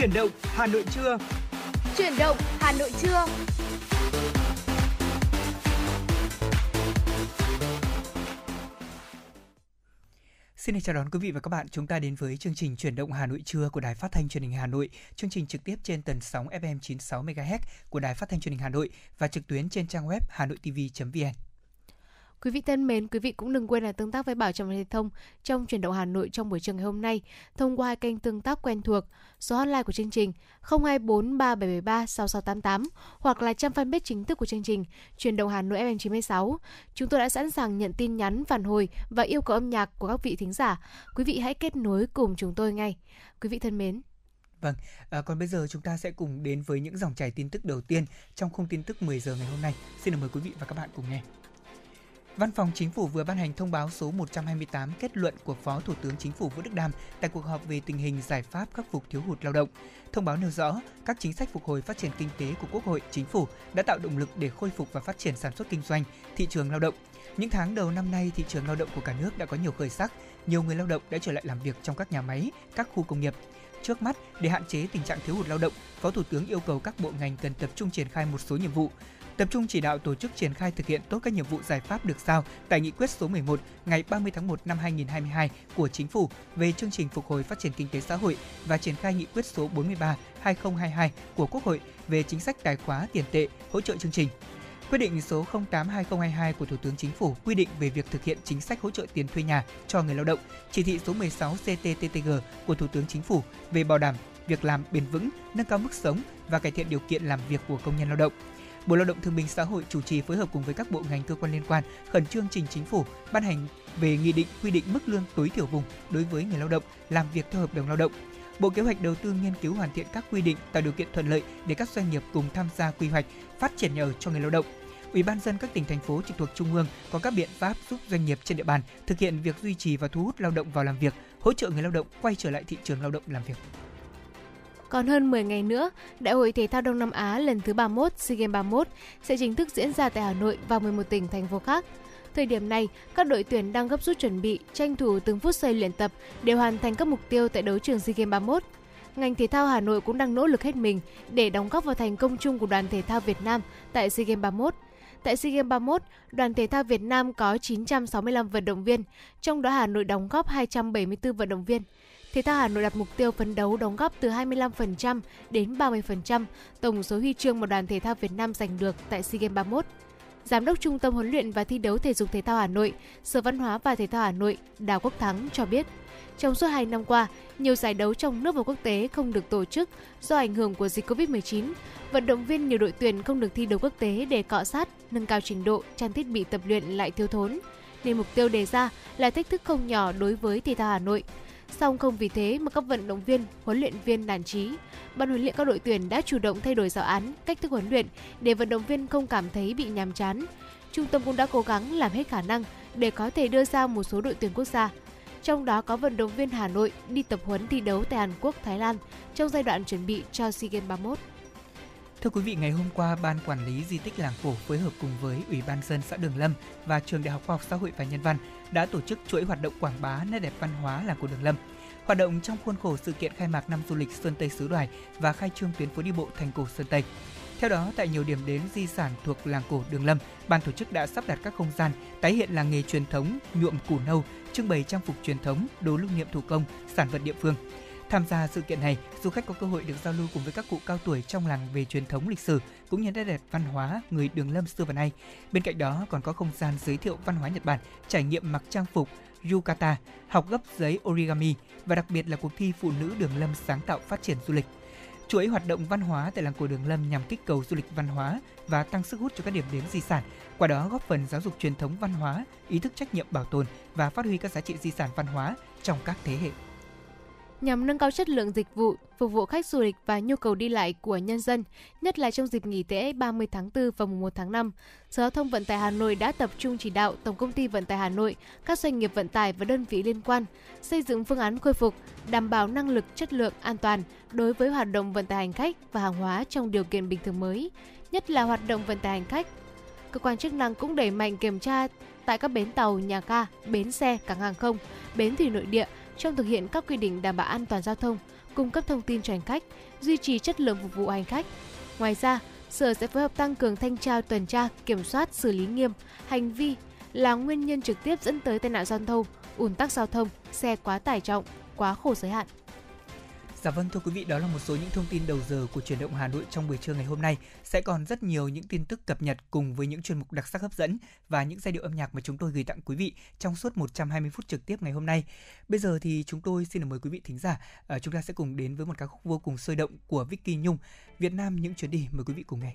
Chuyển động Hà Nội trưa. Chuyển động Hà Nội trưa. Xin chào đón quý vị và các bạn. Chúng ta đến với chương trình Chuyển động Hà Nội trưa của Đài Phát thanh Truyền hình Hà Nội. Chương trình trực tiếp trên tần sóng FM 96 MHz của Đài Phát thanh Truyền hình Hà Nội và trực tuyến trên trang web hanoitv.vn. Quý vị thân mến, quý vị cũng đừng quên là tương tác với Bảo Trâm Thế Thông trong chuyển động Hà Nội trong buổi trường ngày hôm nay thông qua kênh tương tác quen thuộc, số hotline của chương trình 024 3773 6688 hoặc là trang fanpage chính thức của chương trình chuyển động Hà Nội FM 96. Chúng tôi đã sẵn sàng nhận tin nhắn, phản hồi và yêu cầu âm nhạc của các vị thính giả. Quý vị hãy kết nối cùng chúng tôi ngay. Quý vị thân mến, Vâng, à, còn bây giờ chúng ta sẽ cùng đến với những dòng chảy tin tức đầu tiên trong khung tin tức 10 giờ ngày hôm nay. Xin được mời quý vị và các bạn cùng nghe. Văn phòng Chính phủ vừa ban hành thông báo số 128 kết luận của Phó Thủ tướng Chính phủ Vũ Đức Đam tại cuộc họp về tình hình giải pháp khắc phục thiếu hụt lao động. Thông báo nêu rõ, các chính sách phục hồi phát triển kinh tế của Quốc hội, Chính phủ đã tạo động lực để khôi phục và phát triển sản xuất kinh doanh, thị trường lao động. Những tháng đầu năm nay, thị trường lao động của cả nước đã có nhiều khởi sắc, nhiều người lao động đã trở lại làm việc trong các nhà máy, các khu công nghiệp. Trước mắt, để hạn chế tình trạng thiếu hụt lao động, Phó Thủ tướng yêu cầu các bộ ngành cần tập trung triển khai một số nhiệm vụ tập trung chỉ đạo tổ chức triển khai thực hiện tốt các nhiệm vụ giải pháp được giao tại nghị quyết số 11 ngày 30 tháng 1 năm 2022 của Chính phủ về chương trình phục hồi phát triển kinh tế xã hội và triển khai nghị quyết số 43 2022 của Quốc hội về chính sách tài khóa tiền tệ hỗ trợ chương trình. Quyết định số 08/2022 của Thủ tướng Chính phủ quy định về việc thực hiện chính sách hỗ trợ tiền thuê nhà cho người lao động, chỉ thị số 16 CTTTG của Thủ tướng Chính phủ về bảo đảm việc làm bền vững, nâng cao mức sống và cải thiện điều kiện làm việc của công nhân lao động. Bộ Lao động Thương binh Xã hội chủ trì phối hợp cùng với các bộ ngành cơ quan liên quan khẩn trương trình chính phủ ban hành về nghị định quy định mức lương tối thiểu vùng đối với người lao động làm việc theo hợp đồng lao động. Bộ Kế hoạch Đầu tư nghiên cứu hoàn thiện các quy định tạo điều kiện thuận lợi để các doanh nghiệp cùng tham gia quy hoạch phát triển nhà ở cho người lao động. Ủy ban dân các tỉnh thành phố trực thuộc trung ương có các biện pháp giúp doanh nghiệp trên địa bàn thực hiện việc duy trì và thu hút lao động vào làm việc, hỗ trợ người lao động quay trở lại thị trường lao động làm việc. Còn hơn 10 ngày nữa, Đại hội Thể thao Đông Nam Á lần thứ 31 SEA Games 31 sẽ chính thức diễn ra tại Hà Nội và 11 tỉnh, thành phố khác. Thời điểm này, các đội tuyển đang gấp rút chuẩn bị, tranh thủ từng phút giây luyện tập để hoàn thành các mục tiêu tại đấu trường SEA Games 31. Ngành thể thao Hà Nội cũng đang nỗ lực hết mình để đóng góp vào thành công chung của đoàn thể thao Việt Nam tại SEA Games 31. Tại SEA Games 31, đoàn thể thao Việt Nam có 965 vận động viên, trong đó Hà Nội đóng góp 274 vận động viên. Thể thao Hà Nội đặt mục tiêu phấn đấu đóng góp từ 25% đến 30% tổng số huy chương mà đoàn thể thao Việt Nam giành được tại SEA Games 31. Giám đốc Trung tâm huấn luyện và thi đấu thể dục thể thao Hà Nội, Sở Văn hóa và Thể thao Hà Nội Đào Quốc Thắng cho biết, trong suốt 2 năm qua, nhiều giải đấu trong nước và quốc tế không được tổ chức do ảnh hưởng của dịch Covid-19. Vận động viên nhiều đội tuyển không được thi đấu quốc tế để cọ sát, nâng cao trình độ, trang thiết bị tập luyện lại thiếu thốn. Nên mục tiêu đề ra là thách thức không nhỏ đối với thể thao Hà Nội – Song không vì thế mà các vận động viên, huấn luyện viên nản trí. Ban huấn luyện các đội tuyển đã chủ động thay đổi giáo án, cách thức huấn luyện để vận động viên không cảm thấy bị nhàm chán. Trung tâm cũng đã cố gắng làm hết khả năng để có thể đưa ra một số đội tuyển quốc gia. Trong đó có vận động viên Hà Nội đi tập huấn thi đấu tại Hàn Quốc, Thái Lan trong giai đoạn chuẩn bị cho SEA Games 31. Thưa quý vị, ngày hôm qua, Ban Quản lý Di tích Làng Cổ phối hợp cùng với Ủy ban dân xã Đường Lâm và Trường Đại học Khoa học Xã hội và Nhân văn đã tổ chức chuỗi hoạt động quảng bá nét đẹp văn hóa làng cổ Đường Lâm. Hoạt động trong khuôn khổ sự kiện khai mạc năm du lịch Sơn Tây xứ Đoài và khai trương tuyến phố đi bộ thành cổ Sơn Tây. Theo đó, tại nhiều điểm đến di sản thuộc làng cổ Đường Lâm, ban tổ chức đã sắp đặt các không gian tái hiện làng nghề truyền thống nhuộm củ nâu, trưng bày trang phục truyền thống, đồ lưu niệm thủ công, sản vật địa phương. Tham gia sự kiện này, du khách có cơ hội được giao lưu cùng với các cụ cao tuổi trong làng về truyền thống lịch sử cũng như nét đẹp văn hóa người Đường Lâm xưa và nay. Bên cạnh đó còn có không gian giới thiệu văn hóa Nhật Bản, trải nghiệm mặc trang phục yukata, học gấp giấy origami và đặc biệt là cuộc thi phụ nữ Đường Lâm sáng tạo phát triển du lịch. Chuỗi hoạt động văn hóa tại làng cổ Đường Lâm nhằm kích cầu du lịch văn hóa và tăng sức hút cho các điểm đến di sản, qua đó góp phần giáo dục truyền thống văn hóa, ý thức trách nhiệm bảo tồn và phát huy các giá trị di sản văn hóa trong các thế hệ nhằm nâng cao chất lượng dịch vụ, phục vụ khách du lịch và nhu cầu đi lại của nhân dân, nhất là trong dịp nghỉ lễ 30 tháng 4 và mùng 1 tháng 5. Sở Giao thông Vận tải Hà Nội đã tập trung chỉ đạo Tổng công ty Vận tải Hà Nội, các doanh nghiệp vận tải và đơn vị liên quan xây dựng phương án khôi phục, đảm bảo năng lực, chất lượng, an toàn đối với hoạt động vận tải hành khách và hàng hóa trong điều kiện bình thường mới, nhất là hoạt động vận tải hành khách. Cơ quan chức năng cũng đẩy mạnh kiểm tra tại các bến tàu, nhà ga, bến xe, cảng hàng không, bến thủy nội địa trong thực hiện các quy định đảm bảo an toàn giao thông, cung cấp thông tin cho hành khách, duy trì chất lượng phục vụ hành khách. Ngoài ra, Sở sẽ phối hợp tăng cường thanh tra tuần tra, kiểm soát, xử lý nghiêm hành vi là nguyên nhân trực tiếp dẫn tới tai nạn giao thông, ùn tắc giao thông, xe quá tải trọng, quá khổ giới hạn. Dạ vâng thưa quý vị, đó là một số những thông tin đầu giờ của truyền động Hà Nội trong buổi trưa ngày hôm nay. Sẽ còn rất nhiều những tin tức cập nhật cùng với những chuyên mục đặc sắc hấp dẫn và những giai điệu âm nhạc mà chúng tôi gửi tặng quý vị trong suốt 120 phút trực tiếp ngày hôm nay. Bây giờ thì chúng tôi xin mời quý vị thính giả, à, chúng ta sẽ cùng đến với một ca khúc vô cùng sôi động của Vicky Nhung, Việt Nam những chuyến đi mời quý vị cùng nghe.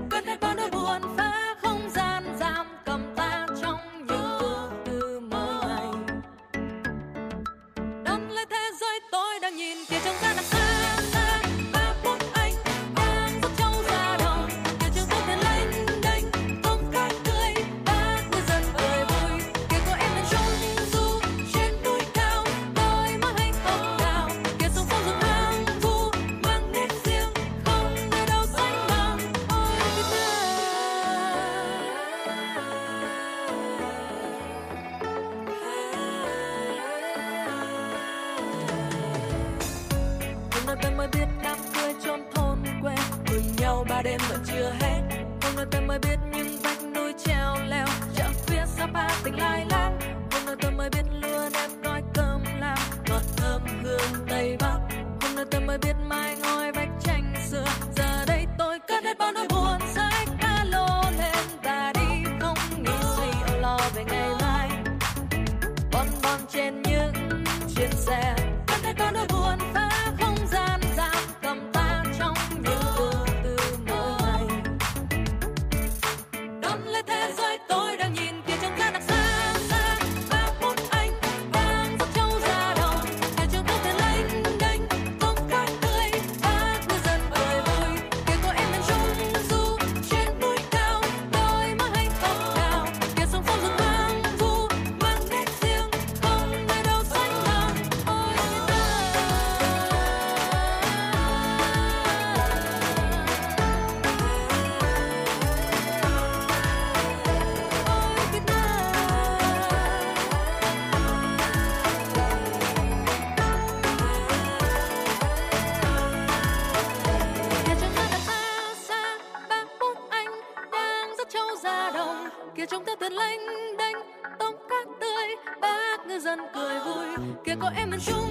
myself. Trên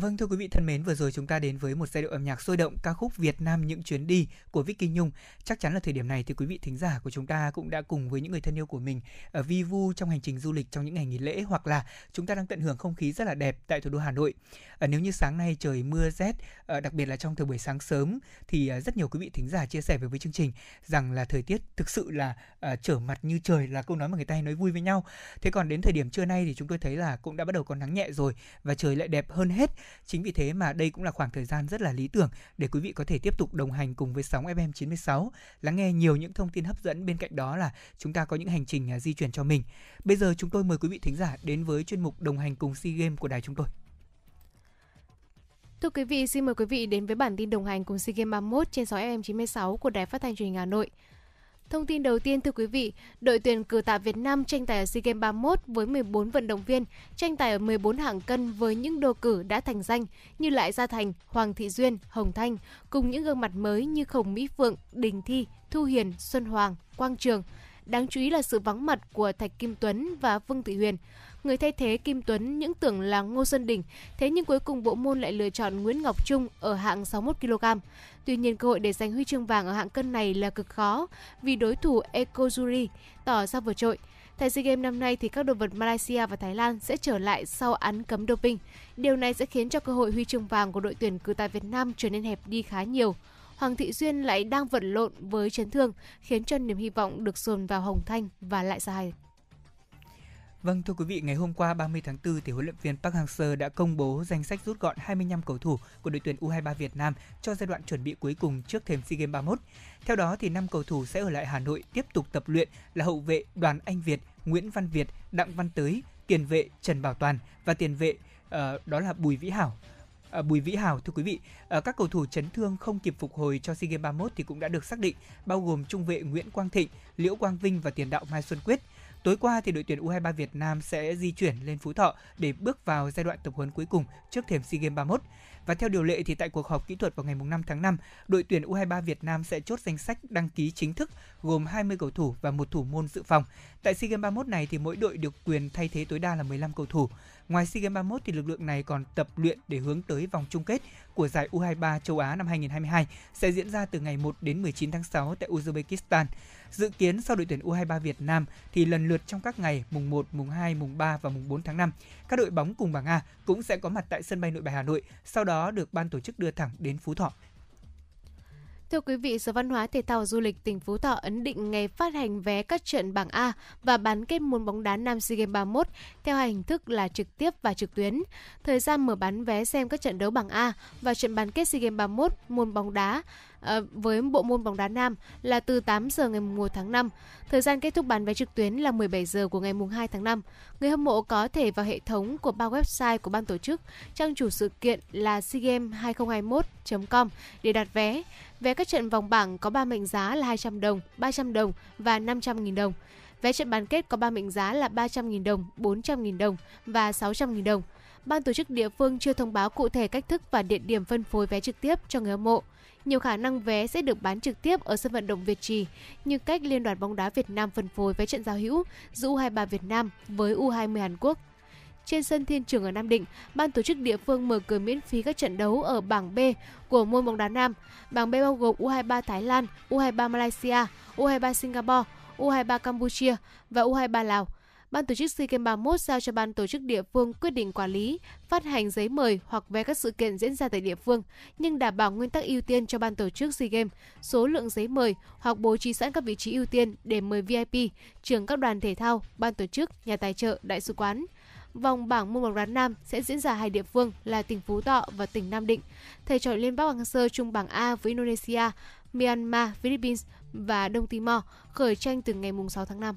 Vâng thưa quý vị thân mến, vừa rồi chúng ta đến với một giai điệu âm nhạc sôi động ca khúc Việt Nam những chuyến đi của Vicky Nhung. Chắc chắn là thời điểm này thì quý vị thính giả của chúng ta cũng đã cùng với những người thân yêu của mình ở vi vu trong hành trình du lịch trong những ngày nghỉ lễ hoặc là chúng ta đang tận hưởng không khí rất là đẹp tại thủ đô Hà Nội. À, nếu như sáng nay trời mưa rét, à, đặc biệt là trong thời buổi sáng sớm thì à, rất nhiều quý vị thính giả chia sẻ về với chương trình rằng là thời tiết thực sự là à, trở mặt như trời là câu nói mà người ta hay nói vui với nhau. Thế còn đến thời điểm trưa nay thì chúng tôi thấy là cũng đã bắt đầu có nắng nhẹ rồi và trời lại đẹp hơn hết Chính vì thế mà đây cũng là khoảng thời gian rất là lý tưởng để quý vị có thể tiếp tục đồng hành cùng với sóng FM 96, lắng nghe nhiều những thông tin hấp dẫn bên cạnh đó là chúng ta có những hành trình à, di chuyển cho mình. Bây giờ chúng tôi mời quý vị thính giả đến với chuyên mục đồng hành cùng SEA Games của đài chúng tôi. Thưa quý vị, xin mời quý vị đến với bản tin đồng hành cùng SEA Games 31 trên 6 FM 96 của Đài Phát thanh Truyền hình Hà Nội. Thông tin đầu tiên thưa quý vị, đội tuyển cử tạ Việt Nam tranh tài ở SEA Games 31 với 14 vận động viên, tranh tài ở 14 hạng cân với những đồ cử đã thành danh như Lại Gia Thành, Hoàng Thị Duyên, Hồng Thanh, cùng những gương mặt mới như Khổng Mỹ Phượng, Đình Thi, Thu Hiền, Xuân Hoàng, Quang Trường. Đáng chú ý là sự vắng mặt của Thạch Kim Tuấn và Vương Thị Huyền. Người thay thế Kim Tuấn những tưởng là Ngô Xuân Đình, thế nhưng cuối cùng bộ môn lại lựa chọn Nguyễn Ngọc Trung ở hạng 61 kg. Tuy nhiên cơ hội để giành huy chương vàng ở hạng cân này là cực khó vì đối thủ Ekozuri tỏ ra vượt trội. Tại SEA Games năm nay thì các đồ vật Malaysia và Thái Lan sẽ trở lại sau án cấm doping. Điều này sẽ khiến cho cơ hội huy chương vàng của đội tuyển cử tại Việt Nam trở nên hẹp đi khá nhiều. Hoàng Thị Duyên lại đang vật lộn với chấn thương, khiến cho niềm hy vọng được dồn vào Hồng Thanh và lại sai. Vâng thưa quý vị, ngày hôm qua 30 tháng 4 thì huấn luyện viên Park Hang-seo đã công bố danh sách rút gọn 25 cầu thủ của đội tuyển U23 Việt Nam cho giai đoạn chuẩn bị cuối cùng trước thềm SEA Games 31. Theo đó thì 5 cầu thủ sẽ ở lại Hà Nội tiếp tục tập luyện là hậu vệ Đoàn Anh Việt, Nguyễn Văn Việt, Đặng Văn Tới, tiền vệ Trần Bảo Toàn và tiền vệ uh, đó là Bùi Vĩ Hảo. À, Bùi Vĩ Hảo thưa quý vị, à, các cầu thủ chấn thương không kịp phục hồi cho SEA Games 31 thì cũng đã được xác định, bao gồm trung vệ Nguyễn Quang Thịnh, Liễu Quang Vinh và tiền đạo Mai Xuân Quyết. Tối qua thì đội tuyển U23 Việt Nam sẽ di chuyển lên Phú Thọ để bước vào giai đoạn tập huấn cuối cùng trước thềm SEA Games 31. Và theo điều lệ thì tại cuộc họp kỹ thuật vào ngày 5 tháng 5, đội tuyển U23 Việt Nam sẽ chốt danh sách đăng ký chính thức gồm 20 cầu thủ và một thủ môn dự phòng. Tại SEA Games 31 này thì mỗi đội được quyền thay thế tối đa là 15 cầu thủ. Ngoài SEA Games 31 thì lực lượng này còn tập luyện để hướng tới vòng chung kết của giải U23 châu Á năm 2022 sẽ diễn ra từ ngày 1 đến 19 tháng 6 tại Uzbekistan. Dự kiến sau đội tuyển U23 Việt Nam thì lần lượt trong các ngày mùng 1, mùng 2, mùng 3 và mùng 4 tháng 5, các đội bóng cùng bảng A cũng sẽ có mặt tại sân bay Nội Bài Hà Nội, sau đó được ban tổ chức đưa thẳng đến Phú Thọ. Thưa quý vị, Sở Văn hóa Thể thao Du lịch tỉnh Phú Thọ ấn định ngày phát hành vé các trận bảng A và bán kết môn bóng đá Nam SEA Games 31 theo hai hình thức là trực tiếp và trực tuyến. Thời gian mở bán vé xem các trận đấu bảng A và trận bán kết SEA Games 31 môn bóng đá À, với bộ môn bóng đá nam là từ 8 giờ ngày 1 tháng 5. Thời gian kết thúc bán vé trực tuyến là 17 giờ của ngày 2 tháng 5. Người hâm mộ có thể vào hệ thống của ba website của ban tổ chức, trang chủ sự kiện là seagame2021.com để đặt vé. Vé các trận vòng bảng có 3 mệnh giá là 200 đồng, 300 đồng và 500.000 đồng. Vé trận bán kết có 3 mệnh giá là 300.000 đồng, 400.000 đồng và 600.000 đồng. Ban tổ chức địa phương chưa thông báo cụ thể cách thức và địa điểm phân phối vé trực tiếp cho người hâm mộ nhiều khả năng vé sẽ được bán trực tiếp ở sân vận động Việt Trì, như cách Liên đoàn bóng đá Việt Nam phân phối vé trận giao hữu giữa U23 Việt Nam với U20 Hàn Quốc. Trên sân Thiên Trường ở Nam Định, ban tổ chức địa phương mở cửa miễn phí các trận đấu ở bảng B của môn bóng đá nam. Bảng B bao gồm U23 Thái Lan, U23 Malaysia, U23 Singapore, U23 Campuchia và U23 Lào – Ban tổ chức SEA Games 31 giao cho ban tổ chức địa phương quyết định quản lý, phát hành giấy mời hoặc vé các sự kiện diễn ra tại địa phương, nhưng đảm bảo nguyên tắc ưu tiên cho ban tổ chức SEA Games, số lượng giấy mời hoặc bố trí sẵn các vị trí ưu tiên để mời VIP, trưởng các đoàn thể thao, ban tổ chức, nhà tài trợ, đại sứ quán. Vòng bảng môn bóng đá nam sẽ diễn ra hai địa phương là tỉnh Phú Thọ và tỉnh Nam Định. Thầy trò Liên Bắc Hoàng Sơ chung bảng A với Indonesia, Myanmar, Philippines và Đông Timor khởi tranh từ ngày 6 tháng 5.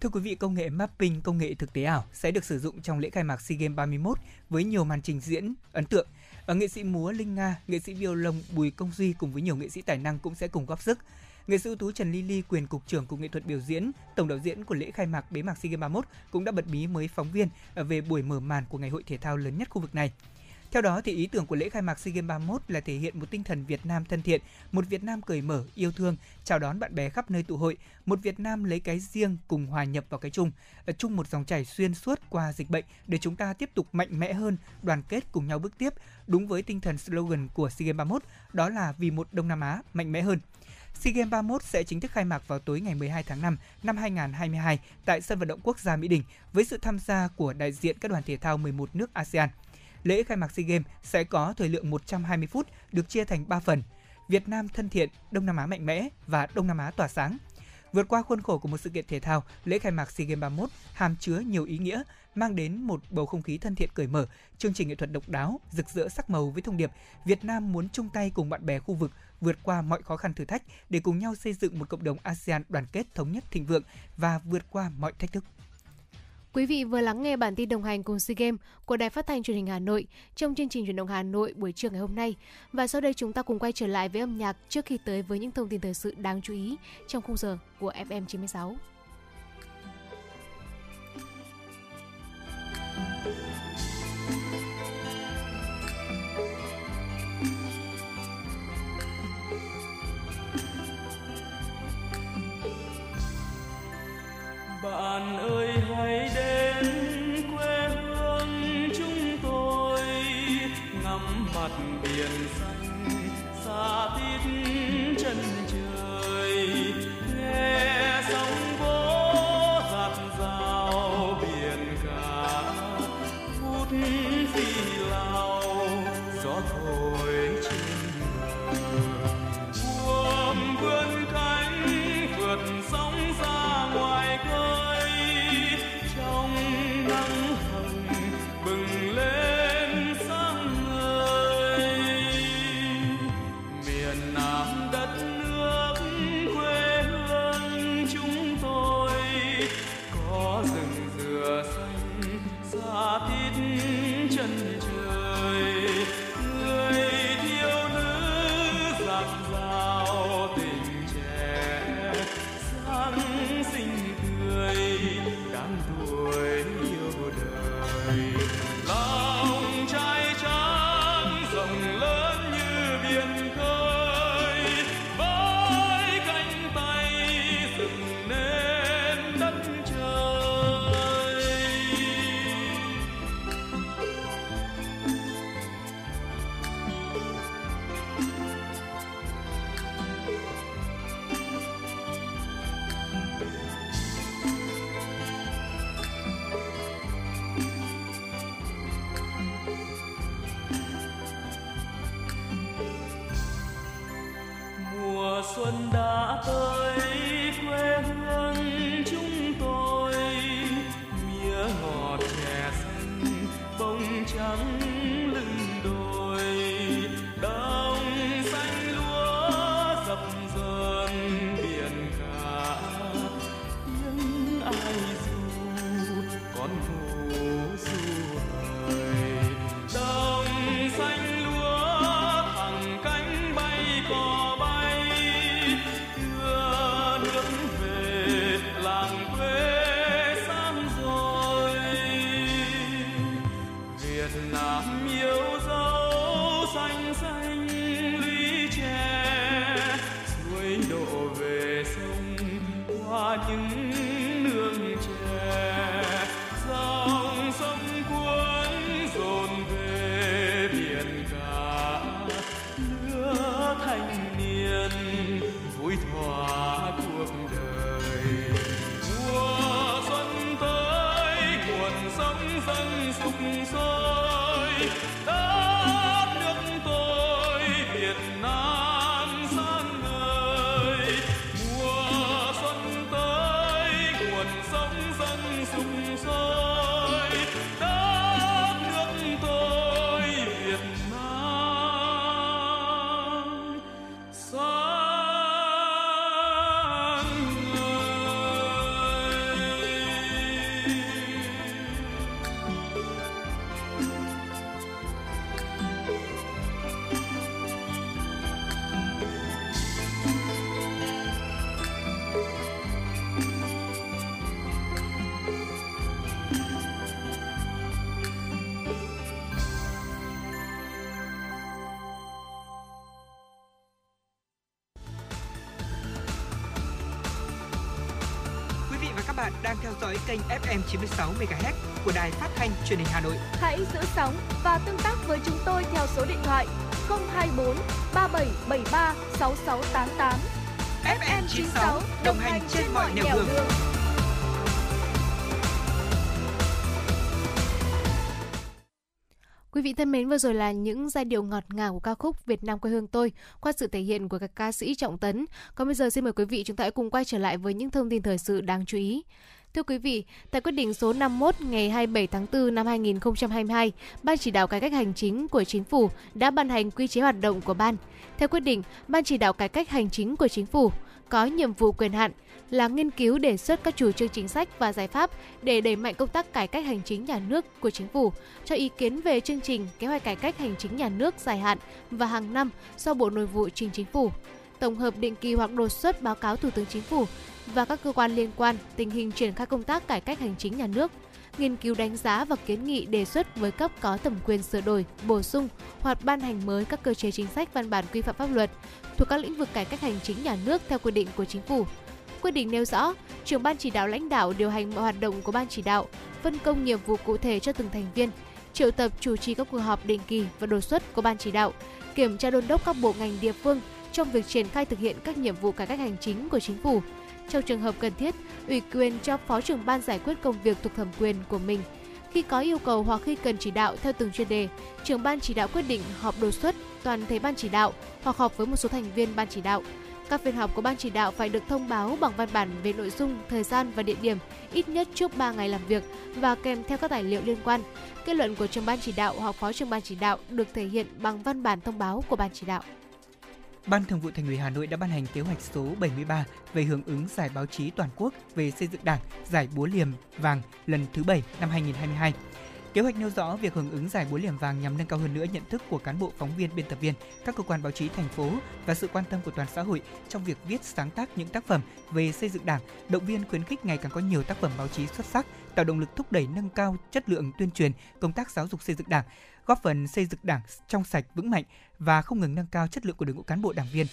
Thưa quý vị, công nghệ mapping, công nghệ thực tế ảo sẽ được sử dụng trong lễ khai mạc SEA Games 31 với nhiều màn trình diễn ấn tượng. và nghệ sĩ múa Linh Nga, nghệ sĩ violon Bùi Công Duy cùng với nhiều nghệ sĩ tài năng cũng sẽ cùng góp sức. Nghệ sĩ ưu tú Trần Ly Ly, quyền cục trưởng cục nghệ thuật biểu diễn, tổng đạo diễn của lễ khai mạc bế mạc SEA Games 31 cũng đã bật mí mới phóng viên ờ, về buổi mở màn của ngày hội thể thao lớn nhất khu vực này. Theo đó thì ý tưởng của lễ khai mạc SEA Games 31 là thể hiện một tinh thần Việt Nam thân thiện, một Việt Nam cởi mở, yêu thương, chào đón bạn bè khắp nơi tụ hội, một Việt Nam lấy cái riêng cùng hòa nhập vào cái chung, ờ, chung một dòng chảy xuyên suốt qua dịch bệnh để chúng ta tiếp tục mạnh mẽ hơn, đoàn kết cùng nhau bước tiếp, đúng với tinh thần slogan của SEA Games 31, đó là vì một Đông Nam Á mạnh mẽ hơn. SEA Games 31 sẽ chính thức khai mạc vào tối ngày 12 tháng 5 năm 2022 tại sân vận động quốc gia Mỹ Đình với sự tham gia của đại diện các đoàn thể thao 11 nước ASEAN. Lễ khai mạc SEA Games sẽ có thời lượng 120 phút được chia thành 3 phần: Việt Nam thân thiện, Đông Nam Á mạnh mẽ và Đông Nam Á tỏa sáng. Vượt qua khuôn khổ của một sự kiện thể thao, lễ khai mạc SEA Games 31 hàm chứa nhiều ý nghĩa, mang đến một bầu không khí thân thiện cởi mở, chương trình nghệ thuật độc đáo, rực rỡ sắc màu với thông điệp Việt Nam muốn chung tay cùng bạn bè khu vực vượt qua mọi khó khăn thử thách để cùng nhau xây dựng một cộng đồng ASEAN đoàn kết thống nhất thịnh vượng và vượt qua mọi thách thức. Quý vị vừa lắng nghe bản tin đồng hành cùng SEA Games của Đài Phát thanh Truyền hình Hà Nội trong chương trình truyền động Hà Nội buổi trưa ngày hôm nay. Và sau đây chúng ta cùng quay trở lại với âm nhạc trước khi tới với những thông tin thời sự đáng chú ý trong khung giờ của FM 96. bạn ơi đang theo dõi kênh FM 96 MHz của đài phát thanh truyền hình Hà Nội. Hãy giữ sóng và tương tác với chúng tôi theo số điện thoại 024 3773 6688. FM 96 đồng hành trên mọi nẻo đường. Quý Quý vị thân mến, vừa rồi là những giai điệu ngọt ngào của ca khúc Việt Nam quê hương tôi qua sự thể hiện của các ca sĩ Trọng Tấn. Còn bây giờ xin mời quý vị chúng ta hãy cùng quay trở lại với những thông tin thời sự đáng chú ý. Thưa quý vị, tại quyết định số 51 ngày 27 tháng 4 năm 2022, Ban chỉ đạo cải cách hành chính của Chính phủ đã ban hành quy chế hoạt động của ban. Theo quyết định, Ban chỉ đạo cải cách hành chính của Chính phủ có nhiệm vụ quyền hạn là nghiên cứu đề xuất các chủ trương chính sách và giải pháp để đẩy mạnh công tác cải cách hành chính nhà nước của chính phủ, cho ý kiến về chương trình kế hoạch cải cách hành chính nhà nước dài hạn và hàng năm do Bộ Nội vụ trình chính phủ. Tổng hợp định kỳ hoặc đột xuất báo cáo Thủ tướng Chính phủ và các cơ quan liên quan tình hình triển khai công tác cải cách hành chính nhà nước, nghiên cứu đánh giá và kiến nghị đề xuất với cấp có thẩm quyền sửa đổi, bổ sung hoặc ban hành mới các cơ chế chính sách văn bản quy phạm pháp luật thuộc các lĩnh vực cải cách hành chính nhà nước theo quy định của chính phủ. Quyết định nêu rõ, trưởng ban chỉ đạo lãnh đạo điều hành mọi hoạt động của ban chỉ đạo, phân công nhiệm vụ cụ thể cho từng thành viên, triệu tập chủ trì các cuộc họp định kỳ và đột xuất của ban chỉ đạo, kiểm tra đôn đốc các bộ ngành địa phương trong việc triển khai thực hiện các nhiệm vụ cải cách hành chính của chính phủ. Trong trường hợp cần thiết, ủy quyền cho phó trưởng ban giải quyết công việc thuộc thẩm quyền của mình. Khi có yêu cầu hoặc khi cần chỉ đạo theo từng chuyên đề, trưởng ban chỉ đạo quyết định họp đột xuất toàn thể ban chỉ đạo hoặc họp với một số thành viên ban chỉ đạo. Các phiên họp của ban chỉ đạo phải được thông báo bằng văn bản về nội dung, thời gian và địa điểm ít nhất trước 3 ngày làm việc và kèm theo các tài liệu liên quan. Kết luận của trưởng ban chỉ đạo hoặc phó trưởng ban chỉ đạo được thể hiện bằng văn bản thông báo của ban chỉ đạo. Ban Thường vụ Thành ủy Hà Nội đã ban hành kế hoạch số 73 về hưởng ứng giải báo chí toàn quốc về xây dựng Đảng, giải búa liềm vàng lần thứ 7 năm 2022. Kế hoạch nêu rõ việc hưởng ứng giải búa liềm vàng nhằm nâng cao hơn nữa nhận thức của cán bộ, phóng viên, biên tập viên, các cơ quan báo chí thành phố và sự quan tâm của toàn xã hội trong việc viết sáng tác những tác phẩm về xây dựng Đảng, động viên khuyến khích ngày càng có nhiều tác phẩm báo chí xuất sắc, tạo động lực thúc đẩy nâng cao chất lượng tuyên truyền, công tác giáo dục xây dựng Đảng, góp phần xây dựng Đảng trong sạch vững mạnh và không ngừng nâng cao chất lượng của đội ngũ cán bộ đảng viên.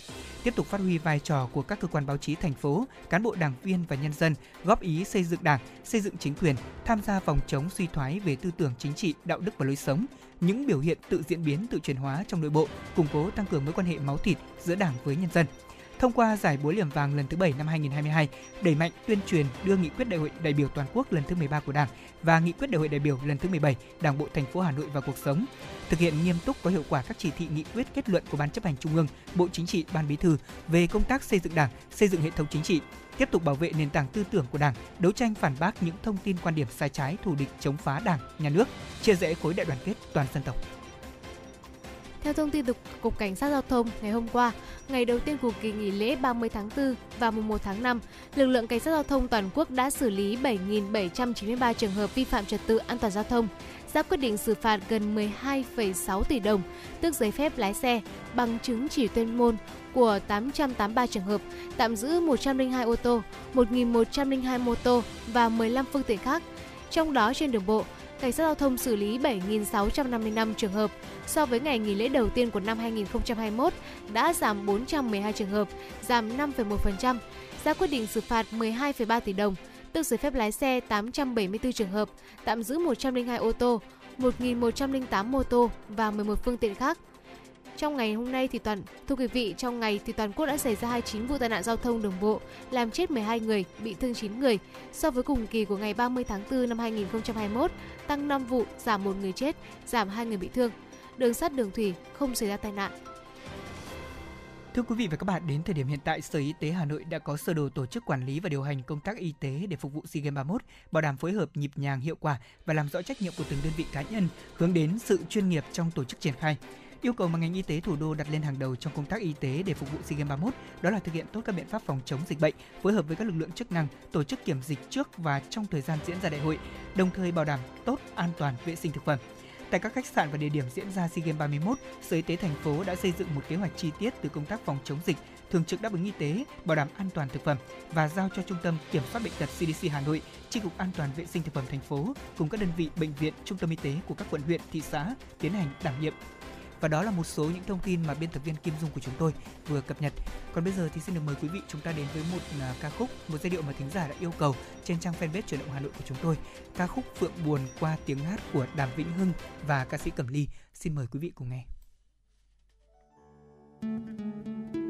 Tiếp tục phát huy vai trò của các cơ quan báo chí thành phố, cán bộ đảng viên và nhân dân góp ý xây dựng Đảng, xây dựng chính quyền, tham gia phòng chống suy thoái về tư tưởng chính trị, đạo đức và lối sống, những biểu hiện tự diễn biến tự chuyển hóa trong nội bộ, củng cố tăng cường mối quan hệ máu thịt giữa Đảng với nhân dân. Thông qua giải búa liềm vàng lần thứ 7 năm 2022, đẩy mạnh tuyên truyền đưa nghị quyết đại hội đại biểu toàn quốc lần thứ 13 của Đảng và nghị quyết đại hội đại biểu lần thứ 17 Đảng bộ thành phố Hà Nội vào cuộc sống, thực hiện nghiêm túc có hiệu quả các chỉ thị nghị quyết kết luận của Ban chấp hành Trung ương, Bộ Chính trị, Ban Bí thư về công tác xây dựng Đảng, xây dựng hệ thống chính trị, tiếp tục bảo vệ nền tảng tư tưởng của Đảng, đấu tranh phản bác những thông tin quan điểm sai trái, thù địch chống phá Đảng, nhà nước, chia rẽ khối đại đoàn kết toàn dân tộc. Theo thông tin từ Cục Cảnh sát Giao thông, ngày hôm qua, ngày đầu tiên của kỳ nghỉ lễ 30 tháng 4 và mùng 1 tháng 5, lực lượng Cảnh sát Giao thông toàn quốc đã xử lý 7.793 trường hợp vi phạm trật tự an toàn giao thông, ra quyết định xử phạt gần 12,6 tỷ đồng, tước giấy phép lái xe, bằng chứng chỉ tuyên môn của 883 trường hợp, tạm giữ 102 ô tô, 1.102 mô tô và 15 phương tiện khác. Trong đó trên đường bộ, Cảnh sát giao thông xử lý 7.655 trường hợp, so với ngày nghỉ lễ đầu tiên của năm 2021 đã giảm 412 trường hợp, giảm 5,1%, ra quyết định xử phạt 12,3 tỷ đồng, tước giấy phép lái xe 874 trường hợp, tạm giữ 102 ô tô, 1.108 mô tô và 11 phương tiện khác. Trong ngày hôm nay thì toàn thưa quý vị, trong ngày thì toàn quốc đã xảy ra 29 vụ tai nạn giao thông đường bộ, làm chết 12 người, bị thương 9 người. So với cùng kỳ của ngày 30 tháng 4 năm 2021, tăng 5 vụ, giảm 1 người chết, giảm 2 người bị thương. Đường sắt đường thủy không xảy ra tai nạn. Thưa quý vị và các bạn, đến thời điểm hiện tại, Sở Y tế Hà Nội đã có sơ đồ tổ chức quản lý và điều hành công tác y tế để phục vụ SEA Games 31, bảo đảm phối hợp nhịp nhàng hiệu quả và làm rõ trách nhiệm của từng đơn vị cá nhân, hướng đến sự chuyên nghiệp trong tổ chức triển khai. Yêu cầu mà ngành y tế thủ đô đặt lên hàng đầu trong công tác y tế để phục vụ SEA Games 31 đó là thực hiện tốt các biện pháp phòng chống dịch bệnh, phối hợp với các lực lượng chức năng tổ chức kiểm dịch trước và trong thời gian diễn ra đại hội, đồng thời bảo đảm tốt an toàn vệ sinh thực phẩm. Tại các khách sạn và địa điểm diễn ra SEA Games 31, Sở Y tế thành phố đã xây dựng một kế hoạch chi tiết từ công tác phòng chống dịch, thường trực đáp ứng y tế, bảo đảm an toàn thực phẩm và giao cho Trung tâm Kiểm soát bệnh tật CDC Hà Nội, Chi cục An toàn vệ sinh thực phẩm thành phố cùng các đơn vị bệnh viện, trung tâm y tế của các quận huyện, thị xã tiến hành đảm nhiệm và đó là một số những thông tin mà biên tập viên Kim Dung của chúng tôi vừa cập nhật. Còn bây giờ thì xin được mời quý vị chúng ta đến với một uh, ca khúc, một giai điệu mà thính giả đã yêu cầu trên trang fanpage truyền động Hà Nội của chúng tôi. Ca khúc Phượng buồn qua tiếng hát của Đàm Vĩnh Hưng và ca sĩ Cẩm Ly. Xin mời quý vị cùng nghe. Thank you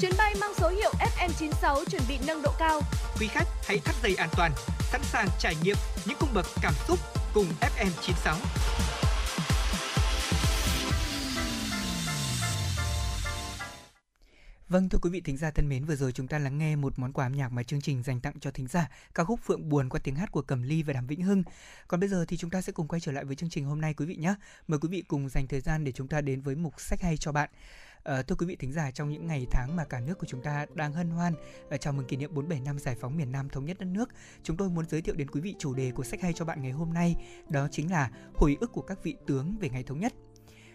Chuyến bay mang số hiệu FM96 chuẩn bị nâng độ cao. Quý khách hãy thắt dây an toàn, sẵn sàng trải nghiệm những cung bậc cảm xúc cùng FM96. Vâng thưa quý vị thính giả thân mến, vừa rồi chúng ta lắng nghe một món quà âm nhạc mà chương trình dành tặng cho thính giả, ca khúc Phượng buồn qua tiếng hát của Cẩm Ly và Đàm Vĩnh Hưng. Còn bây giờ thì chúng ta sẽ cùng quay trở lại với chương trình hôm nay quý vị nhé. Mời quý vị cùng dành thời gian để chúng ta đến với mục sách hay cho bạn. À, thưa quý vị thính giả, trong những ngày tháng mà cả nước của chúng ta đang hân hoan à, chào mừng kỷ niệm 47 năm giải phóng miền Nam thống nhất đất nước, chúng tôi muốn giới thiệu đến quý vị chủ đề của sách hay cho bạn ngày hôm nay, đó chính là hồi ức của các vị tướng về ngày thống nhất.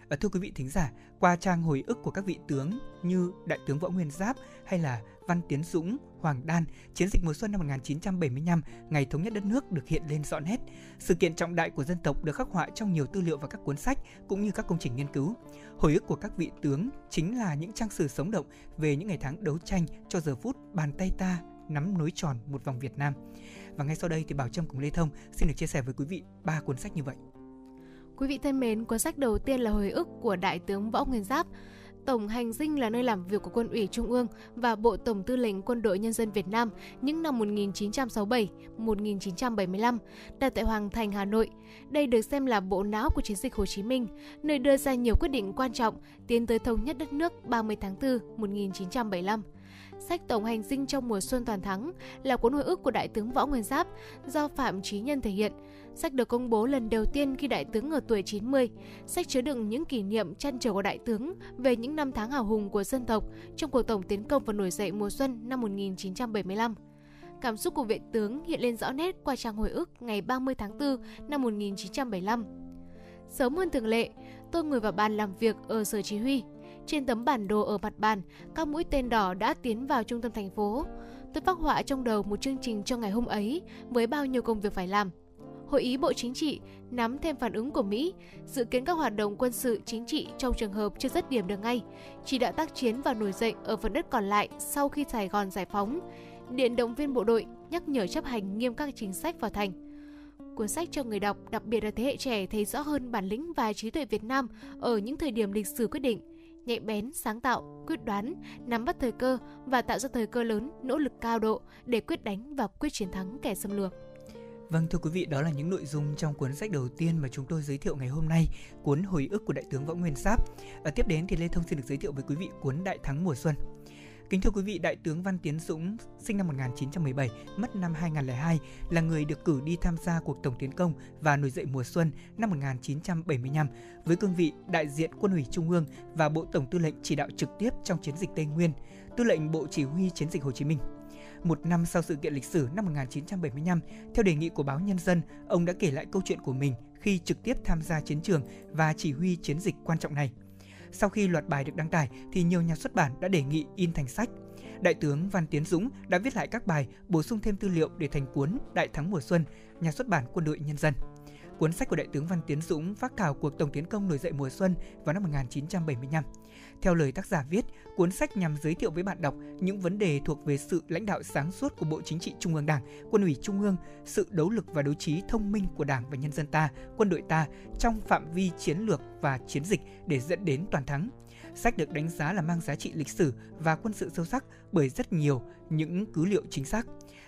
À, thưa quý vị thính giả, qua trang hồi ức của các vị tướng như Đại tướng Võ Nguyên Giáp hay là Văn Tiến Dũng, Hoàng Đan, chiến dịch mùa xuân năm 1975, ngày thống nhất đất nước được hiện lên rõ nét. Sự kiện trọng đại của dân tộc được khắc họa trong nhiều tư liệu và các cuốn sách cũng như các công trình nghiên cứu. Hồi ức của các vị tướng chính là những trang sử sống động về những ngày tháng đấu tranh cho giờ phút bàn tay ta nắm nối tròn một vòng Việt Nam. Và ngay sau đây thì Bảo Trâm cùng Lê Thông xin được chia sẻ với quý vị ba cuốn sách như vậy. Quý vị thân mến, cuốn sách đầu tiên là hồi ức của Đại tướng Võ Nguyên Giáp. Tổng hành dinh là nơi làm việc của Quân ủy Trung ương và Bộ Tổng tư lệnh Quân đội Nhân dân Việt Nam những năm 1967-1975, đặt tại Hoàng Thành, Hà Nội. Đây được xem là bộ não của chiến dịch Hồ Chí Minh, nơi đưa ra nhiều quyết định quan trọng tiến tới thống nhất đất nước 30 tháng 4 1975. Sách Tổng hành dinh trong mùa xuân toàn thắng là cuốn hồi ức của Đại tướng Võ Nguyên Giáp do Phạm trí Nhân thể hiện. Sách được công bố lần đầu tiên khi đại tướng ở tuổi 90. Sách chứa đựng những kỷ niệm chăn trở của đại tướng về những năm tháng hào hùng của dân tộc trong cuộc tổng tiến công và nổi dậy mùa xuân năm 1975. Cảm xúc của vệ tướng hiện lên rõ nét qua trang hồi ức ngày 30 tháng 4 năm 1975. Sớm hơn thường lệ, tôi ngồi vào bàn làm việc ở sở chỉ huy. Trên tấm bản đồ ở mặt bàn, các mũi tên đỏ đã tiến vào trung tâm thành phố. Tôi phát họa trong đầu một chương trình cho ngày hôm ấy với bao nhiêu công việc phải làm – Hội ý Bộ Chính trị nắm thêm phản ứng của Mỹ, dự kiến các hoạt động quân sự chính trị trong trường hợp chưa dứt điểm được ngay, chỉ đạo tác chiến và nổi dậy ở phần đất còn lại sau khi Sài Gòn giải phóng, điện động viên bộ đội nhắc nhở chấp hành nghiêm các chính sách vào thành. Cuốn sách cho người đọc, đặc biệt là thế hệ trẻ thấy rõ hơn bản lĩnh và trí tuệ Việt Nam ở những thời điểm lịch sử quyết định, nhạy bén, sáng tạo, quyết đoán, nắm bắt thời cơ và tạo ra thời cơ lớn, nỗ lực cao độ để quyết đánh và quyết chiến thắng kẻ xâm lược. Vâng thưa quý vị, đó là những nội dung trong cuốn sách đầu tiên mà chúng tôi giới thiệu ngày hôm nay, cuốn Hồi ức của Đại tướng Võ Nguyên Giáp. Ở tiếp đến thì Lê Thông xin được giới thiệu với quý vị cuốn Đại thắng mùa xuân. Kính thưa quý vị, Đại tướng Văn Tiến Dũng, sinh năm 1917, mất năm 2002, là người được cử đi tham gia cuộc tổng tiến công và nổi dậy mùa xuân năm 1975 với cương vị đại diện Quân ủy Trung ương và Bộ Tổng tư lệnh chỉ đạo trực tiếp trong chiến dịch Tây Nguyên, tư lệnh Bộ Chỉ huy chiến dịch Hồ Chí Minh. Một năm sau sự kiện lịch sử năm 1975, theo đề nghị của báo Nhân dân, ông đã kể lại câu chuyện của mình khi trực tiếp tham gia chiến trường và chỉ huy chiến dịch quan trọng này. Sau khi loạt bài được đăng tải thì nhiều nhà xuất bản đã đề nghị in thành sách. Đại tướng Văn Tiến Dũng đã viết lại các bài, bổ sung thêm tư liệu để thành cuốn Đại thắng mùa xuân, nhà xuất bản Quân đội Nhân dân. Cuốn sách của Đại tướng Văn Tiến Dũng phát thảo cuộc tổng tiến công nổi dậy mùa xuân vào năm 1975. Theo lời tác giả viết, cuốn sách nhằm giới thiệu với bạn đọc những vấn đề thuộc về sự lãnh đạo sáng suốt của Bộ Chính trị Trung ương Đảng, Quân ủy Trung ương, sự đấu lực và đấu trí thông minh của Đảng và nhân dân ta, quân đội ta trong phạm vi chiến lược và chiến dịch để dẫn đến toàn thắng. Sách được đánh giá là mang giá trị lịch sử và quân sự sâu sắc bởi rất nhiều những cứ liệu chính xác.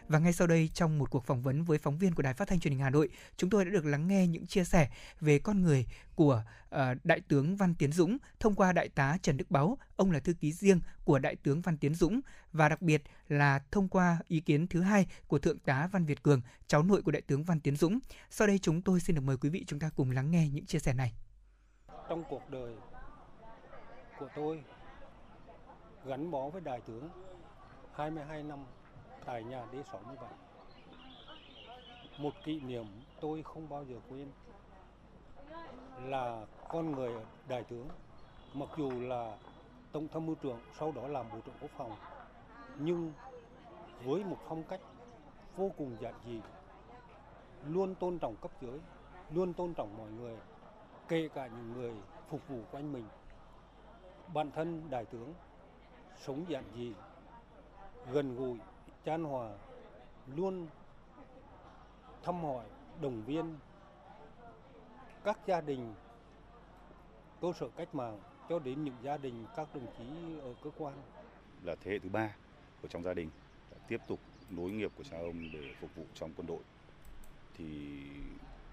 Và ngay sau đây trong một cuộc phỏng vấn với phóng viên của Đài Phát thanh Truyền hình Hà Nội, chúng tôi đã được lắng nghe những chia sẻ về con người của uh, Đại tướng Văn Tiến Dũng thông qua Đại tá Trần Đức Báu, ông là thư ký riêng của Đại tướng Văn Tiến Dũng và đặc biệt là thông qua ý kiến thứ hai của Thượng tá Văn Việt Cường, cháu nội của Đại tướng Văn Tiến Dũng. Sau đây chúng tôi xin được mời quý vị chúng ta cùng lắng nghe những chia sẻ này. Trong cuộc đời của tôi gắn bó với đại tướng 22 năm tại nhà đế sống như vậy. Một kỷ niệm tôi không bao giờ quên là con người đại tướng mặc dù là tổng tham mưu trưởng, sau đó làm bộ trưởng quốc phòng, nhưng với một phong cách vô cùng giản dị, luôn tôn trọng cấp dưới, luôn tôn trọng mọi người, kể cả những người phục vụ quanh mình bản thân đại tướng sống giản dị, gần gũi chan hòa luôn thăm hỏi động viên các gia đình, cơ sở cách mạng cho đến những gia đình các đồng chí ở cơ quan. Là thế hệ thứ ba của trong gia đình tiếp tục nối nghiệp của cha ông để phục vụ trong quân đội. Thì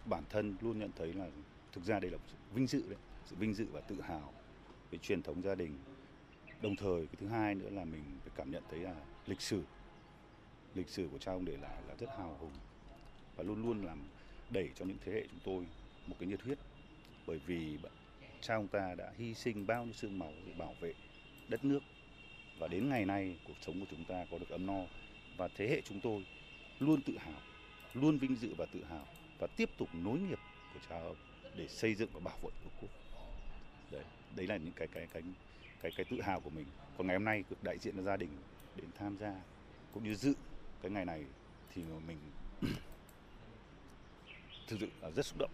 bản thân luôn nhận thấy là thực ra đây là sự vinh dự đấy, sự vinh dự và tự hào về truyền thống gia đình. Đồng thời cái thứ hai nữa là mình phải cảm nhận thấy là lịch sử lịch sử của cha ông để lại là rất hào hùng và luôn luôn làm đẩy cho những thế hệ chúng tôi một cái nhiệt huyết bởi vì cha ông ta đã hy sinh bao nhiêu xương máu để bảo vệ đất nước và đến ngày nay cuộc sống của chúng ta có được ấm no và thế hệ chúng tôi luôn tự hào, luôn vinh dự và tự hào và tiếp tục nối nghiệp của cha ông để xây dựng và bảo vệ tổ quốc. Đấy, đấy là những cái cái cái cái cái tự hào của mình. Còn ngày hôm nay được đại diện gia đình đến tham gia cũng như dự cái ngày này thì mình thực sự là rất xúc động.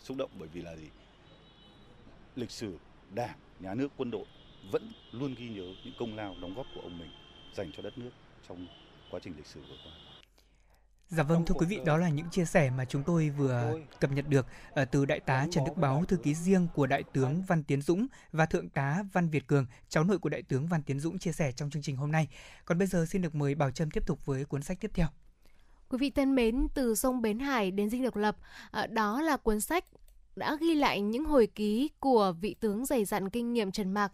Xúc động bởi vì là gì? Lịch sử Đảng, nhà nước, quân đội vẫn luôn ghi nhớ những công lao đóng góp của ông mình dành cho đất nước trong quá trình lịch sử vừa qua. Dạ vâng thưa quý vị, đó là những chia sẻ mà chúng tôi vừa cập nhật được ờ, từ đại tá Trần Đức báo thư ký riêng của đại tướng Văn Tiến Dũng và thượng tá Văn Việt Cường, cháu nội của đại tướng Văn Tiến Dũng chia sẻ trong chương trình hôm nay. Còn bây giờ xin được mời Bảo Trâm tiếp tục với cuốn sách tiếp theo. Quý vị thân mến, từ sông Bến Hải đến Dinh Độc Lập, ờ, đó là cuốn sách đã ghi lại những hồi ký của vị tướng dày dặn kinh nghiệm Trần Mạc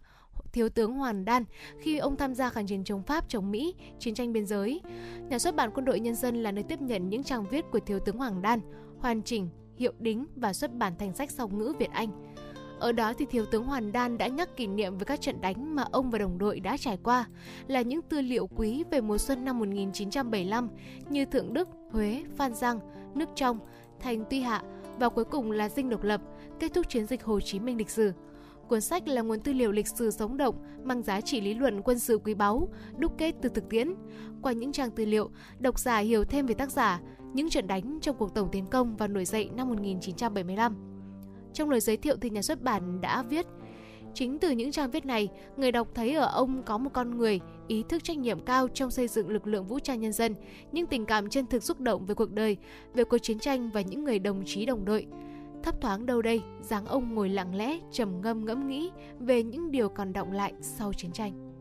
Thiếu tướng Hoàn Đan khi ông tham gia kháng chiến chống Pháp, chống Mỹ, chiến tranh biên giới. Nhà xuất bản Quân đội Nhân dân là nơi tiếp nhận những trang viết của Thiếu tướng Hoàng Đan, hoàn chỉnh, hiệu đính và xuất bản thành sách song ngữ Việt Anh. Ở đó thì Thiếu tướng Hoàn Đan đã nhắc kỷ niệm về các trận đánh mà ông và đồng đội đã trải qua, là những tư liệu quý về mùa xuân năm 1975 như Thượng Đức, Huế, Phan Giang, Nước Trong, Thành Tuy Hạ và cuối cùng là Dinh Độc Lập, kết thúc chiến dịch Hồ Chí Minh lịch sử. Cuốn sách là nguồn tư liệu lịch sử sống động, mang giá trị lý luận quân sự quý báu, đúc kết từ thực tiễn. Qua những trang tư liệu, độc giả hiểu thêm về tác giả, những trận đánh trong cuộc tổng tiến công và nổi dậy năm 1975. Trong lời giới thiệu thì nhà xuất bản đã viết Chính từ những trang viết này, người đọc thấy ở ông có một con người, ý thức trách nhiệm cao trong xây dựng lực lượng vũ trang nhân dân, những tình cảm chân thực xúc động về cuộc đời, về cuộc chiến tranh và những người đồng chí đồng đội. Thấp thoáng đâu đây, dáng ông ngồi lặng lẽ, trầm ngâm ngẫm nghĩ về những điều còn động lại sau chiến tranh.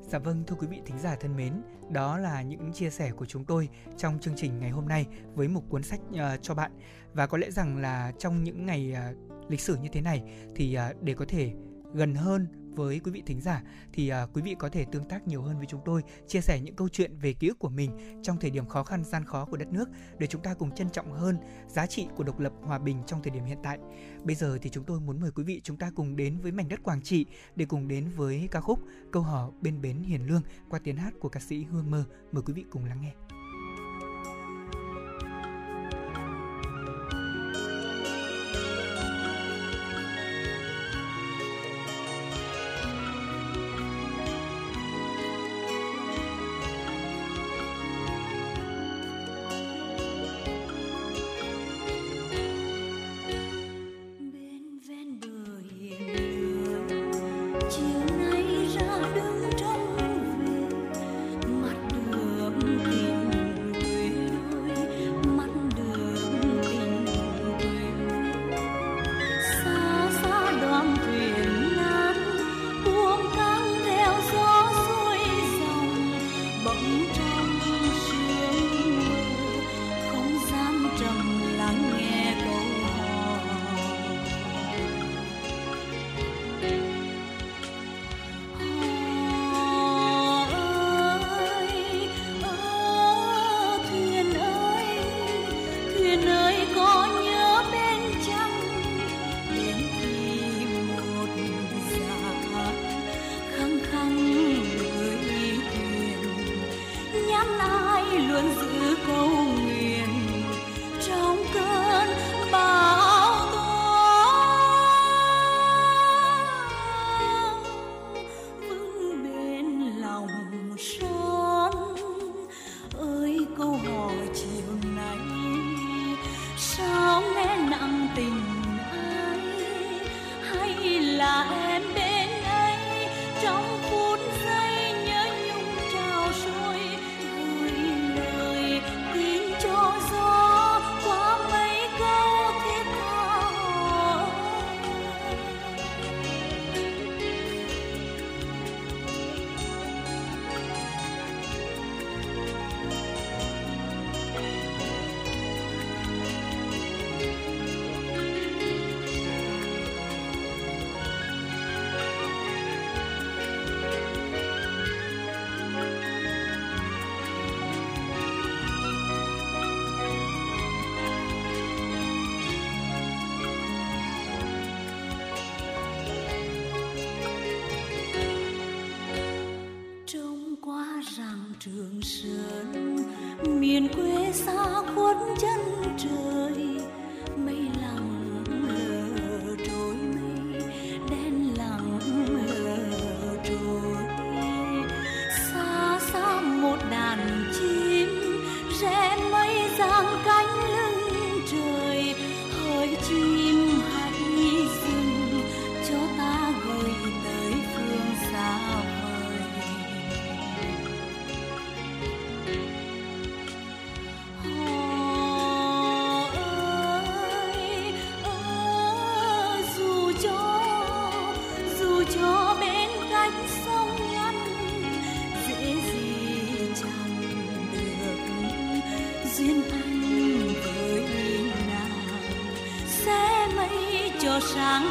Dạ vâng, thưa quý vị thính giả thân mến, đó là những chia sẻ của chúng tôi trong chương trình ngày hôm nay với một cuốn sách uh, cho bạn. Và có lẽ rằng là trong những ngày uh, lịch sử như thế này thì uh, để có thể gần hơn với quý vị thính giả thì uh, quý vị có thể tương tác nhiều hơn với chúng tôi, chia sẻ những câu chuyện về ký ức của mình trong thời điểm khó khăn gian khó của đất nước để chúng ta cùng trân trọng hơn giá trị của độc lập hòa bình trong thời điểm hiện tại. Bây giờ thì chúng tôi muốn mời quý vị chúng ta cùng đến với mảnh đất Quảng Trị để cùng đến với ca khúc Câu hò bên bến hiền lương qua tiếng hát của ca sĩ Hương Mơ. Mời quý vị cùng lắng nghe.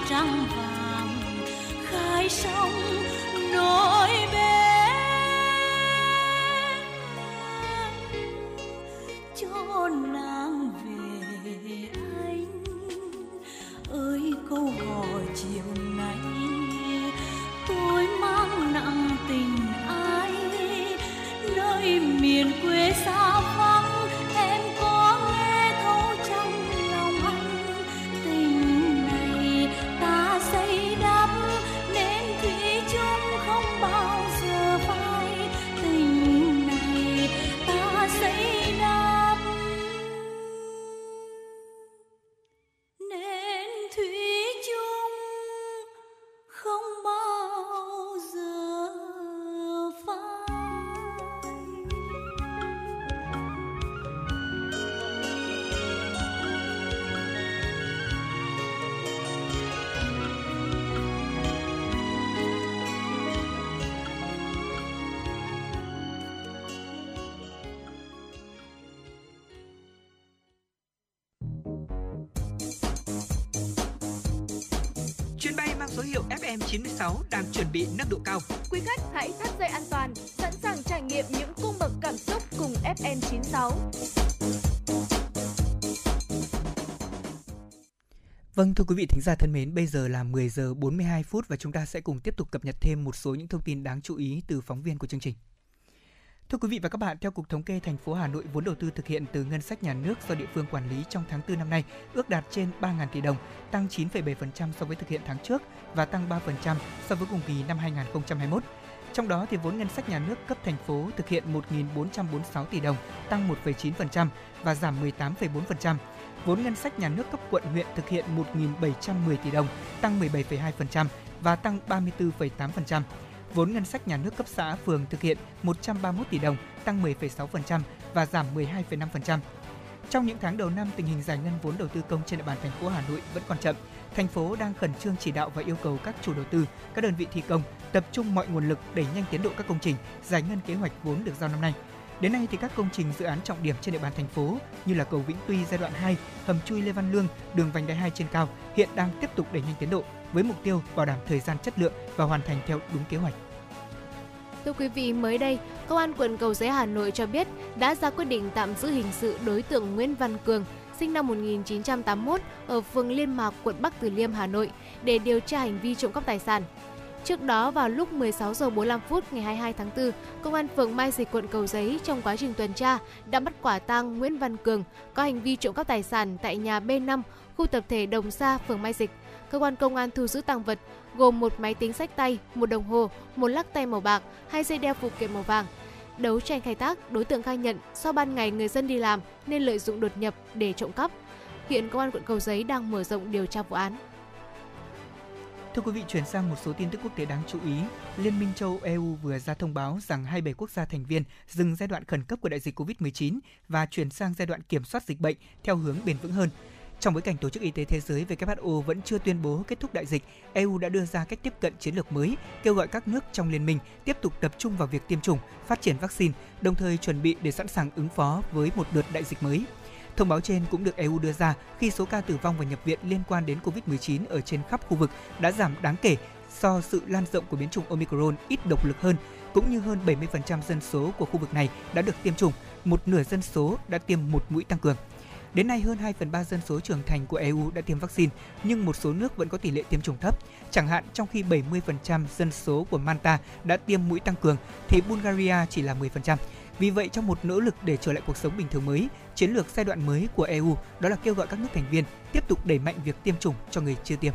Sáng FM96 đang chuẩn bị nâng độ cao. Quý khách hãy thắt dây an toàn, sẵn sàng trải nghiệm những cung bậc cảm xúc cùng FN96. Vâng thưa quý vị thính giả thân mến, bây giờ là 10 giờ 42 phút và chúng ta sẽ cùng tiếp tục cập nhật thêm một số những thông tin đáng chú ý từ phóng viên của chương trình. Thưa quý vị và các bạn, theo Cục Thống kê thành phố Hà Nội, vốn đầu tư thực hiện từ ngân sách nhà nước do địa phương quản lý trong tháng 4 năm nay ước đạt trên 3.000 tỷ đồng, tăng 9,7% so với thực hiện tháng trước và tăng 3% so với cùng kỳ năm 2021. Trong đó thì vốn ngân sách nhà nước cấp thành phố thực hiện 1.446 tỷ đồng, tăng 1,9% và giảm 18,4%. Vốn ngân sách nhà nước cấp quận huyện thực hiện 1.710 tỷ đồng, tăng 17,2% và tăng 34,8%. Vốn ngân sách nhà nước cấp xã phường thực hiện 131 tỷ đồng, tăng 10,6% và giảm 12,5%. Trong những tháng đầu năm, tình hình giải ngân vốn đầu tư công trên địa bàn thành phố Hà Nội vẫn còn chậm. Thành phố đang khẩn trương chỉ đạo và yêu cầu các chủ đầu tư, các đơn vị thi công tập trung mọi nguồn lực đẩy nhanh tiến độ các công trình, giải ngân kế hoạch vốn được giao năm nay. Đến nay thì các công trình dự án trọng điểm trên địa bàn thành phố như là cầu Vĩnh Tuy giai đoạn 2, hầm chui Lê Văn Lương, đường vành đai 2 trên cao hiện đang tiếp tục đẩy nhanh tiến độ với mục tiêu bảo đảm thời gian chất lượng và hoàn thành theo đúng kế hoạch. Thưa quý vị, mới đây, Công an quận Cầu Giấy Hà Nội cho biết đã ra quyết định tạm giữ hình sự đối tượng Nguyễn Văn Cường, sinh năm 1981 ở phường Liên Mạc, quận Bắc Từ Liêm, Hà Nội để điều tra hành vi trộm cắp tài sản. Trước đó vào lúc 16 giờ 45 phút ngày 22 tháng 4, Công an phường Mai Dịch quận Cầu Giấy trong quá trình tuần tra đã bắt quả tang Nguyễn Văn Cường có hành vi trộm cắp tài sản tại nhà B5, khu tập thể Đồng Sa, phường Mai Dịch. Cơ quan công an thu giữ tăng vật gồm một máy tính sách tay, một đồng hồ, một lắc tay màu bạc, hai dây đeo phụ kiện màu vàng. Đấu tranh khai thác, đối tượng khai nhận do ban ngày người dân đi làm nên lợi dụng đột nhập để trộm cắp. Hiện công an quận Cầu Giấy đang mở rộng điều tra vụ án. Thưa quý vị, chuyển sang một số tin tức quốc tế đáng chú ý. Liên minh châu EU vừa ra thông báo rằng 27 quốc gia thành viên dừng giai đoạn khẩn cấp của đại dịch COVID-19 và chuyển sang giai đoạn kiểm soát dịch bệnh theo hướng bền vững hơn. Trong bối cảnh Tổ chức Y tế Thế giới WHO vẫn chưa tuyên bố kết thúc đại dịch, EU đã đưa ra cách tiếp cận chiến lược mới, kêu gọi các nước trong liên minh tiếp tục tập trung vào việc tiêm chủng, phát triển vaccine, đồng thời chuẩn bị để sẵn sàng ứng phó với một đợt đại dịch mới. Thông báo trên cũng được EU đưa ra khi số ca tử vong và nhập viện liên quan đến COVID-19 ở trên khắp khu vực đã giảm đáng kể do sự lan rộng của biến chủng Omicron ít độc lực hơn, cũng như hơn 70% dân số của khu vực này đã được tiêm chủng, một nửa dân số đã tiêm một mũi tăng cường. Đến nay, hơn 2 phần 3 dân số trưởng thành của EU đã tiêm vaccine, nhưng một số nước vẫn có tỷ lệ tiêm chủng thấp. Chẳng hạn, trong khi 70% dân số của Malta đã tiêm mũi tăng cường, thì Bulgaria chỉ là 10%. Vì vậy, trong một nỗ lực để trở lại cuộc sống bình thường mới, chiến lược giai đoạn mới của EU đó là kêu gọi các nước thành viên tiếp tục đẩy mạnh việc tiêm chủng cho người chưa tiêm.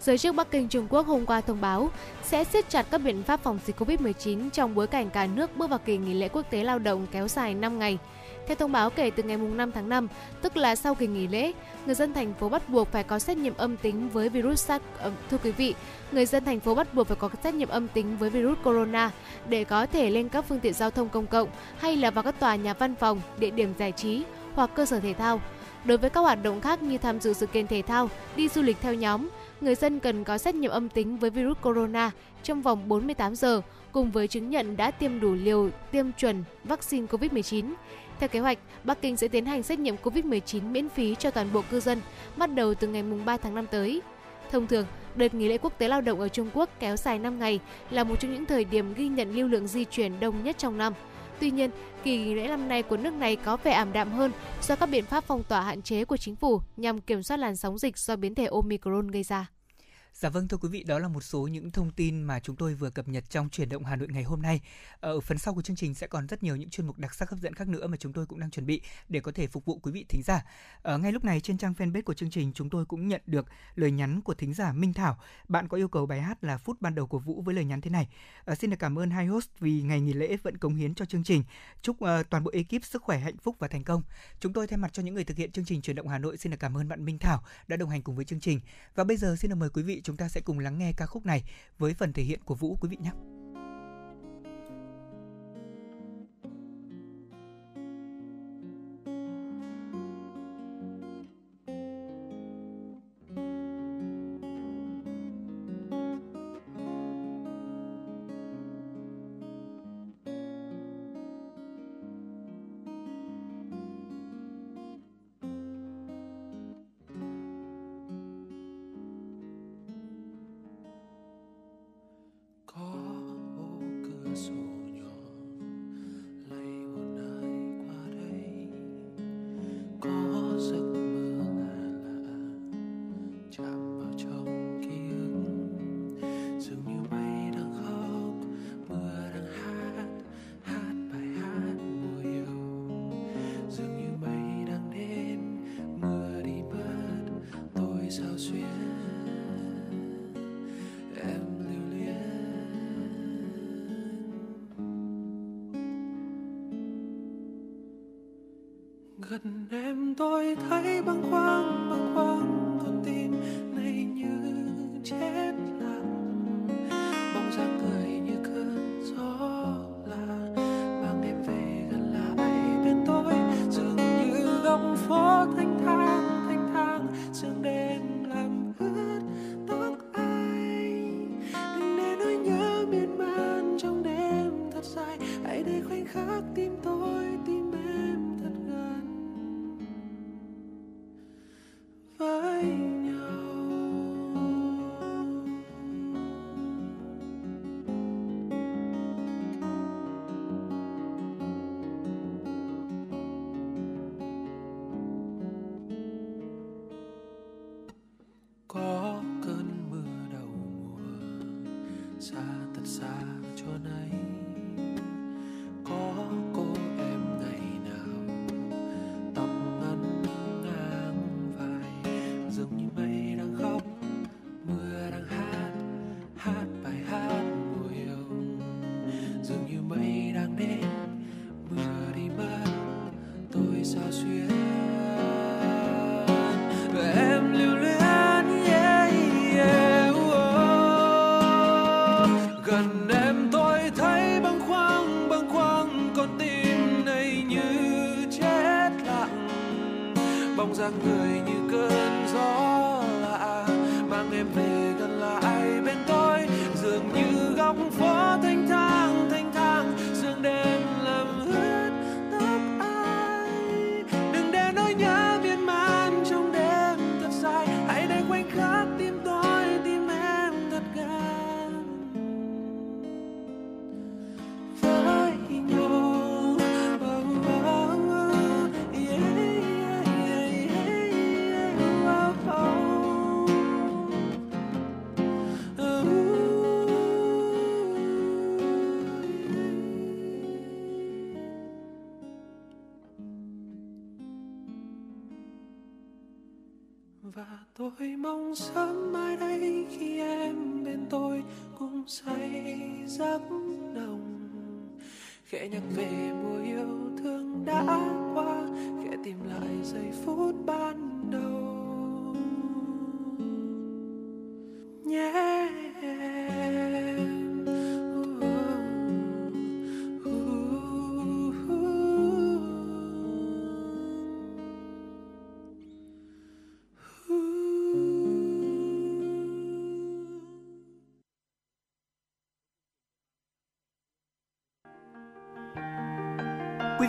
Giới chức Bắc Kinh Trung Quốc hôm qua thông báo sẽ siết chặt các biện pháp phòng dịch COVID-19 trong bối cảnh cả nước bước vào kỳ nghỉ lễ quốc tế lao động kéo dài 5 ngày. Theo thông báo kể từ ngày 5 tháng 5, tức là sau kỳ nghỉ lễ, người dân thành phố bắt buộc phải có xét nghiệm âm tính với virus SARS. Ờ, thưa quý vị, người dân thành phố bắt buộc phải có xét nghiệm âm tính với virus corona để có thể lên các phương tiện giao thông công cộng hay là vào các tòa nhà văn phòng, địa điểm giải trí hoặc cơ sở thể thao. Đối với các hoạt động khác như tham dự sự kiện thể thao, đi du lịch theo nhóm, người dân cần có xét nghiệm âm tính với virus corona trong vòng 48 giờ cùng với chứng nhận đã tiêm đủ liều tiêm chuẩn vaccine COVID-19. Theo kế hoạch, Bắc Kinh sẽ tiến hành xét nghiệm COVID-19 miễn phí cho toàn bộ cư dân bắt đầu từ ngày 3 tháng 5 tới. Thông thường, đợt nghỉ lễ quốc tế lao động ở Trung Quốc kéo dài 5 ngày là một trong những thời điểm ghi nhận lưu lượng di chuyển đông nhất trong năm. Tuy nhiên, kỳ nghỉ lễ năm nay của nước này có vẻ ảm đạm hơn do các biện pháp phong tỏa hạn chế của chính phủ nhằm kiểm soát làn sóng dịch do biến thể Omicron gây ra. Dạ vâng thưa quý vị, đó là một số những thông tin mà chúng tôi vừa cập nhật trong chuyển động Hà Nội ngày hôm nay. Ờ, ở phần sau của chương trình sẽ còn rất nhiều những chuyên mục đặc sắc hấp dẫn khác nữa mà chúng tôi cũng đang chuẩn bị để có thể phục vụ quý vị thính giả. Ở ngay lúc này trên trang fanpage của chương trình chúng tôi cũng nhận được lời nhắn của thính giả Minh Thảo. Bạn có yêu cầu bài hát là phút ban đầu của Vũ với lời nhắn thế này. À, xin được cảm ơn hai host vì ngày nghỉ lễ vẫn cống hiến cho chương trình. Chúc uh, toàn bộ ekip sức khỏe, hạnh phúc và thành công. Chúng tôi thay mặt cho những người thực hiện chương trình chuyển động Hà Nội xin được cảm ơn bạn Minh Thảo đã đồng hành cùng với chương trình. Và bây giờ xin được mời quý vị chúng ta sẽ cùng lắng nghe ca khúc này với phần thể hiện của Vũ, quý vị nhé.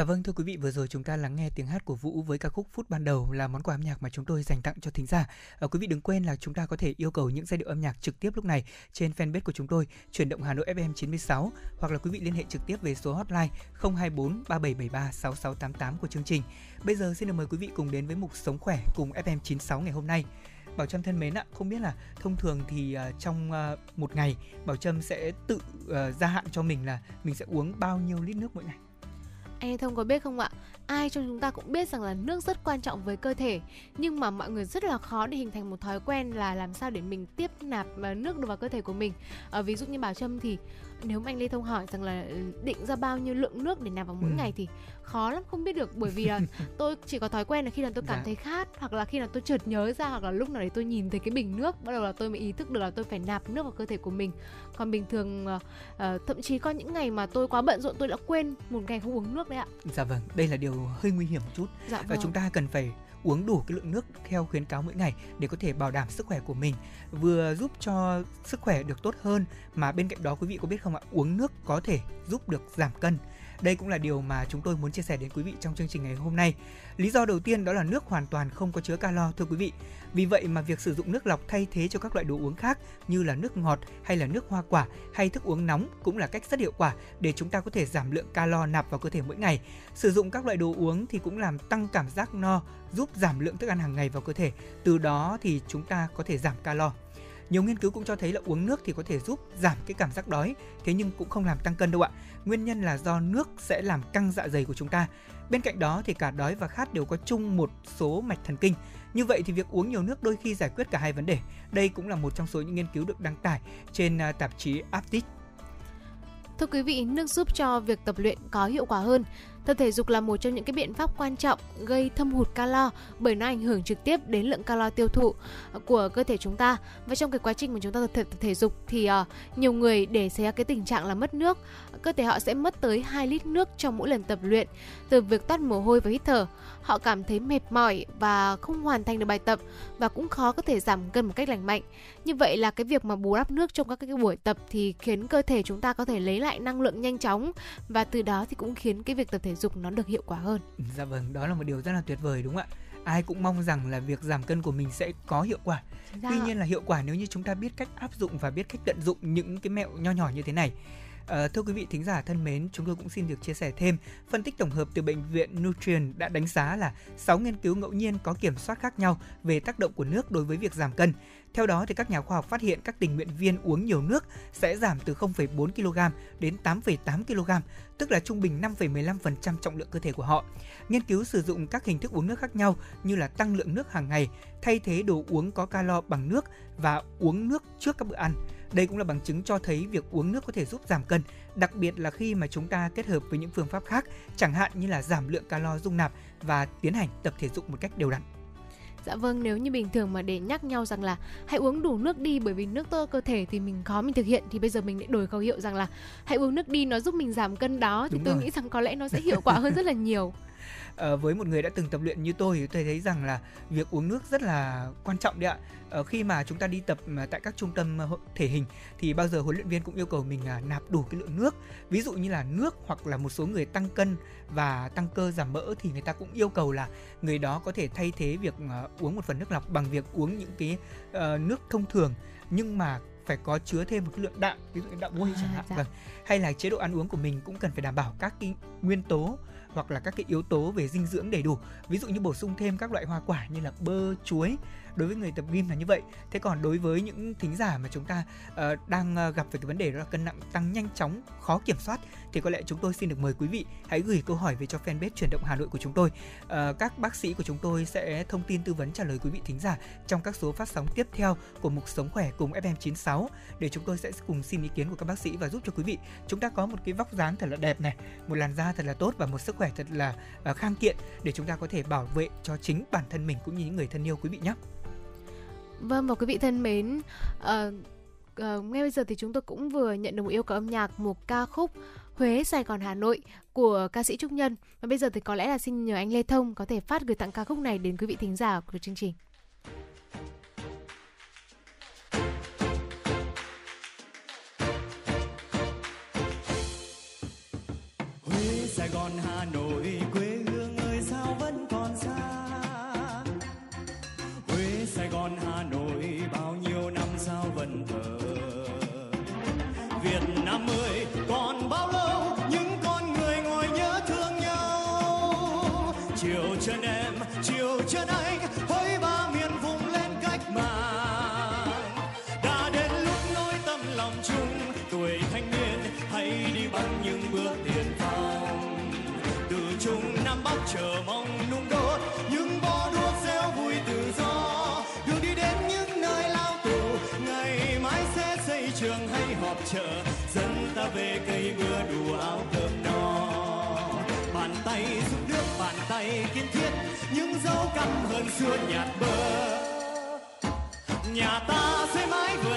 Dạ vâng thưa quý vị vừa rồi chúng ta lắng nghe tiếng hát của Vũ với ca khúc phút ban đầu là món quà âm nhạc mà chúng tôi dành tặng cho thính giả. À, quý vị đừng quên là chúng ta có thể yêu cầu những giai điệu âm nhạc trực tiếp lúc này trên fanpage của chúng tôi chuyển động Hà Nội FM 96 hoặc là quý vị liên hệ trực tiếp về số hotline 024 3773 6688 của chương trình. Bây giờ xin được mời quý vị cùng đến với mục sống khỏe cùng FM 96 ngày hôm nay. Bảo Trâm thân mến ạ, không biết là thông thường thì uh, trong uh, một ngày Bảo Trâm sẽ tự uh, gia hạn cho mình là mình sẽ uống bao nhiêu lít nước mỗi ngày? Anh Thông có biết không ạ? Ai trong chúng ta cũng biết rằng là nước rất quan trọng với cơ thể Nhưng mà mọi người rất là khó để hình thành một thói quen là làm sao để mình tiếp nạp à, nước được vào cơ thể của mình à, Ví dụ như Bảo Trâm thì nếu mà anh Lê Thông hỏi rằng là ừ, định ra bao nhiêu lượng nước để nạp vào mỗi Ừ. ngày thì khó lắm không biết được bởi vì là tôi chỉ có thói quen là khi nào tôi cảm Dạ. thấy khát hoặc là khi nào tôi chợt nhớ ra hoặc là lúc nào đấy tôi nhìn thấy cái bình nước bắt đầu là tôi mới ý thức được là tôi phải nạp nước vào cơ thể của mình còn bình thường ờ, thậm chí có những ngày mà tôi quá bận rộn tôi đã quên một ngày không uống nước đấy ạ Dạ vâng, đây là điều hơi nguy hiểm một chút. dạ Và vâng chúng ta cần phải uống đủ cái lượng nước theo khuyến cáo mỗi ngày để có thể bảo đảm sức khỏe của mình, vừa giúp cho sức khỏe được tốt hơn. Mà bên cạnh đó, quý vị có biết không ạ? Uống nước có thể giúp được giảm cân đây cũng là điều mà chúng tôi muốn chia sẻ đến quý vị trong chương trình ngày hôm nay lý do đầu tiên đó là nước hoàn toàn không có chứa calo thưa quý vị vì vậy mà việc sử dụng nước lọc thay thế cho các loại đồ uống khác như là nước ngọt hay là nước hoa quả hay thức uống nóng cũng là cách rất hiệu quả để chúng ta có thể giảm lượng calo nạp vào cơ thể mỗi ngày Sử dụng các loại đồ uống thì cũng làm tăng cảm giác no, giúp giảm lượng thức ăn hàng ngày vào cơ thể. Từ đó thì chúng ta có thể giảm calo. Nhiều nghiên cứu cũng cho thấy là uống nước thì có thể giúp giảm cái cảm giác đói, thế nhưng cũng không làm tăng cân đâu ạ. Nguyên nhân là do nước sẽ làm căng dạ dày của chúng ta. Bên cạnh đó thì cả đói và khát đều có chung một số mạch thần kinh. Như vậy thì việc uống nhiều nước đôi khi giải quyết cả hai vấn đề. Đây cũng là một trong số những nghiên cứu được đăng tải trên à, tạp chí Aptic Thưa quý vị, nước giúp cho việc tập luyện có hiệu quả hơn. Tập thể dục là một trong những cái biện pháp quan trọng gây thâm hụt calo bởi nó ảnh hưởng trực tiếp đến lượng calo tiêu thụ của cơ thể chúng ta. Và trong cái quá trình mà chúng ta tập thể, tập thể dục thì uh, nhiều người để xảy ra cái tình trạng là mất nước, cơ thể họ sẽ mất tới 2 lít nước trong mỗi lần tập luyện từ việc toát mồ hôi và hít thở. Họ cảm thấy mệt mỏi và không hoàn thành được bài tập và cũng khó có thể giảm cân một cách lành mạnh. Như vậy là cái việc mà bù đắp nước trong các cái buổi tập thì khiến cơ thể chúng ta có thể lấy lại năng lượng nhanh chóng và từ đó thì cũng khiến cái việc tập thể dục nó được hiệu quả hơn. Dạ vâng, đó là một điều rất là tuyệt vời đúng không ạ? Ai cũng mong rằng là việc giảm cân của mình sẽ có hiệu quả. Xác Tuy nhiên là hiệu quả nếu như chúng ta biết cách áp dụng và biết cách tận dụng những cái mẹo nho nhỏ như thế này. À, thưa quý vị thính giả thân mến, chúng tôi cũng xin được chia sẻ thêm phân tích tổng hợp từ bệnh viện Nutrien đã đánh giá là 6 nghiên cứu ngẫu nhiên có kiểm soát khác nhau về tác động của nước đối với việc giảm cân. Theo đó thì các nhà khoa học phát hiện các tình nguyện viên uống nhiều nước sẽ giảm từ 0,4 kg đến 8,8 kg, tức là trung bình 5,15% trọng lượng cơ thể của họ. Nghiên cứu sử dụng các hình thức uống nước khác nhau như là tăng lượng nước hàng ngày, thay thế đồ uống có calo bằng nước và uống nước trước các bữa ăn. Đây cũng là bằng chứng cho thấy việc uống nước có thể giúp giảm cân, đặc biệt là khi mà chúng ta kết hợp với những phương pháp khác, chẳng hạn như là giảm lượng calo dung nạp và tiến hành tập thể dục một cách đều đặn. Dạ vâng, nếu như bình thường mà để nhắc nhau rằng là hãy uống đủ nước đi bởi vì nước cho cơ thể thì mình khó mình thực hiện thì bây giờ mình lại đổi khẩu hiệu rằng là hãy uống nước đi nó giúp mình giảm cân đó thì Đúng tôi rồi. nghĩ rằng có lẽ nó sẽ hiệu quả hơn rất là nhiều. Ờ, với một người đã từng tập luyện như tôi thì tôi thấy rằng là việc uống nước rất là quan trọng đấy ạ. Ờ, khi mà chúng ta đi tập mà tại các trung tâm ờ, thể hình thì bao giờ huấn luyện viên cũng yêu cầu mình à, nạp đủ cái lượng nước. Ví dụ như là nước hoặc là một số người tăng cân và tăng cơ giảm mỡ thì người ta cũng yêu cầu là người đó có thể thay thế việc ờ, uống một phần nước lọc bằng việc uống những cái ờ, nước thông thường nhưng mà phải có chứa thêm một cái lượng đạm ví dụ như đạm whey À, chẳng hạn dạ. vâng hay là chế độ ăn uống của mình cũng cần phải đảm bảo các cái nguyên tố hoặc là các cái yếu tố về dinh dưỡng đầy đủ ví dụ như bổ sung thêm các loại hoa quả như là bơ chuối đối với người tập gym là như vậy. Thế còn đối với những thính giả mà chúng ta uh, đang uh, gặp về cái vấn đề đó là cân nặng tăng nhanh chóng khó kiểm soát thì có lẽ chúng tôi xin được mời quý vị hãy gửi câu hỏi về cho fanpage chuyển động Hà Nội của chúng tôi. À, các bác sĩ của chúng tôi sẽ thông tin tư vấn trả lời quý vị thính giả trong các số phát sóng tiếp theo của mục sống khỏe cùng FM96 để chúng tôi sẽ cùng xin ý kiến của các bác sĩ và giúp cho quý vị. Chúng ta có một cái vóc dáng thật là đẹp này một làn da thật là tốt và một sức khỏe thật là ờ, khang kiện để chúng ta có thể bảo vệ cho chính bản thân mình cũng như những người thân yêu quý vị nhé. Vâng và quý vị thân mến, uh, uh, ngay bây giờ thì chúng tôi cũng vừa nhận được một yêu cầu âm nhạc một ca khúc. Huế, Sài Gòn, Hà Nội của ca sĩ Trúc Nhân và bây giờ thì có lẽ là xin nhờ anh Lê Thông có thể phát gửi tặng ca khúc này đến quý vị thính giả của chương trình. Huế, Sài Gòn, Hà Nội căm hơn xưa nhạt bờ. Nhà ta sẽ mãi vườn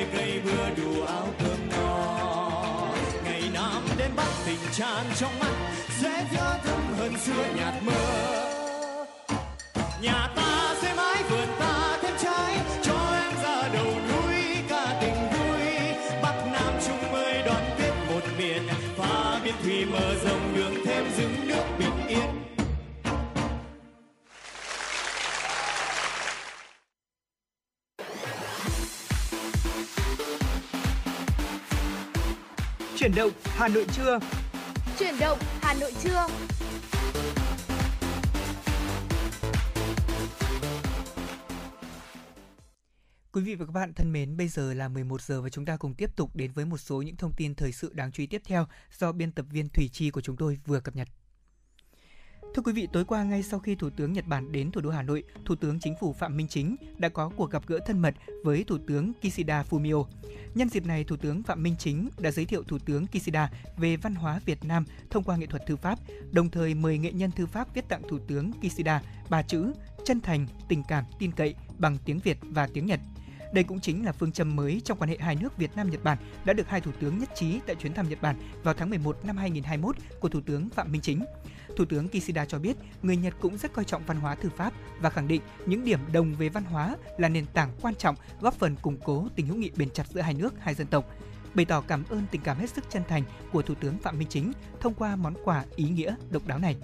về cây mưa đủ áo cơm no. Ngày nam đến bắc tình tràn trong mắt sẽ nhớ thấm hơn xưa nhạt mơ. Nhà ta động Hà Nội trưa. Chuyển động Hà Nội trưa. Quý vị và các bạn thân mến, bây giờ là 11 giờ và chúng ta cùng tiếp tục đến với một số những thông tin thời sự đáng chú ý tiếp theo do biên tập viên Thủy Chi của chúng tôi vừa cập nhật. Thưa quý vị, tối qua ngay sau khi Thủ tướng Nhật Bản đến thủ đô Hà Nội, Thủ tướng Chính phủ Phạm Minh Chính đã có cuộc gặp gỡ thân mật với Thủ tướng Kishida Fumio. Nhân dịp này, Thủ tướng Phạm Minh Chính đã giới thiệu Thủ tướng Kishida về văn hóa Việt Nam thông qua nghệ thuật thư pháp, đồng thời mời nghệ nhân thư pháp viết tặng Thủ tướng Kishida ba chữ chân thành, tình cảm, tin cậy bằng tiếng Việt và tiếng Nhật. Đây cũng chính là phương châm mới trong quan hệ hai nước Việt Nam Nhật Bản đã được hai thủ tướng nhất trí tại chuyến thăm Nhật Bản vào tháng 11 năm 2021 của Thủ tướng Phạm Minh Chính. Thủ tướng Kishida cho biết người Nhật cũng rất coi trọng văn hóa thư pháp và khẳng định những điểm đồng về văn hóa là nền tảng quan trọng góp phần củng cố tình hữu nghị bền chặt giữa hai nước, hai dân tộc bày tỏ cảm ơn tình cảm hết sức chân thành của Thủ tướng Phạm Minh Chính thông qua món quà ý nghĩa độc đáo này.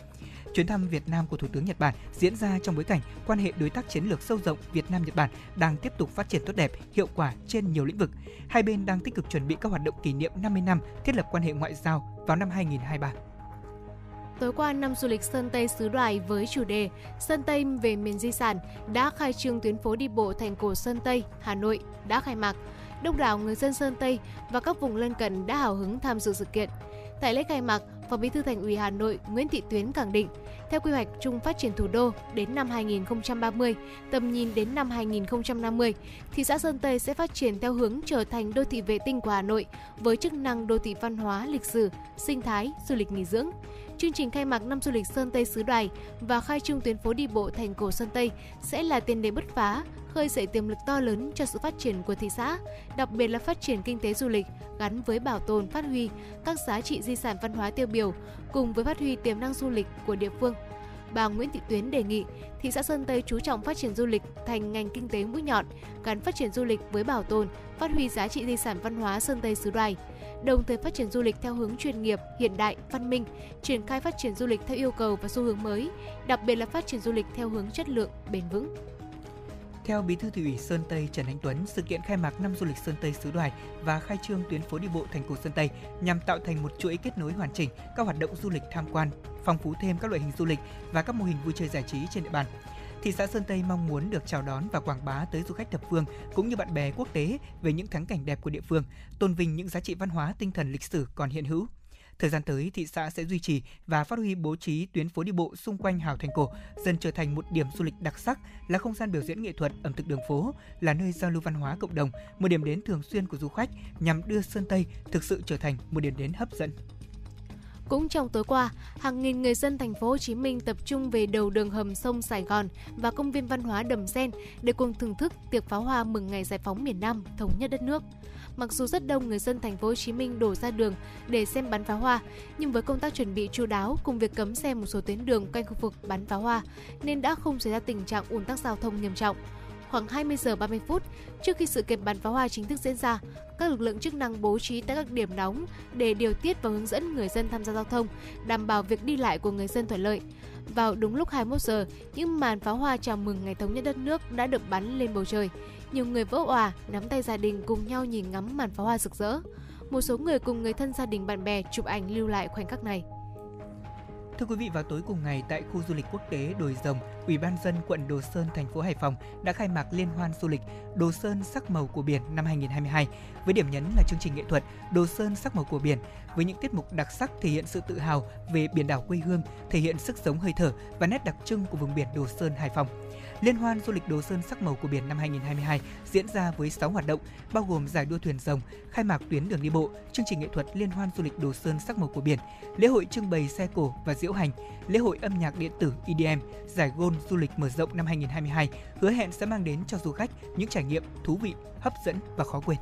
Chuyến thăm Việt Nam của Thủ tướng Nhật Bản diễn ra trong bối cảnh quan hệ đối tác chiến lược sâu rộng Việt Nam Nhật Bản đang tiếp tục phát triển tốt đẹp, hiệu quả trên nhiều lĩnh vực. Hai bên đang tích cực chuẩn bị các hoạt động kỷ niệm 50 năm thiết lập quan hệ ngoại giao vào năm 2023. Tối qua, năm du lịch Sơn Tây xứ Đoài với chủ đề Sơn Tây về miền di sản đã khai trương tuyến phố đi bộ thành cổ Sơn Tây, Hà Nội đã khai mạc. Đông đảo người dân Sơn Tây và các vùng lân cận đã hào hứng tham dự sự kiện. Tại lễ khai mạc, Phó Bí thư Thành ủy Hà Nội Nguyễn Thị Tuyến khẳng định, theo quy hoạch chung phát triển thủ đô đến năm 2030, tầm nhìn đến năm 2050, thị xã Sơn Tây sẽ phát triển theo hướng trở thành đô thị vệ tinh của Hà Nội với chức năng đô thị văn hóa, lịch sử, sinh thái, du lịch nghỉ dưỡng. Chương trình khai mạc năm du lịch Sơn Tây xứ Đoài và khai trương tuyến phố đi bộ thành cổ Sơn Tây sẽ là tiền đề bứt phá, khơi dậy tiềm lực to lớn cho sự phát triển của thị xã, đặc biệt là phát triển kinh tế du lịch gắn với bảo tồn phát huy các giá trị di sản văn hóa tiêu biểu cùng với phát huy tiềm năng du lịch của địa phương. Bà Nguyễn Thị Tuyến đề nghị thị xã Sơn Tây chú trọng phát triển du lịch thành ngành kinh tế mũi nhọn, gắn phát triển du lịch với bảo tồn, phát huy giá trị di sản văn hóa Sơn Tây xứ Đoài đồng thời phát triển du lịch theo hướng chuyên nghiệp, hiện đại, văn minh, triển khai phát triển du lịch theo yêu cầu và xu hướng mới, đặc biệt là phát triển du lịch theo hướng chất lượng, bền vững. Theo Bí thư Thị ủy Sơn Tây Trần Anh Tuấn, sự kiện khai mạc năm du lịch Sơn Tây xứ Đoài và khai trương tuyến phố đi bộ thành cổ Sơn Tây nhằm tạo thành một chuỗi kết nối hoàn chỉnh các hoạt động du lịch tham quan, phong phú thêm các loại hình du lịch và các mô hình vui chơi giải trí trên địa bàn thị xã Sơn Tây mong muốn được chào đón và quảng bá tới du khách thập phương cũng như bạn bè quốc tế về những thắng cảnh đẹp của địa phương, tôn vinh những giá trị văn hóa tinh thần lịch sử còn hiện hữu. Thời gian tới, thị xã sẽ duy trì và phát huy bố trí tuyến phố đi bộ xung quanh hào thành cổ, dần trở thành một điểm du lịch đặc sắc, là không gian biểu diễn nghệ thuật, ẩm thực đường phố, là nơi giao lưu văn hóa cộng đồng, một điểm đến thường xuyên của du khách nhằm đưa Sơn Tây thực sự trở thành một điểm đến hấp dẫn. Cũng trong tối qua, hàng nghìn người dân thành phố Hồ Chí Minh tập trung về đầu đường hầm sông Sài Gòn và công viên văn hóa Đầm Sen để cùng thưởng thức tiệc pháo hoa mừng ngày giải phóng miền Nam, thống nhất đất nước. Mặc dù rất đông người dân thành phố Hồ Chí Minh đổ ra đường để xem bắn pháo hoa, nhưng với công tác chuẩn bị chu đáo cùng việc cấm xe một số tuyến đường quanh khu vực bắn pháo hoa nên đã không xảy ra tình trạng ùn tắc giao thông nghiêm trọng khoảng 20 giờ 30 phút trước khi sự kiện bắn pháo hoa chính thức diễn ra, các lực lượng chức năng bố trí tại các điểm nóng để điều tiết và hướng dẫn người dân tham gia giao thông, đảm bảo việc đi lại của người dân thuận lợi. Vào đúng lúc 21 giờ, những màn pháo hoa chào mừng ngày thống nhất đất nước đã được bắn lên bầu trời. Nhiều người vỡ òa, nắm tay gia đình cùng nhau nhìn ngắm màn pháo hoa rực rỡ. Một số người cùng người thân gia đình bạn bè chụp ảnh lưu lại khoảnh khắc này. Thưa quý vị, vào tối cùng ngày tại khu du lịch quốc tế Đồi Rồng, Ủy ban dân quận Đồ Sơn, thành phố Hải Phòng đã khai mạc liên hoan du lịch Đồ Sơn sắc màu của biển năm 2022 với điểm nhấn là chương trình nghệ thuật Đồ Sơn sắc màu của biển với những tiết mục đặc sắc thể hiện sự tự hào về biển đảo quê hương, thể hiện sức sống hơi thở và nét đặc trưng của vùng biển Đồ Sơn, Hải Phòng. Liên hoan du lịch Đồ Sơn sắc màu của biển năm 2022 diễn ra với 6 hoạt động, bao gồm giải đua thuyền rồng, khai mạc tuyến đường đi bộ, chương trình nghệ thuật Liên hoan du lịch Đồ Sơn sắc màu của biển, lễ hội trưng bày xe cổ và diễu hành, lễ hội âm nhạc điện tử EDM, giải gôn du lịch mở rộng năm 2022 hứa hẹn sẽ mang đến cho du khách những trải nghiệm thú vị, hấp dẫn và khó quên.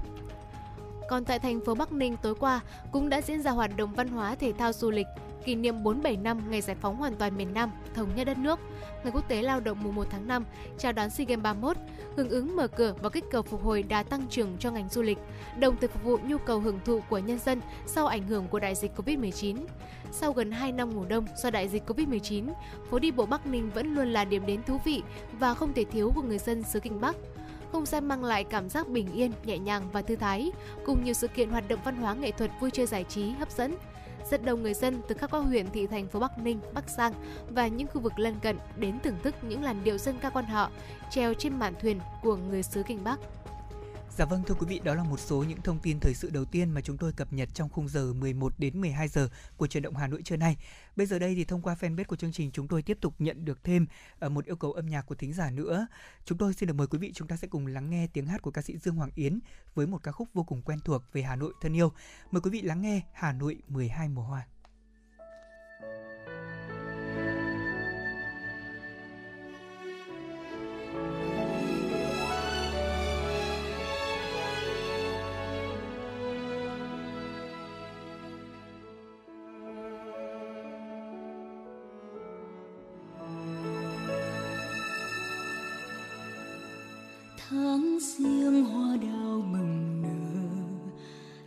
Còn tại thành phố Bắc Ninh tối qua cũng đã diễn ra hoạt động văn hóa thể thao du lịch kỷ niệm 47 năm ngày giải phóng hoàn toàn miền Nam, thống nhất đất nước, Ngày Quốc tế Lao động mùng 1 tháng 5, chào đón SEA Games 31, hưởng ứng mở cửa và kích cầu phục hồi đà tăng trưởng cho ngành du lịch, đồng thời phục vụ nhu cầu hưởng thụ của nhân dân sau ảnh hưởng của đại dịch Covid-19. Sau gần 2 năm ngủ đông do đại dịch Covid-19, phố đi bộ Bắc Ninh vẫn luôn là điểm đến thú vị và không thể thiếu của người dân xứ Kinh Bắc không gian mang lại cảm giác bình yên, nhẹ nhàng và thư thái, cùng nhiều sự kiện hoạt động văn hóa nghệ thuật vui chơi giải trí hấp dẫn. Rất đông người dân từ khắp các huyện thị thành phố Bắc Ninh, Bắc Giang và những khu vực lân cận đến thưởng thức những làn điệu dân ca quan họ treo trên mạn thuyền của người xứ Kinh Bắc. Dạ vâng thưa quý vị, đó là một số những thông tin thời sự đầu tiên mà chúng tôi cập nhật trong khung giờ 11 đến 12 giờ của truyền động Hà Nội trưa nay. Bây giờ đây thì thông qua fanpage của chương trình chúng tôi tiếp tục nhận được thêm ờ, một yêu cầu âm nhạc của thính giả nữa. Chúng tôi xin được mời quý vị chúng ta sẽ cùng lắng nghe tiếng hát của ca sĩ Dương Hoàng Yến với một ca khúc vô cùng quen thuộc về Hà Nội thân yêu. Mời quý vị lắng nghe Hà Nội 12 mùa hoa. Tháng riêng hoa đào bừng nở,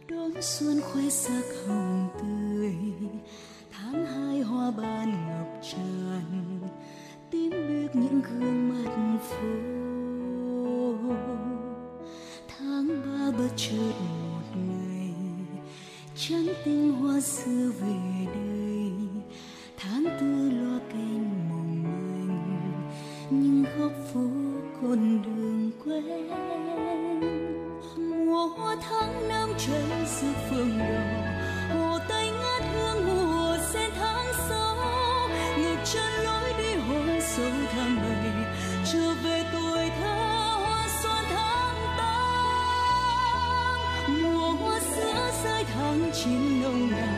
đón xuân khoe sắc hồng tươi. Tháng hai hoa ban ngập tràn, tím biếc những gương mặt phố tháng ba bất chợt một ngày, trắng tinh hoa xưa về đây. Tháng tư loa kèn mộng manh, nhưng góc phố con đường quen mùa hoa tháng năm trời rực phương đỏ hồ tây ngát hương mùa sen tháng sáu ngược chân lối đi hoa sâu tháng bảy trở về tuổi thơ hoa xuân tháng tám mùa hoa sữa rơi tháng chín nồng nàn.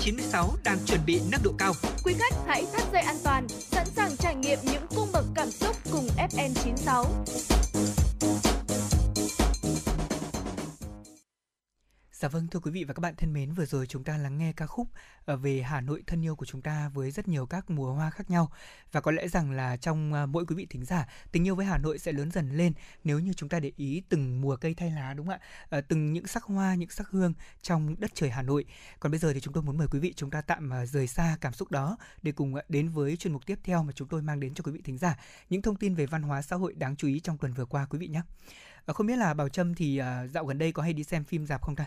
96 đang chuẩn bị nâng độ cao. Quý vị và các bạn thân mến, vừa rồi chúng ta lắng nghe ca khúc ờ, về Hà Nội thân yêu của chúng ta với rất nhiều các mùa hoa khác nhau và có lẽ rằng là trong ờ, mỗi quý vị thính giả, tình yêu với Hà Nội sẽ lớn dần lên nếu như chúng ta để ý từng mùa cây thay lá đúng không ạ? Ờ, từng những sắc hoa, những sắc hương trong đất trời Hà Nội. Còn bây giờ thì chúng tôi muốn mời quý vị chúng ta tạm rời xa cảm xúc đó để cùng đến với chuyên mục tiếp theo mà chúng tôi mang đến cho quý vị thính giả những thông tin về văn hóa xã hội đáng chú ý trong tuần vừa qua quý vị nhé. Không biết là Bảo Trâm thì dạo gần đây có hay đi xem phim rạp không ta?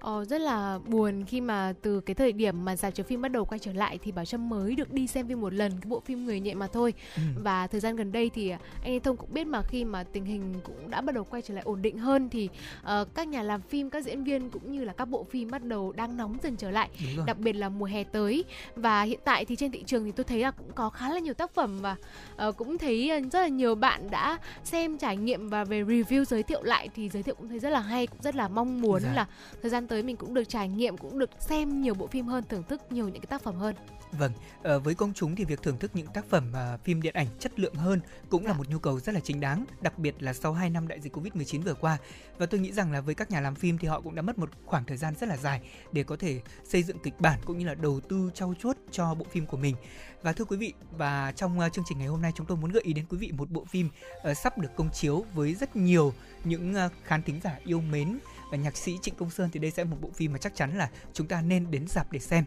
Ờ, rất là buồn khi mà từ cái thời điểm mà dạp chiếu phim bắt đầu quay trở lại thì Bảo Trâm mới được đi xem phim một lần cái bộ phim Người nhẹ mà thôi. Ừ. Và thời gian gần đây thì anh Thông cũng biết mà khi mà tình hình cũng đã bắt đầu quay trở lại ổn định hơn thì ờ, các nhà làm phim, các diễn viên cũng như là các bộ phim bắt đầu đang nóng dần trở lại. Đặc biệt là mùa hè tới và hiện tại thì trên thị trường thì tôi thấy là cũng có khá là nhiều tác phẩm và ờ, cũng thấy ờ, rất là nhiều bạn đã xem trải nghiệm và về review giới thiệu lại thì giới thiệu cũng thấy rất là hay cũng rất là mong muốn Dạ. là thời gian tới mình cũng được trải nghiệm cũng được xem nhiều bộ phim hơn thưởng thức nhiều những cái tác phẩm hơn Vâng, ờ, với công chúng thì việc thưởng thức những tác phẩm à, phim điện ảnh chất lượng hơn cũng là Dạ. một nhu cầu rất là chính đáng, đặc biệt là sau 2 năm đại dịch Covid-19 vừa qua. Và tôi nghĩ rằng là với các nhà làm phim thì họ cũng đã mất một khoảng thời gian rất là dài để có thể xây dựng kịch bản cũng như là đầu tư trau chuốt cho bộ phim của mình. Và thưa quý vị, và trong à, chương trình ngày hôm nay chúng tôi muốn gợi ý đến quý vị một bộ phim ờ, sắp được công chiếu với rất nhiều những à, khán thính giả yêu mến và nhạc sĩ Trịnh Công Sơn thì đây sẽ là một bộ phim mà chắc chắn là chúng ta nên đến dạp để xem.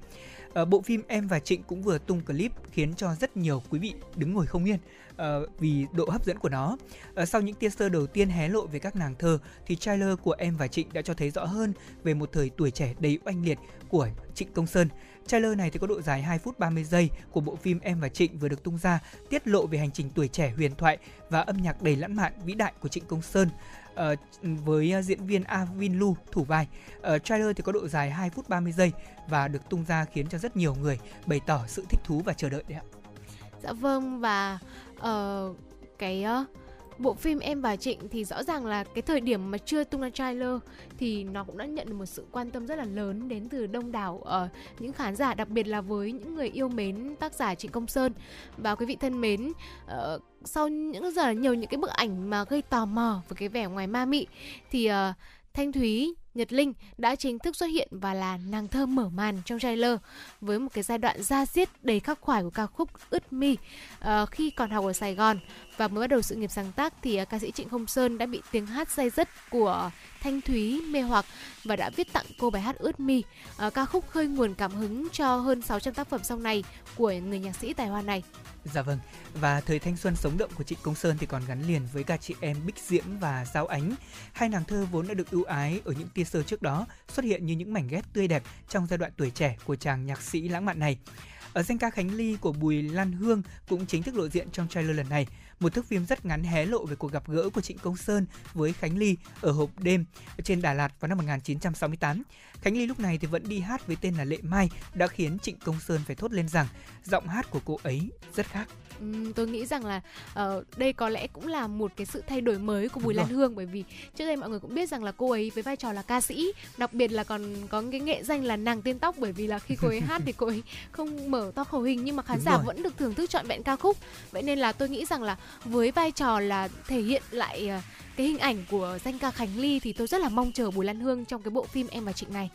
À, bộ phim Em và Trịnh cũng vừa tung clip khiến cho rất nhiều quý vị đứng ngồi không yên à, vì độ hấp dẫn của nó. À, sau những teaser đầu tiên hé lộ về các nàng thơ thì trailer của Em và Trịnh đã cho thấy rõ hơn về một thời tuổi trẻ đầy oanh liệt của Trịnh Công Sơn. Trailer này thì có độ dài 2 phút 30 giây của bộ phim Em và Trịnh vừa được tung ra, tiết lộ về hành trình tuổi trẻ huyền thoại và âm nhạc đầy lãng mạn vĩ đại của Trịnh Công Sơn uh, với ờ, diễn viên Avin Lu thủ vai. Uh, trailer thì có độ dài 2 phút 30 giây và được tung ra khiến cho rất nhiều người bày tỏ sự thích thú và chờ đợi đấy ạ. dạ vâng và uh, cái uh, bộ phim em và trịnh thì rõ ràng là cái thời điểm mà chưa tung ra trailer thì nó cũng đã nhận được một sự quan tâm rất là lớn đến từ đông đảo ờ, những khán giả đặc biệt là với những người yêu mến tác giả trịnh công sơn. Và quý vị thân mến uh, sau những giờ nhiều những cái bức ảnh mà gây tò mò với cái vẻ ngoài ma mị thì uh, Thanh Thúy, Nhật Linh đã chính thức xuất hiện và là nàng thơ mở màn trong trailer với một cái giai đoạn ra diết đầy khắc khoải của ca khúc Ướt Mi uh, khi còn học ở Sài Gòn và mới bắt đầu sự nghiệp sáng tác thì uh, ca sĩ Trịnh Công Sơn đã bị tiếng hát say dứt của Thanh Thúy mê hoặc và đã viết tặng cô bài hát Ướt Mi uh, ca khúc khơi nguồn cảm hứng cho hơn 600 tác phẩm sau này của người nhạc sĩ tài hoa này. Dạ vâng, và thời thanh xuân sống động của Trịnh Công Sơn thì còn gắn liền với cả chị em Bích Diễm và Giao Ánh. Hai nàng thơ vốn đã được ưu ái ở những tia sơ trước đó xuất hiện như những mảnh ghép tươi đẹp trong giai đoạn tuổi trẻ của chàng nhạc sĩ lãng mạn này. Ở danh ca Khánh Ly của Bùi Lan Hương cũng chính thức lộ diện trong trailer lần này. Một thước phim rất ngắn hé lộ về cuộc gặp gỡ của Trịnh Công Sơn với Khánh Ly ở hộp đêm trên Đà Lạt vào năm 1968. Khánh Ly lúc này thì vẫn đi hát với tên là Lệ Mai đã khiến Trịnh Công Sơn phải thốt lên rằng giọng hát của cô ấy rất khác. Ừm, tôi nghĩ rằng là ờ, đây có lẽ cũng là một cái sự thay đổi mới của Bùi Đúng Lan rồi. Hương bởi vì trước đây mọi người cũng biết rằng là cô ấy với vai trò là ca sĩ đặc biệt là còn có cái nghệ danh là nàng tiên tóc bởi vì là khi cô ấy hát thì cô ấy không mở to khẩu hình nhưng mà khán Đúng giả rồi. vẫn được thưởng thức trọn vẹn ca khúc vậy nên là tôi nghĩ rằng là với vai trò là thể hiện lại ờ, cái hình ảnh của danh ca Khánh Ly thì tôi rất là mong chờ Bùi Lan Hương trong cái bộ phim Em và Trịnh này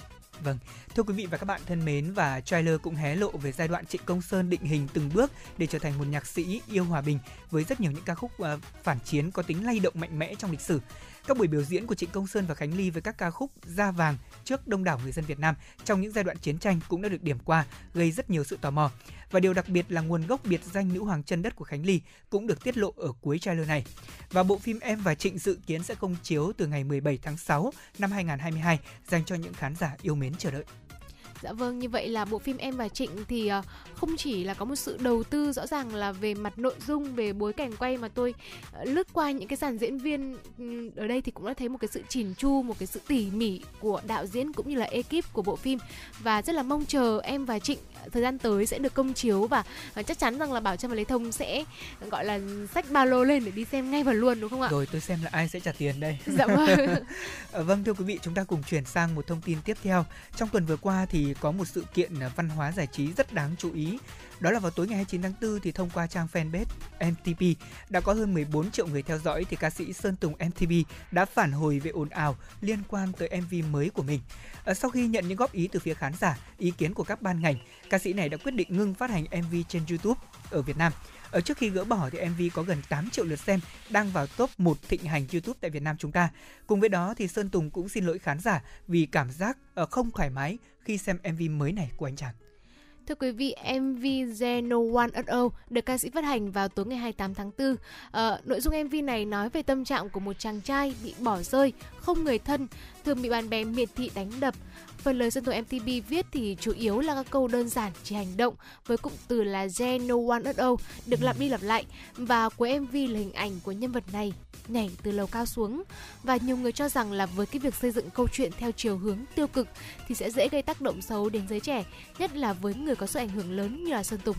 Vâng, thưa quý vị và các bạn thân mến và trailer cũng hé lộ về giai đoạn Trịnh Công Sơn định hình từng bước để trở thành một nhạc sĩ yêu hòa bình với rất nhiều những ca khúc ờ, phản chiến có tính lay động mạnh mẽ trong lịch sử. Các buổi biểu diễn của Trịnh Công Sơn và Khánh Ly với các ca khúc Da vàng trước đông đảo người dân Việt Nam trong những giai đoạn chiến tranh cũng đã được điểm qua, gây rất nhiều sự tò mò. Và điều đặc biệt là nguồn gốc biệt danh nữ hoàng chân đất của Khánh Ly cũng được tiết lộ ở cuối trailer này. Và bộ phim Em và Trịnh dự kiến sẽ công chiếu từ ngày 17 tháng 6 năm 2022 dành cho những khán giả yêu mến chờ đợi. Dạ vâng, như vậy là bộ phim Em và Trịnh thì ờ, không chỉ là có một sự đầu tư rõ ràng là về mặt nội dung, về bối cảnh quay mà tôi ờ, lướt qua những cái dàn diễn viên ừ, ở đây thì cũng đã thấy một cái sự chỉn chu, một cái sự tỉ mỉ của đạo diễn cũng như là ekip của bộ phim. Và rất là mong chờ Em và Trịnh thời gian tới sẽ được công chiếu và chắc chắn rằng là Bảo Trâm và Lê Thông sẽ gọi là xách ba lô lên để đi xem ngay và luôn đúng không ạ? Rồi tôi xem là ai sẽ trả tiền đây. Dạ vâng. Ờ, vâng thưa quý vị, chúng ta cùng chuyển sang một thông tin tiếp theo. Trong tuần vừa qua thì có một sự kiện ờ, văn hóa giải trí rất đáng chú ý. Đó là vào tối ngày 29 tháng 4 thì thông qua trang fanpage MTP đã có hơn 14 triệu người theo dõi thì ca sĩ Sơn Tùng MTP đã phản hồi về ồn ào liên quan tới MV mới của mình. Ờ, sau khi nhận những góp ý từ phía khán giả, ý kiến của các ban ngành, ca sĩ này đã quyết định ngưng phát hành MV trên YouTube ở Việt Nam. Ở trước khi gỡ bỏ thì MV có gần 8 triệu lượt xem, đang vào top 1 thịnh hành YouTube tại Việt Nam chúng ta. Cùng với đó thì Sơn Tùng cũng xin lỗi khán giả vì cảm giác ờ, không thoải mái khi xem MV mới này của anh chàng. Thưa quý vị, MV Zeno One at All được ca sĩ phát hành vào tối ngày 28 tháng 4. Ờ, nội dung MV này nói về tâm trạng của một chàng trai bị bỏ rơi, không người thân, thường bị bạn bè miệt thị đánh đập. Phần lời Sơn Tùng MTV viết thì chủ yếu là các câu đơn giản chỉ hành động với cụm từ là There No One at All được lặp đi lặp lại và cuối MV là hình ảnh của nhân vật này nhảy từ lầu cao xuống và nhiều người cho rằng là với cái việc xây dựng câu chuyện theo chiều hướng tiêu cực thì sẽ dễ gây tác động xấu đến giới trẻ, nhất là với người có sự ảnh hưởng lớn như là Sơn Tùng.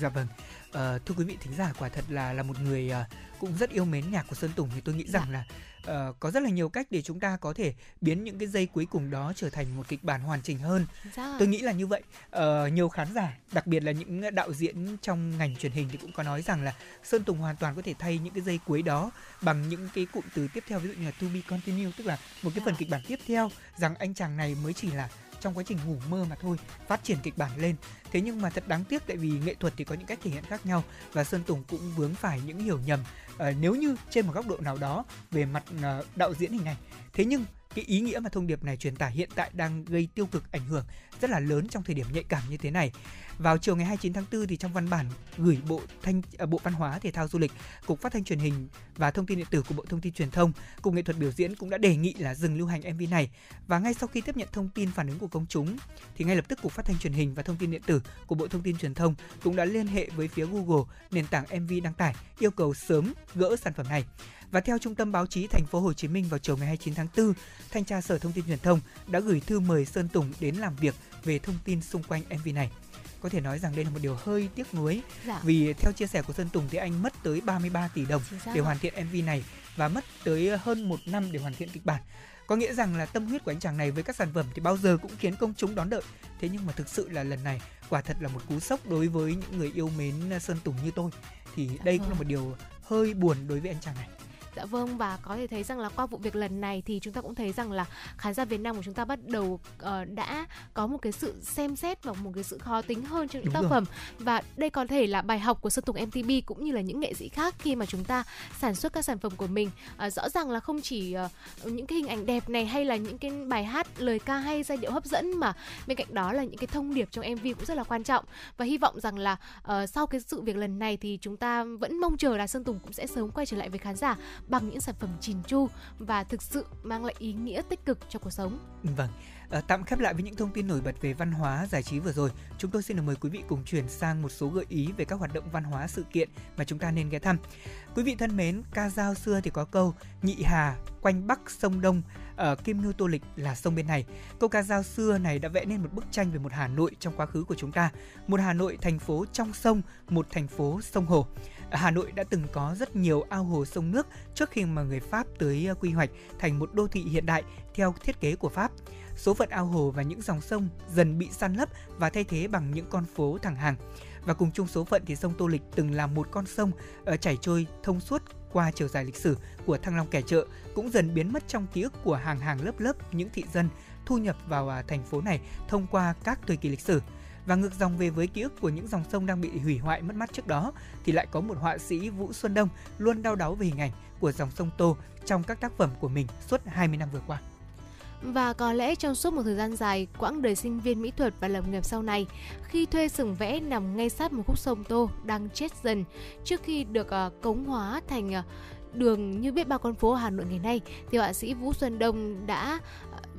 Dạ vâng. Ờ, thưa quý vị thính giả quả thật là là một người ờ, cũng rất yêu mến nhạc của Sơn Tùng thì tôi nghĩ rằng là ờ, có rất là nhiều cách để chúng ta có thể biến những cái giây cuối cùng đó trở thành một kịch bản hoàn chỉnh hơn. Dạ. Tôi nghĩ là như vậy. Ờ, nhiều khán giả, đặc biệt là những đạo diễn trong ngành truyền hình thì cũng có nói rằng là Sơn Tùng hoàn toàn có thể thay những cái giây cuối đó bằng những cái cụm từ tiếp theo ví dụ như là to be continue tức là một cái phần kịch bản tiếp theo rằng anh chàng này mới chỉ là trong quá trình ngủ mơ mà thôi phát triển kịch bản lên thế nhưng mà thật đáng tiếc tại vì nghệ thuật thì có những cách thể hiện khác nhau và sơn tùng cũng vướng phải những hiểu nhầm Ờ, nếu như trên một góc độ nào đó về mặt ờ, đạo diễn hình ảnh thế nhưng cái ý nghĩa mà thông điệp này truyền tải hiện tại đang gây tiêu cực ảnh hưởng rất là lớn trong thời điểm nhạy cảm như thế này. Vào chiều ngày 29 tháng 4 thì trong văn bản gửi Bộ Thanh à, Bộ Văn hóa Thể thao Du lịch, Cục Phát thanh Truyền hình và Thông tin điện tử của Bộ Thông tin Truyền thông, Cục Nghệ thuật biểu diễn cũng đã đề nghị là dừng lưu hành MV này. Và ngay sau khi tiếp nhận thông tin phản ứng của công chúng thì ngay lập tức Cục Phát thanh Truyền hình và Thông tin điện tử của Bộ Thông tin Truyền thông cũng đã liên hệ với phía Google nền tảng MV đăng tải yêu cầu sớm gỡ sản phẩm này. Và theo Trung tâm Báo chí Thành phố Hồ Chí Minh vào chiều ngày 29 tháng 4, Thanh tra Sở Thông tin Truyền thông đã gửi thư mời Sơn Tùng đến làm việc về thông tin xung quanh MV này. Có thể nói rằng đây là một điều hơi tiếc nuối Dạ. vì theo chia sẻ của Sơn Tùng thì anh mất tới 33 tỷ đồng để hoàn thiện MV này và mất tới hơn một năm để hoàn thiện kịch bản. Có nghĩa rằng là tâm huyết của anh chàng này với các sản phẩm thì bao giờ cũng khiến công chúng đón đợi. Thế nhưng mà thực sự là lần này quả thật là một cú sốc đối với những người yêu mến Sơn Tùng như tôi. Thì đây cũng là một điều hơi buồn đối với anh chàng này. Dạ vâng và có thể thấy rằng là qua vụ việc lần này thì chúng ta cũng thấy rằng là khán giả Việt Nam của chúng ta bắt đầu ờ, đã có một cái sự xem xét và một cái sự khó tính hơn trong những Đúng tác rồi. phẩm. Và đây có thể là bài học của Sơn Tùng MTV cũng như là những nghệ sĩ khác khi mà chúng ta sản xuất các sản phẩm của mình. Ờ, rõ ràng là không chỉ ờ, những cái hình ảnh đẹp này hay là những cái bài hát lời ca hay giai điệu hấp dẫn mà bên cạnh đó là những cái thông điệp trong MV cũng rất là quan trọng. Và hy vọng rằng là ờ, sau cái sự việc lần này thì chúng ta vẫn mong chờ là Sơn Tùng cũng sẽ sớm quay trở lại với khán giả bằng những sản phẩm chỉn chu và thực sự mang lại ý nghĩa tích cực cho cuộc sống. Vâng, à, tạm khép lại với những thông tin nổi bật về văn hóa giải trí vừa rồi. Chúng tôi xin được mời quý vị cùng chuyển sang một số gợi ý về các hoạt động văn hóa sự kiện mà chúng ta nên ghé thăm. Quý vị thân mến, ca dao xưa thì có câu nhị hà quanh bắc sông đông ở Kim Ngưu Tô Lịch là sông bên này. Câu ca dao xưa này đã vẽ nên một bức tranh về một Hà Nội trong quá khứ của chúng ta, một Hà Nội thành phố trong sông, một thành phố sông hồ. Hà Nội đã từng có rất nhiều ao hồ sông nước trước khi mà người Pháp tới ờ, quy hoạch thành một đô thị hiện đại theo thiết kế của Pháp. Số phận ao hồ và những dòng sông dần bị săn lấp và thay thế bằng những con phố thẳng hàng. Và cùng chung số phận thì sông Tô Lịch từng là một con sông ờ, chảy trôi thông suốt qua chiều dài lịch sử của Thăng Long kẻ chợ, cũng dần biến mất trong ký ức của hàng hàng lớp lớp những thị dân thu nhập vào à, thành phố này thông qua các thời kỳ lịch sử. Và ngược dòng về với ký ức của những dòng sông đang bị hủy hoại mất mát trước đó thì lại có một họa sĩ Vũ Xuân Đông luôn đau đáu về hình ảnh của dòng sông Tô trong các tác phẩm của mình suốt 20 năm vừa qua. Và có lẽ trong suốt một thời gian dài, quãng đời sinh viên mỹ thuật và lập nghiệp sau này, khi thuê sừng vẽ nằm ngay sát một khúc sông Tô đang chết dần trước khi được ờ, cống hóa thành ờ, đường như biết bao con phố Hà Nội ngày nay, thì họa sĩ Vũ Xuân Đông đã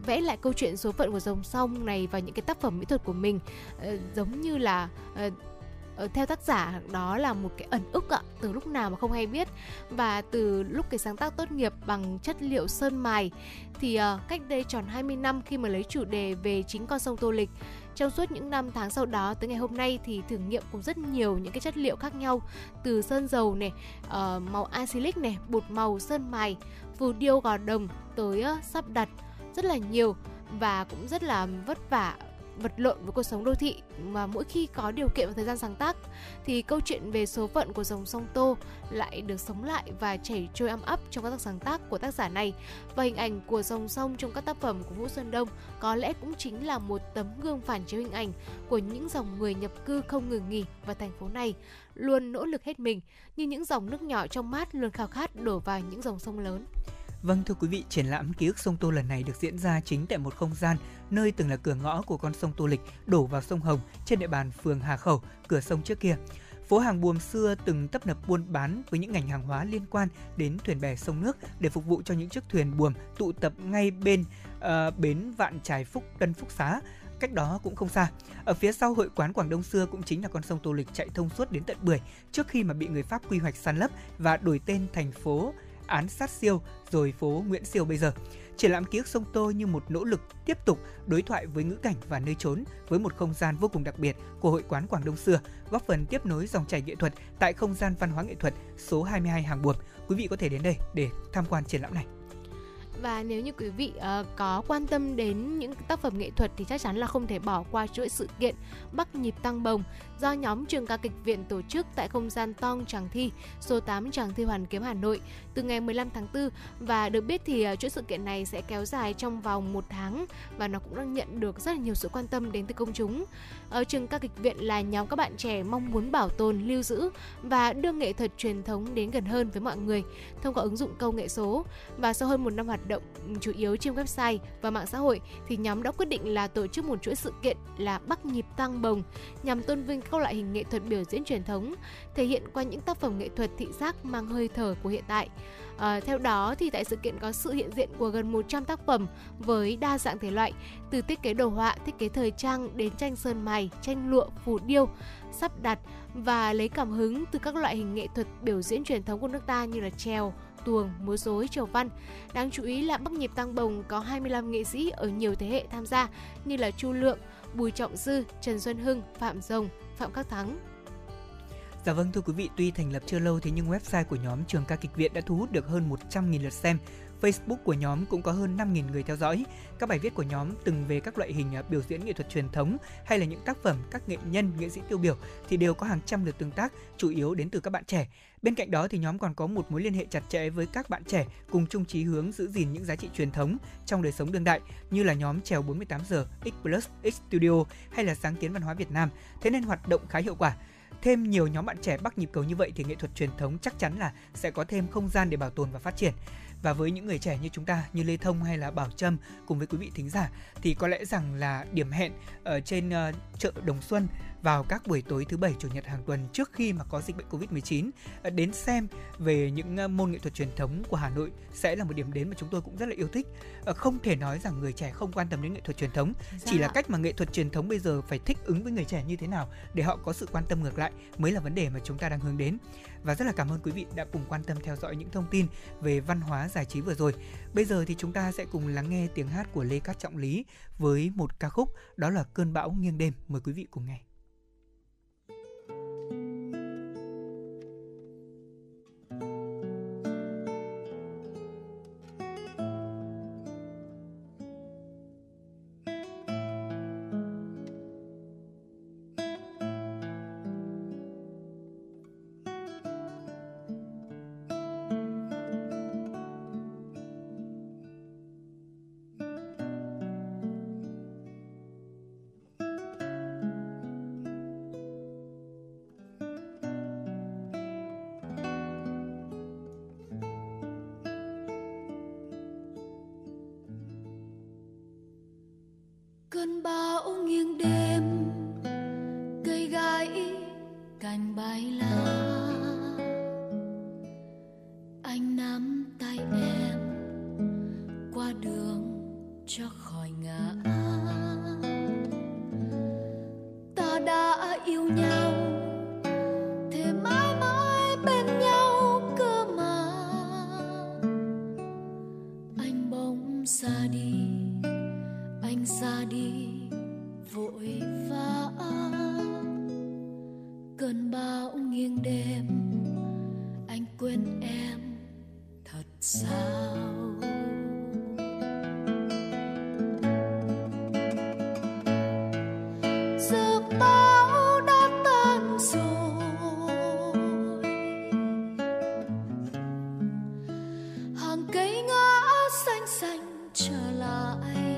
vẽ lại câu chuyện số phận của dòng sông này và những cái tác phẩm mỹ thuật của mình. Uh, giống như là uh, theo tác giả đó là một cái ẩn ức ạ từ lúc nào mà không hay biết. Và từ lúc cái sáng tác tốt nghiệp bằng chất liệu sơn mài thì uh, cách đây tròn 20 năm khi mà lấy chủ đề về chính con sông Tô Lịch trong suốt những năm tháng sau đó tới ngày hôm nay thì thử nghiệm cùng rất nhiều những cái chất liệu khác nhau từ sơn dầu này uh, màu acrylic này bột màu sơn mài phù điêu gò đồng tới uh, sắp đặt rất là nhiều và cũng rất là vất vả, vật lộn với cuộc sống đô thị mà mỗi khi có điều kiện và thời gian sáng tác, thì câu chuyện về số phận của dòng sông Tô lại được sống lại và chảy trôi âm ấp trong các tác sáng tác của tác giả này và hình ảnh của dòng sông trong các tác phẩm của Vũ Xuân Đông có lẽ cũng chính là một tấm gương phản chiếu hình ảnh của những dòng người nhập cư không ngừng nghỉ vào thành phố này, luôn nỗ lực hết mình, như những dòng nước nhỏ trong mát luôn khao khát đổ vào những dòng sông lớn. Vâng thưa quý vị, triển lãm ký ức sông Tô lần này được diễn ra chính tại một không gian nơi từng là cửa ngõ của con sông Tô Lịch đổ vào sông Hồng trên địa bàn phường Hà Khẩu, cửa sông trước kia. Phố hàng buồm xưa từng tấp nập buôn bán với những ngành hàng hóa liên quan đến thuyền bè sông nước để phục vụ cho những chiếc thuyền buồm tụ tập ngay bên uh, bến Vạn Trài Phúc Tân Phúc Xá cách đó cũng không xa. Ở phía sau hội quán Quảng Đông xưa cũng chính là con sông Tô Lịch chạy thông suốt đến tận Bưởi trước khi mà bị người Pháp quy hoạch san lấp và đổi tên thành phố án sát siêu rồi phố Nguyễn Siêu bây giờ. Triển lãm ký ức sông Tô như một nỗ lực tiếp tục đối thoại với ngữ cảnh và nơi trốn với một không gian vô cùng đặc biệt của hội quán Quảng Đông xưa, góp phần tiếp nối dòng chảy nghệ thuật tại không gian văn hóa nghệ thuật số 22 Hàng Buồm. Quý vị có thể đến đây để tham quan triển lãm này và nếu như quý vị uh, có quan tâm đến những tác phẩm nghệ thuật thì chắc chắn là không thể bỏ qua chuỗi sự kiện Bắc nhịp tăng bồng do nhóm trường ca kịch viện tổ chức tại không gian Tong Tràng Thi, số 8 Tràng Thi Hoàn Kiếm Hà Nội từ ngày 15 tháng 4 và được biết thì ờ, chuỗi sự kiện này sẽ kéo dài trong vòng một tháng và nó cũng đang nhận được rất là nhiều sự quan tâm đến từ công chúng. Ở trường ca kịch viện là nhóm các bạn trẻ mong muốn bảo tồn, lưu giữ và đưa nghệ thuật truyền thống đến gần hơn với mọi người thông qua ứng dụng công nghệ số và sau hơn một năm hoạt động ừ, chủ yếu trên website và mạng xã hội thì nhóm đã quyết định là tổ chức một chuỗi sự kiện là Bắc nhịp tăng bồng nhằm tôn vinh các loại hình nghệ thuật biểu diễn truyền thống, thể hiện qua những tác phẩm nghệ thuật thị giác mang hơi thở của hiện tại. À, theo đó thì tại sự kiện có sự hiện diện của gần 100 tác phẩm với đa dạng thể loại, từ thiết kế đồ họa, thiết kế thời trang đến tranh sơn mài, tranh lụa, phù điêu, sắp đặt và lấy cảm hứng từ các loại hình nghệ thuật biểu diễn truyền thống của nước ta như là trèo, tuồng, múa rối, trầu văn. Đáng chú ý là Bắc nhịp tăng bồng có 25 nghệ sĩ ở nhiều thế hệ tham gia như là Chu Lượng, Bùi Trọng Dư, Trần Xuân Hưng, Phạm Rồng, Phạm Các Thắng. Dạ vâng thưa quý vị, tuy thành lập chưa lâu thế nhưng website của nhóm Trường ca kịch viện đã thu hút được hơn 100.000 lượt xem. Facebook của nhóm cũng có hơn 5.000 người theo dõi. Các bài viết của nhóm từng về các loại hình à, biểu diễn nghệ thuật truyền thống hay là những tác phẩm các nghệ nhân, nghệ sĩ tiêu biểu thì đều có hàng trăm lượt tương tác, chủ yếu đến từ các bạn trẻ. Bên cạnh đó thì nhóm còn có một mối liên hệ chặt chẽ với các bạn trẻ cùng chung chí hướng giữ gìn những giá trị truyền thống trong đời sống đương đại như là nhóm trèo 48 giờ, X Plus, X Studio hay là sáng kiến văn hóa Việt Nam. Thế nên hoạt động khá hiệu quả thêm nhiều nhóm bạn trẻ bắt nhịp cầu như vậy thì nghệ thuật truyền thống chắc chắn là sẽ có thêm không gian để bảo tồn và phát triển và với những người trẻ như chúng ta như Lê Thông hay là Bảo Trâm cùng với quý vị thính giả thì có lẽ rằng là điểm hẹn ở trên uh, chợ Đồng Xuân vào các buổi tối thứ bảy chủ nhật hàng tuần trước khi mà có dịch bệnh Covid-19 ờ, đến xem về những ờ, môn nghệ thuật truyền thống của Hà Nội sẽ là một điểm đến mà chúng tôi cũng rất là yêu thích. Không thể nói rằng người trẻ không quan tâm đến nghệ thuật truyền thống, dạ. chỉ là cách mà nghệ thuật truyền thống bây giờ phải thích ứng với người trẻ như thế nào để họ có sự quan tâm ngược lại mới là vấn đề mà chúng ta đang hướng đến và rất là cảm ơn quý vị đã cùng quan tâm theo dõi những thông tin về văn hóa giải trí vừa rồi. Bây giờ thì chúng ta sẽ cùng lắng nghe tiếng hát của Lê Cát Trọng Lý với một ca khúc, đó là Cơn bão nghiêng đêm. Mời quý vị cùng nghe. 车来。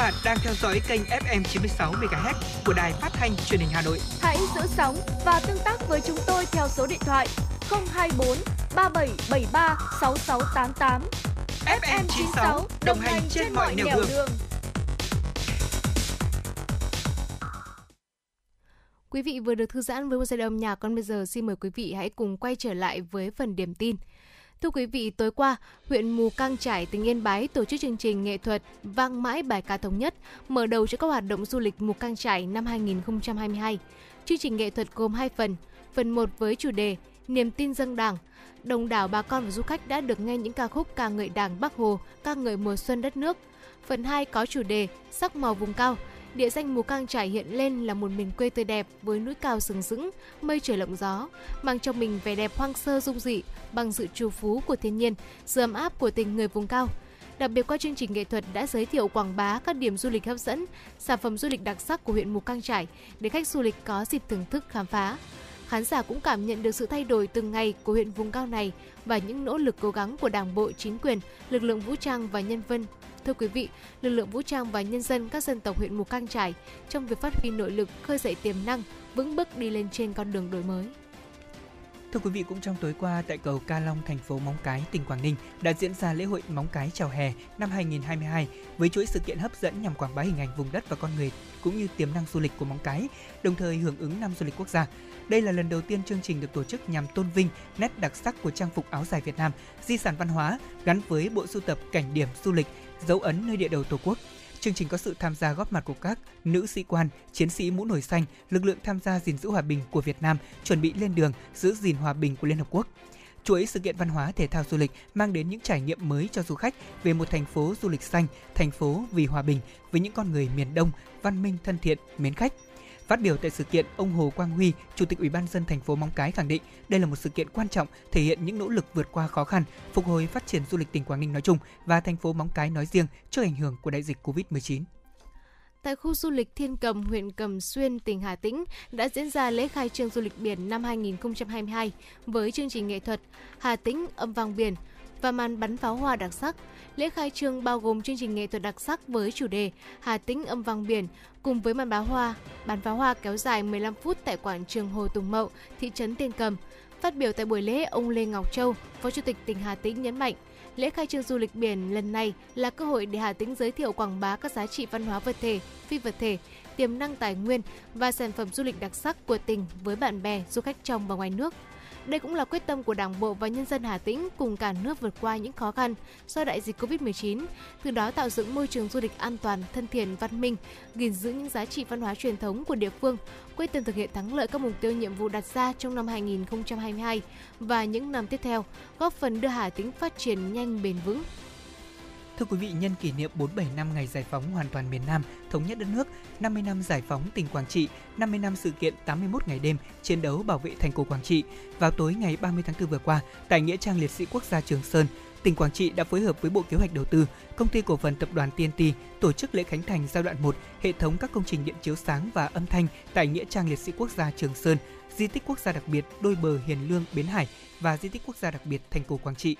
bạn đang theo dõi kênh FM 96 MHz của đài phát thanh truyền hình Hà Nội. Hãy giữ sóng và tương tác với chúng tôi theo số điện thoại 024 3773 FM 96 đồng hành trên, trên mọi nẻo đường. đường. Quý vị vừa được thư giãn với một giai đoạn âm nhạc, còn bây giờ xin mời quý vị hãy cùng quay trở lại với phần điểm tin. Thưa quý vị, tối qua, huyện Mù Cang Trải, tỉnh Yên Bái tổ chức chương trình nghệ thuật Vang mãi bài ca thống nhất, mở đầu cho các hoạt động du lịch Mù Cang Trải năm 2022. Chương trình nghệ thuật gồm hai phần. Phần 1 với chủ đề Niềm tin dân Đảng. Đồng đảo bà con và du khách đã được nghe những ca khúc ca ngợi Đảng Bắc Hồ, ca ngợi mùa xuân đất nước. Phần 2 có chủ đề Sắc màu vùng cao. Địa danh Mù Cang Trải hiện lên là một miền quê tươi đẹp với núi cao sừng sững, mây trời lộng gió, mang trong mình vẻ đẹp hoang sơ dung dị bằng sự trù phú của thiên nhiên, sự ấm áp của tình người vùng cao. Đặc biệt qua chương trình nghệ thuật đã giới thiệu quảng bá các điểm du lịch hấp dẫn, sản phẩm du lịch đặc sắc của huyện Mù Cang Trải để khách du lịch có dịp thưởng thức khám phá. Khán giả cũng cảm nhận được sự thay đổi từng ngày của huyện vùng cao này và những nỗ lực cố gắng của Đảng bộ, chính quyền, lực lượng vũ trang và nhân dân Thưa quý vị, lực lượng vũ trang và nhân dân các dân tộc huyện Mù Cang Trải trong việc phát huy nội lực, khơi dậy tiềm năng, vững bước đi lên trên con đường đổi mới. Thưa quý vị, cũng trong tối qua tại cầu Ca Long, thành phố Móng Cái, tỉnh Quảng Ninh đã diễn ra lễ hội Móng Cái chào hè năm 2022 với chuỗi sự kiện hấp dẫn nhằm quảng bá hình ảnh vùng đất và con người cũng như tiềm năng du lịch của Móng Cái, đồng thời hưởng ứng năm du lịch quốc gia. Đây là lần đầu tiên chương trình được tổ chức nhằm tôn vinh nét đặc sắc của trang phục áo dài Việt Nam, di sản văn hóa gắn với bộ sưu tập cảnh điểm du lịch, dấu ấn nơi địa đầu Tổ quốc. Chương trình có sự tham gia góp mặt của các nữ sĩ quan, chiến sĩ mũ nổi xanh, lực lượng tham gia gìn giữ hòa bình của Việt Nam chuẩn bị lên đường giữ gìn hòa bình của Liên Hợp Quốc. Chuỗi sự kiện văn hóa thể thao du lịch mang đến những trải nghiệm mới cho du khách về một thành phố du lịch xanh, thành phố vì hòa bình với những con người miền Đông văn minh thân thiện, mến khách. Phát biểu tại sự kiện, ông Hồ Quang Huy, Chủ tịch Ủy ban dân thành phố Móng Cái khẳng định đây là một sự kiện quan trọng thể hiện những nỗ lực vượt qua khó khăn, phục hồi phát triển du lịch tỉnh Quảng Ninh nói chung và thành phố Móng Cái nói riêng trước ảnh hưởng của đại dịch Covid-19. Tại khu du lịch Thiên Cầm, huyện Cầm Xuyên, tỉnh Hà Tĩnh đã diễn ra lễ khai trương du lịch biển năm 2022 với chương trình nghệ thuật Hà Tĩnh âm vang biển và màn bắn pháo hoa đặc sắc. Lễ khai trương bao gồm chương trình nghệ thuật đặc sắc với chủ đề Hà Tĩnh âm vang biển cùng với màn bá hoa, bắn pháo hoa kéo dài 15 phút tại quảng trường Hồ Tùng Mậu, thị trấn Tiên Cầm. Phát biểu tại buổi lễ, ông Lê Ngọc Châu, Phó Chủ tịch tỉnh Hà Tĩnh nhấn mạnh, lễ khai trương du lịch biển lần này là cơ hội để Hà Tĩnh giới thiệu quảng bá các giá trị văn hóa vật thể, phi vật thể, tiềm năng tài nguyên và sản phẩm du lịch đặc sắc của tỉnh với bạn bè, du khách trong và ngoài nước – đây cũng là quyết tâm của Đảng bộ và nhân dân Hà Tĩnh cùng cả nước vượt qua những khó khăn do đại dịch Covid-19, từ đó tạo dựng môi trường du lịch an toàn, thân thiện, văn minh, gìn giữ những giá trị văn hóa truyền thống của địa phương, quyết tâm thực hiện thắng lợi các mục tiêu nhiệm vụ đặt ra trong năm 2022 và những năm tiếp theo, góp phần đưa Hà Tĩnh phát triển nhanh bền vững. Thưa quý vị, nhân kỷ niệm 47 năm ngày giải phóng hoàn toàn miền Nam, thống nhất đất nước, 50 năm giải phóng tỉnh Quảng Trị, 50 năm sự kiện 81 ngày đêm chiến đấu bảo vệ thành cổ Quảng Trị, vào tối ngày 30 tháng 4 vừa qua, tại nghĩa trang liệt sĩ quốc gia Trường Sơn, tỉnh Quảng Trị đã phối hợp với Bộ Kế hoạch Đầu tư, Công ty cổ phần tập đoàn TNT tổ chức lễ khánh thành giai đoạn 1 hệ thống các công trình điện chiếu sáng và âm thanh tại nghĩa trang liệt sĩ quốc gia Trường Sơn, di tích quốc gia đặc biệt đôi bờ Hiền Lương Bến Hải và di tích quốc gia đặc biệt thành cổ Quảng Trị.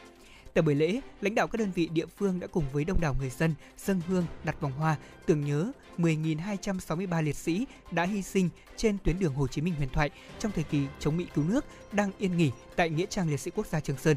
Tại buổi lễ, lãnh đạo các đơn vị địa phương đã cùng với đông đảo người dân dân hương đặt vòng hoa tưởng nhớ 10.263 liệt sĩ đã hy sinh trên tuyến đường Hồ Chí Minh huyền thoại trong thời kỳ chống Mỹ cứu nước đang yên nghỉ tại nghĩa trang liệt sĩ quốc gia Trường Sơn.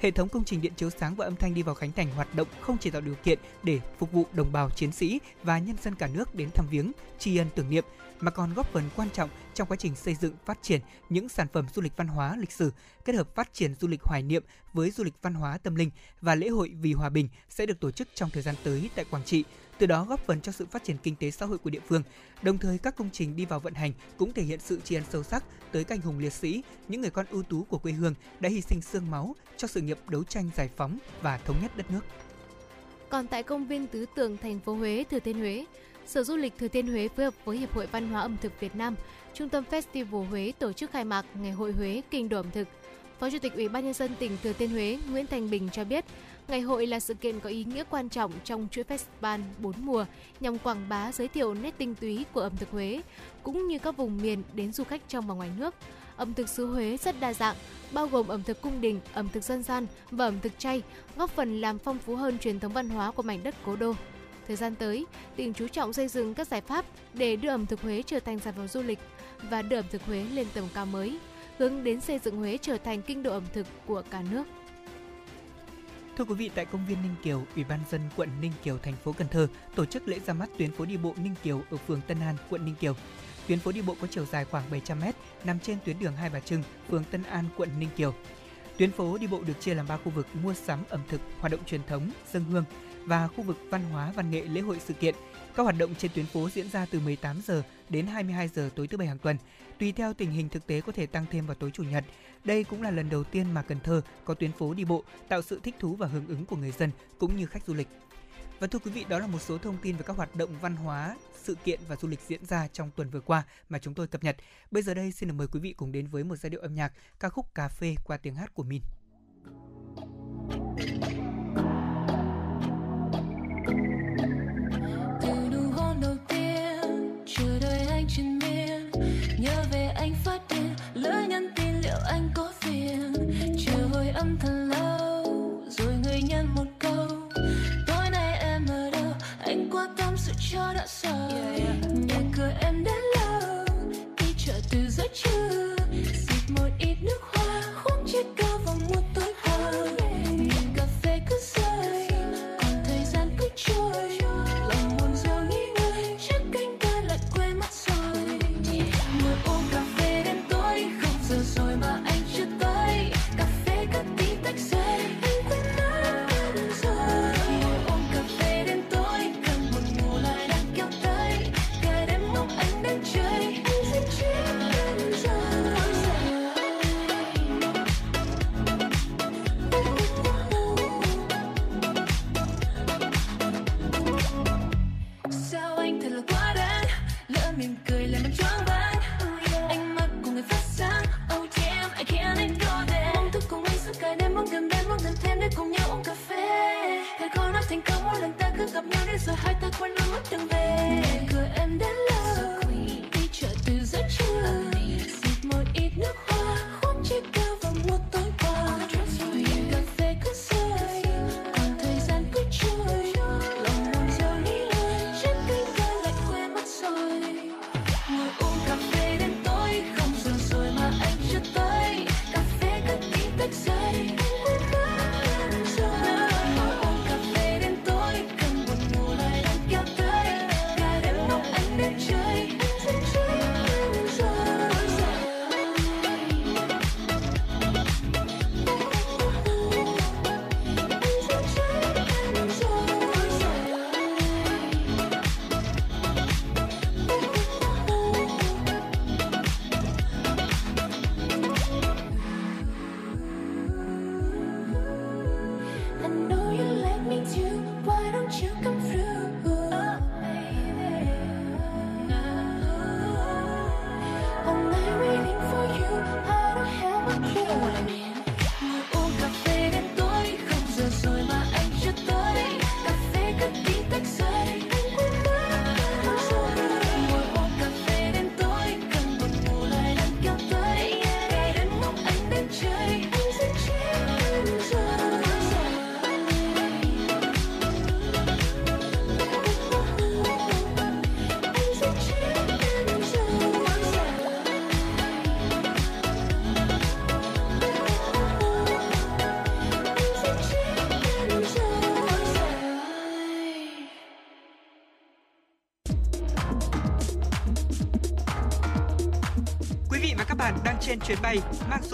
Hệ thống công trình điện chiếu sáng và âm thanh đi vào khánh thành hoạt động không chỉ tạo điều kiện để phục vụ đồng bào chiến sĩ và nhân dân cả nước đến thăm viếng, tri ân tưởng niệm mà còn góp phần quan trọng trong quá trình xây dựng phát triển những sản phẩm du lịch văn hóa lịch sử, kết hợp phát triển du lịch hoài niệm với du lịch văn hóa tâm linh và lễ hội vì hòa bình sẽ được tổ chức trong thời gian tới tại Quảng Trị, từ đó góp phần cho sự phát triển kinh tế xã hội của địa phương. Đồng thời các công trình đi vào vận hành cũng thể hiện sự tri ân sâu sắc tới canh hùng liệt sĩ, những người con ưu tú của quê hương đã hy sinh xương máu cho sự nghiệp đấu tranh giải phóng và thống nhất đất nước. Còn tại công viên Tứ Tường, thành phố Huế, Thừa Thiên Huế, Sở Du lịch Thừa Thiên Huế phối hợp với Hiệp hội Văn hóa ẩm thực Việt Nam, Trung tâm Festival Huế tổ chức khai mạc Ngày hội Huế Kinh đô ẩm thực. Phó Chủ tịch Ủy ban nhân dân tỉnh Thừa Thiên Huế Nguyễn Thành Bình cho biết, ngày hội là sự kiện có ý nghĩa quan trọng trong chuỗi festival bốn mùa nhằm quảng bá giới thiệu nét tinh túy của ẩm thực Huế cũng như các vùng miền đến du khách trong và ngoài nước. Ẩm thực xứ Huế rất đa dạng, bao gồm ẩm thực cung đình, ẩm thực dân gian và ẩm thực chay, góp phần làm phong phú hơn truyền thống văn hóa của mảnh đất cố đô. Thời gian tới, tỉnh chú trọng xây dựng các giải pháp để đưa ẩm thực Huế trở thành sản phẩm du lịch và đưa ẩm thực Huế lên tầm cao mới, hướng đến xây dựng Huế trở thành kinh đô ẩm thực của cả nước. Thưa quý vị, tại công viên Ninh Kiều, Ủy ban dân quận Ninh Kiều, thành phố Cần Thơ tổ chức lễ ra mắt tuyến phố đi bộ Ninh Kiều ở phường Tân An, quận Ninh Kiều. Tuyến phố đi bộ có chiều dài khoảng 700 m, nằm trên tuyến đường Hai Bà Trưng, phường Tân An, quận Ninh Kiều. Tuyến phố đi bộ được chia làm 3 khu vực mua sắm ẩm thực, hoạt động truyền thống, dân hương và khu vực văn hóa, văn nghệ, lễ hội sự kiện. Các hoạt động trên tuyến phố diễn ra từ 18 giờ đến 22 giờ tối thứ bảy hàng tuần. Tùy theo tình hình thực tế có thể tăng thêm vào tối chủ nhật. Đây cũng là lần đầu tiên mà Cần Thơ có tuyến phố đi bộ tạo sự thích thú và hưởng ứng của người dân cũng như khách du lịch. Và thưa quý vị, đó là một số thông tin về các hoạt động văn hóa, sự kiện và du lịch diễn ra trong tuần vừa qua mà chúng tôi cập nhật. Bây giờ đây xin được mời quý vị cùng đến với một giai điệu âm nhạc ca khúc Cà phê qua tiếng hát của mình từ nụ hôn đầu tiên chờ đợi anh trên miên. Nhớ về anh phát điên lỡ nhắn tin liệu anh có phiền. Chờ hồi âm thật lâu rồi người nhắn một câu. Tối nay em ở đâu anh qua tâm sự cho đã sợ nhà cửa em đã lâu đi chợ từ giữa trưa rồi hai ta quên luôn mất đường về.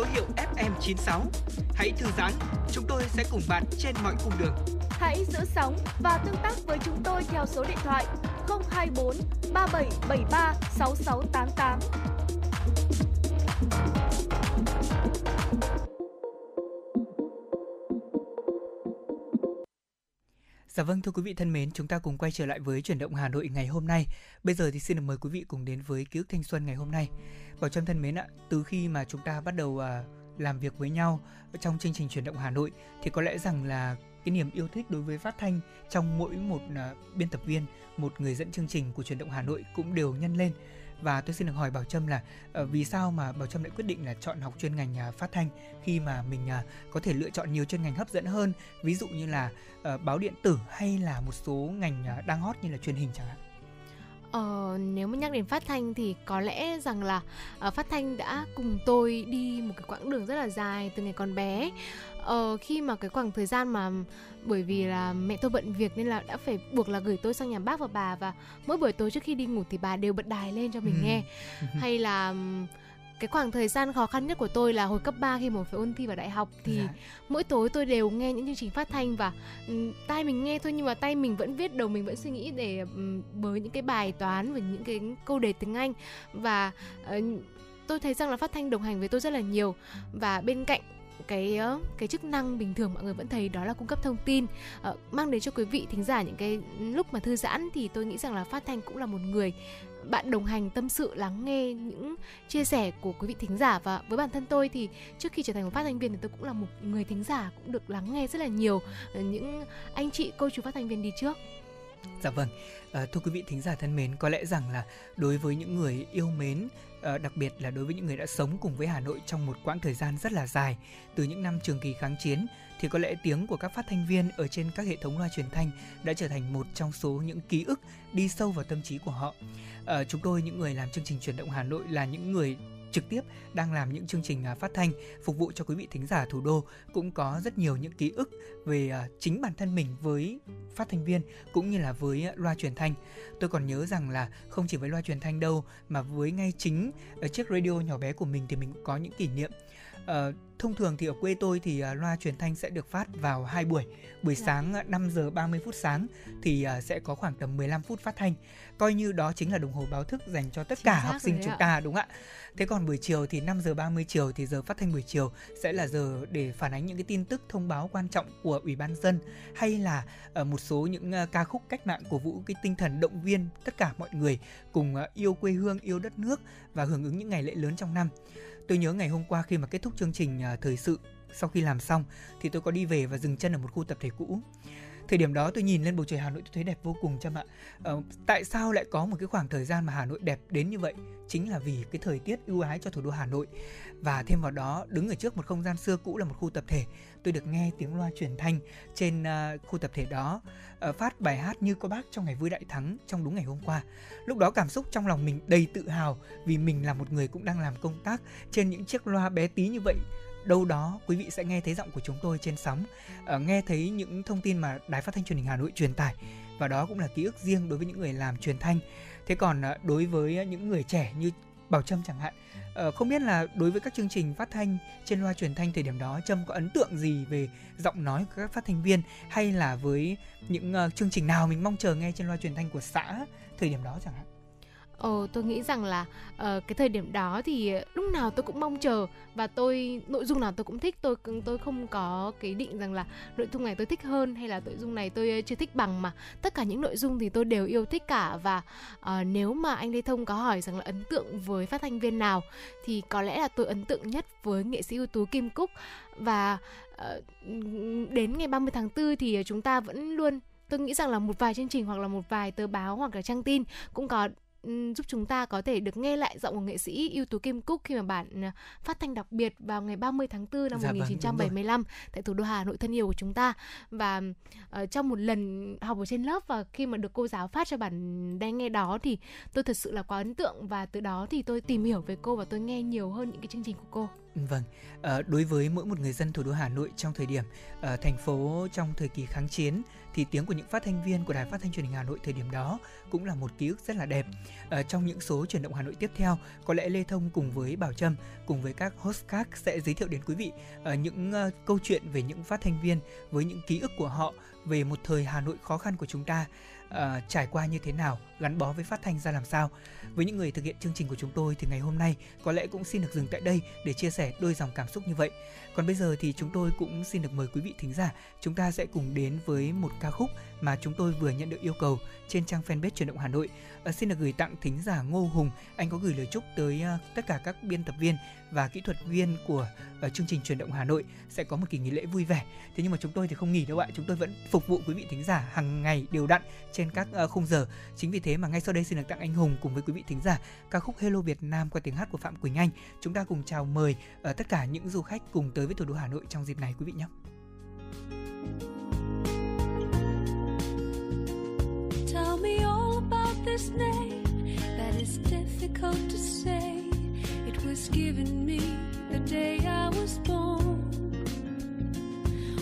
Số hiệu FM96. Hãy thư giãn, chúng tôi sẽ cùng bạn trên mọi cung đường. Hãy giữ sóng và tương tác với chúng tôi theo số điện thoại 024 3773 6688. Dạ vâng thưa quý vị thân mến, chúng ta cùng quay trở lại với chuyển động Hà Nội ngày hôm nay. Bây giờ thì xin được mời quý vị cùng đến với ký ức thanh xuân ngày hôm nay. Bảo Trâm thân mến ạ, từ khi mà chúng ta bắt đầu à, làm việc với nhau trong chương trình chuyển động Hà Nội thì có lẽ rằng là cái niềm yêu thích đối với phát thanh trong mỗi một à, biên tập viên, một người dẫn chương trình của chuyển động Hà Nội cũng đều nhân lên. Và tôi xin được hỏi Bảo Trâm là ờ, vì sao mà Bảo Trâm lại quyết định là chọn học chuyên ngành à, phát thanh khi mà mình có thể lựa chọn nhiều chuyên ngành hấp dẫn hơn, ví dụ như là ờ, báo điện tử hay là một số ngành đang hot như là truyền hình chẳng hạn. Ờ, nếu mà nhắc đến phát thanh thì có lẽ rằng là ờ, phát thanh đã cùng tôi đi một cái quãng đường rất là dài từ ngày còn bé. Ờ, khi mà cái khoảng thời gian mà bởi vì là mẹ tôi bận việc nên là đã phải buộc là gửi tôi sang nhà bác và bà và mỗi buổi tối trước khi đi ngủ thì bà đều bật đài lên cho mình Ừ. nghe hay là cái khoảng thời gian khó khăn nhất của tôi là hồi cấp 3 khi mà phải ôn thi vào đại học thì Dạ. mỗi tối tôi đều nghe những chương trình phát thanh và ừm, tai mình nghe thôi nhưng mà tay mình vẫn viết đầu mình vẫn suy nghĩ để ừm, với những cái bài toán và những cái câu đề tiếng Anh và ờ, tôi thấy rằng là phát thanh đồng hành với tôi rất là nhiều và bên cạnh cái cái chức năng bình thường mọi người vẫn thấy đó là cung cấp thông tin ờ, mang đến cho quý vị thính giả những cái lúc mà thư giãn thì tôi nghĩ rằng là phát thanh cũng là một người bạn đồng hành tâm sự lắng nghe những chia sẻ của quý vị thính giả. Và với bản thân tôi thì trước khi trở thành một phát thanh viên thì tôi cũng là một người thính giả cũng được lắng nghe rất là nhiều ờ, những anh chị cô chú phát thanh viên đi trước. Dạ vâng, à, thưa quý vị thính giả thân mến, có lẽ rằng là đối với những người yêu mến, Ờ, đặc biệt là đối với những người đã sống cùng với Hà Nội trong một quãng thời gian rất là dài, từ những năm trường kỳ kháng chiến, thì có lẽ tiếng của các phát thanh viên ở trên các hệ thống loa truyền thanh đã trở thành một trong số những ký ức đi sâu vào tâm trí của họ. À, chúng tôi những người làm chương trình chuyển động Hà Nội là những người trực tiếp đang làm những chương trình à, phát thanh phục vụ cho quý vị thính giả thủ đô, cũng có rất nhiều những ký ức về à, chính bản thân mình với phát thanh viên cũng như là với à, loa truyền thanh. Tôi còn nhớ rằng là không chỉ với loa truyền thanh đâu mà với ngay chính ở chiếc radio nhỏ bé của mình thì mình cũng có những kỷ niệm. Ờ, thông thường thì ở quê tôi thì à, loa truyền thanh sẽ được phát vào hai buổi. Buổi Dạ. sáng à, 5 giờ 30 phút sáng thì sẽ có khoảng tầm 15 phút phát thanh. Coi như đó chính là đồng hồ báo thức dành cho tất Chính cả học sinh chúng ạ. ta đúng không ạ? Thế còn buổi chiều thì 5 giờ 30 chiều thì giờ phát thanh buổi chiều sẽ là giờ để phản ánh những cái tin tức thông báo quan trọng của Ủy ban dân hay là ờ, một số những ờ, ca khúc cách mạng cổ vũ cái tinh thần động viên tất cả mọi người cùng ờ, yêu quê hương, yêu đất nước và hưởng ứng những ngày lễ lớn trong năm. Tôi nhớ ngày hôm qua khi mà kết thúc chương trình à, thời sự sau khi làm xong thì tôi có đi về và dừng chân ở một khu tập thể cũ. Thời điểm đó tôi nhìn lên bầu trời Hà Nội tôi thấy đẹp vô cùng chăm ạ. Ờ, tại sao lại có một cái khoảng thời gian mà Hà Nội đẹp đến như vậy? Chính là vì cái thời tiết ưu ái cho thủ đô Hà Nội. Và thêm vào đó, đứng ở trước một không gian xưa cũ là một khu tập thể, tôi được nghe tiếng loa truyền thanh trên uh, khu tập thể đó uh, phát bài hát như có bác trong ngày vui đại thắng trong đúng ngày hôm qua. Lúc đó cảm xúc trong lòng mình đầy tự hào vì mình là một người cũng đang làm công tác trên những chiếc loa bé tí như vậy đâu đó quý vị sẽ nghe thấy giọng của chúng tôi trên sóng ờ, nghe thấy những thông tin mà đài phát thanh truyền hình Hà Nội truyền tải và đó cũng là ký ức riêng đối với những người làm truyền thanh. Thế còn ờ, đối với những người trẻ như Bảo Trâm chẳng hạn ờ, không biết là đối với các chương trình phát thanh trên loa truyền thanh thời điểm đó Trâm có ấn tượng gì về giọng nói của các phát thanh viên hay là với những ờ, chương trình nào mình mong chờ nghe trên loa truyền thanh của xã thời điểm đó chẳng hạn? Ờ, tôi nghĩ rằng là uh, cái thời điểm đó thì lúc nào tôi cũng mong chờ và tôi nội dung nào tôi cũng thích. Tôi tôi không có cái định rằng là nội dung này tôi thích hơn hay là nội dung này tôi ờ, chưa thích bằng mà. Tất cả những nội dung thì tôi đều yêu thích cả và uh, nếu mà anh Lê Thông có hỏi rằng là ấn tượng với phát thanh viên nào thì có lẽ là tôi ấn tượng nhất với nghệ sĩ ưu tú Kim Cúc. Và uh, đến ngày 30 tháng 4 thì chúng ta vẫn luôn tôi nghĩ rằng là một vài chương trình hoặc là một vài tờ báo hoặc là trang tin cũng có giúp chúng ta có thể được nghe lại giọng của nghệ sĩ ưu tú Kim Cúc khi mà bản à, phát thanh đặc biệt vào ngày 30 tháng 4 năm Dạ vâng, đúng 1975 tại thủ đô Hà Nội thân yêu của chúng ta và ờ, trong một lần học ở trên lớp và khi mà được cô giáo phát cho bản đang nghe đó thì tôi thật sự là quá ấn tượng và từ đó thì tôi tìm hiểu về cô và tôi nghe nhiều hơn những cái chương trình của cô. Vâng, ờ, đối với mỗi một người dân thủ đô Hà Nội trong thời điểm ờ, thành phố trong thời kỳ kháng chiến thì tiếng của những phát thanh viên của đài phát thanh truyền hình Hà Nội thời điểm đó cũng là một ký ức rất là đẹp. Ờ, trong những số chuyển động Hà Nội tiếp theo, có lẽ Lê Thông cùng với Bảo Trâm cùng với các host khác sẽ giới thiệu đến quý vị ờ, những ờ, câu chuyện về những phát thanh viên với những ký ức của họ về một thời Hà Nội khó khăn của chúng ta Ờ, trải qua như thế nào, gắn bó với phát thanh ra làm sao. Với những người thực hiện chương trình của chúng tôi thì ngày hôm nay có lẽ cũng xin được dừng tại đây để chia sẻ đôi dòng cảm xúc như vậy. Còn bây giờ thì chúng tôi cũng xin được mời quý vị thính giả, chúng ta sẽ cùng đến với một ca khúc mà chúng tôi vừa nhận được yêu cầu trên trang fanpage truyền động Hà Nội. À, xin được gửi tặng thính giả Ngô Hùng, anh có gửi lời chúc tới uh, tất cả các biên tập viên và kỹ thuật viên của uh, chương trình truyền động Hà Nội sẽ có một kỳ nghỉ lễ vui vẻ. Thế nhưng mà chúng tôi thì không nghỉ đâu ạ, chúng tôi vẫn phục vụ quý vị thính giả hàng ngày đều đặn trên các uh, khung giờ. Chính vì thế mà ngay sau đây xin được tặng anh Hùng cùng với quý vị thính giả ca khúc Hello Việt Nam qua tiếng hát của Phạm Quỳnh Anh. Chúng ta cùng chào mời uh, tất cả những du khách cùng tới tới với thủ đô Hà Nội trong dịp này, quý vị nhé. Tell me all about this name that is difficult to say. It was given me the day I was born.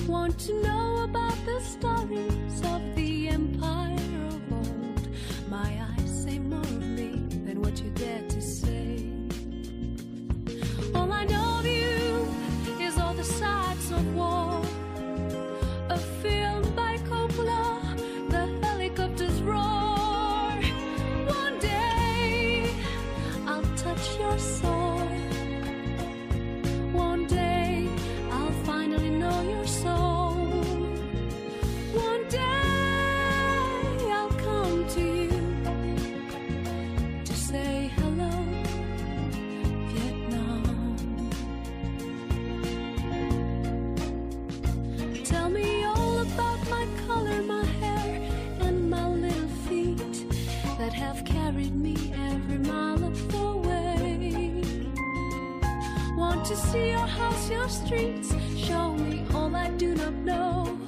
Want to know about the stories of the empire of old? My eyes say more of me than what you dare to 我。To see your house, your streets. Show me all I do not know.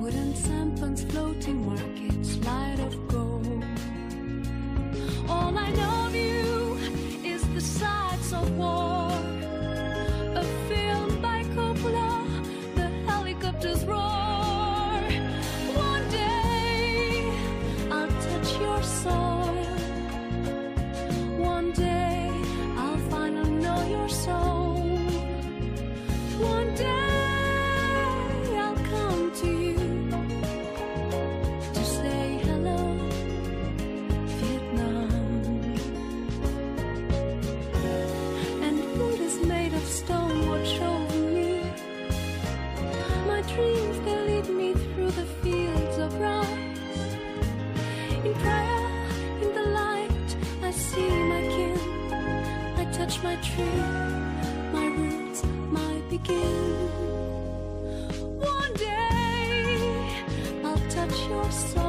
Wooden sampans, floating markets, light of gold. All I know of you my tree, my roots, my begin. One day I'll touch your soil.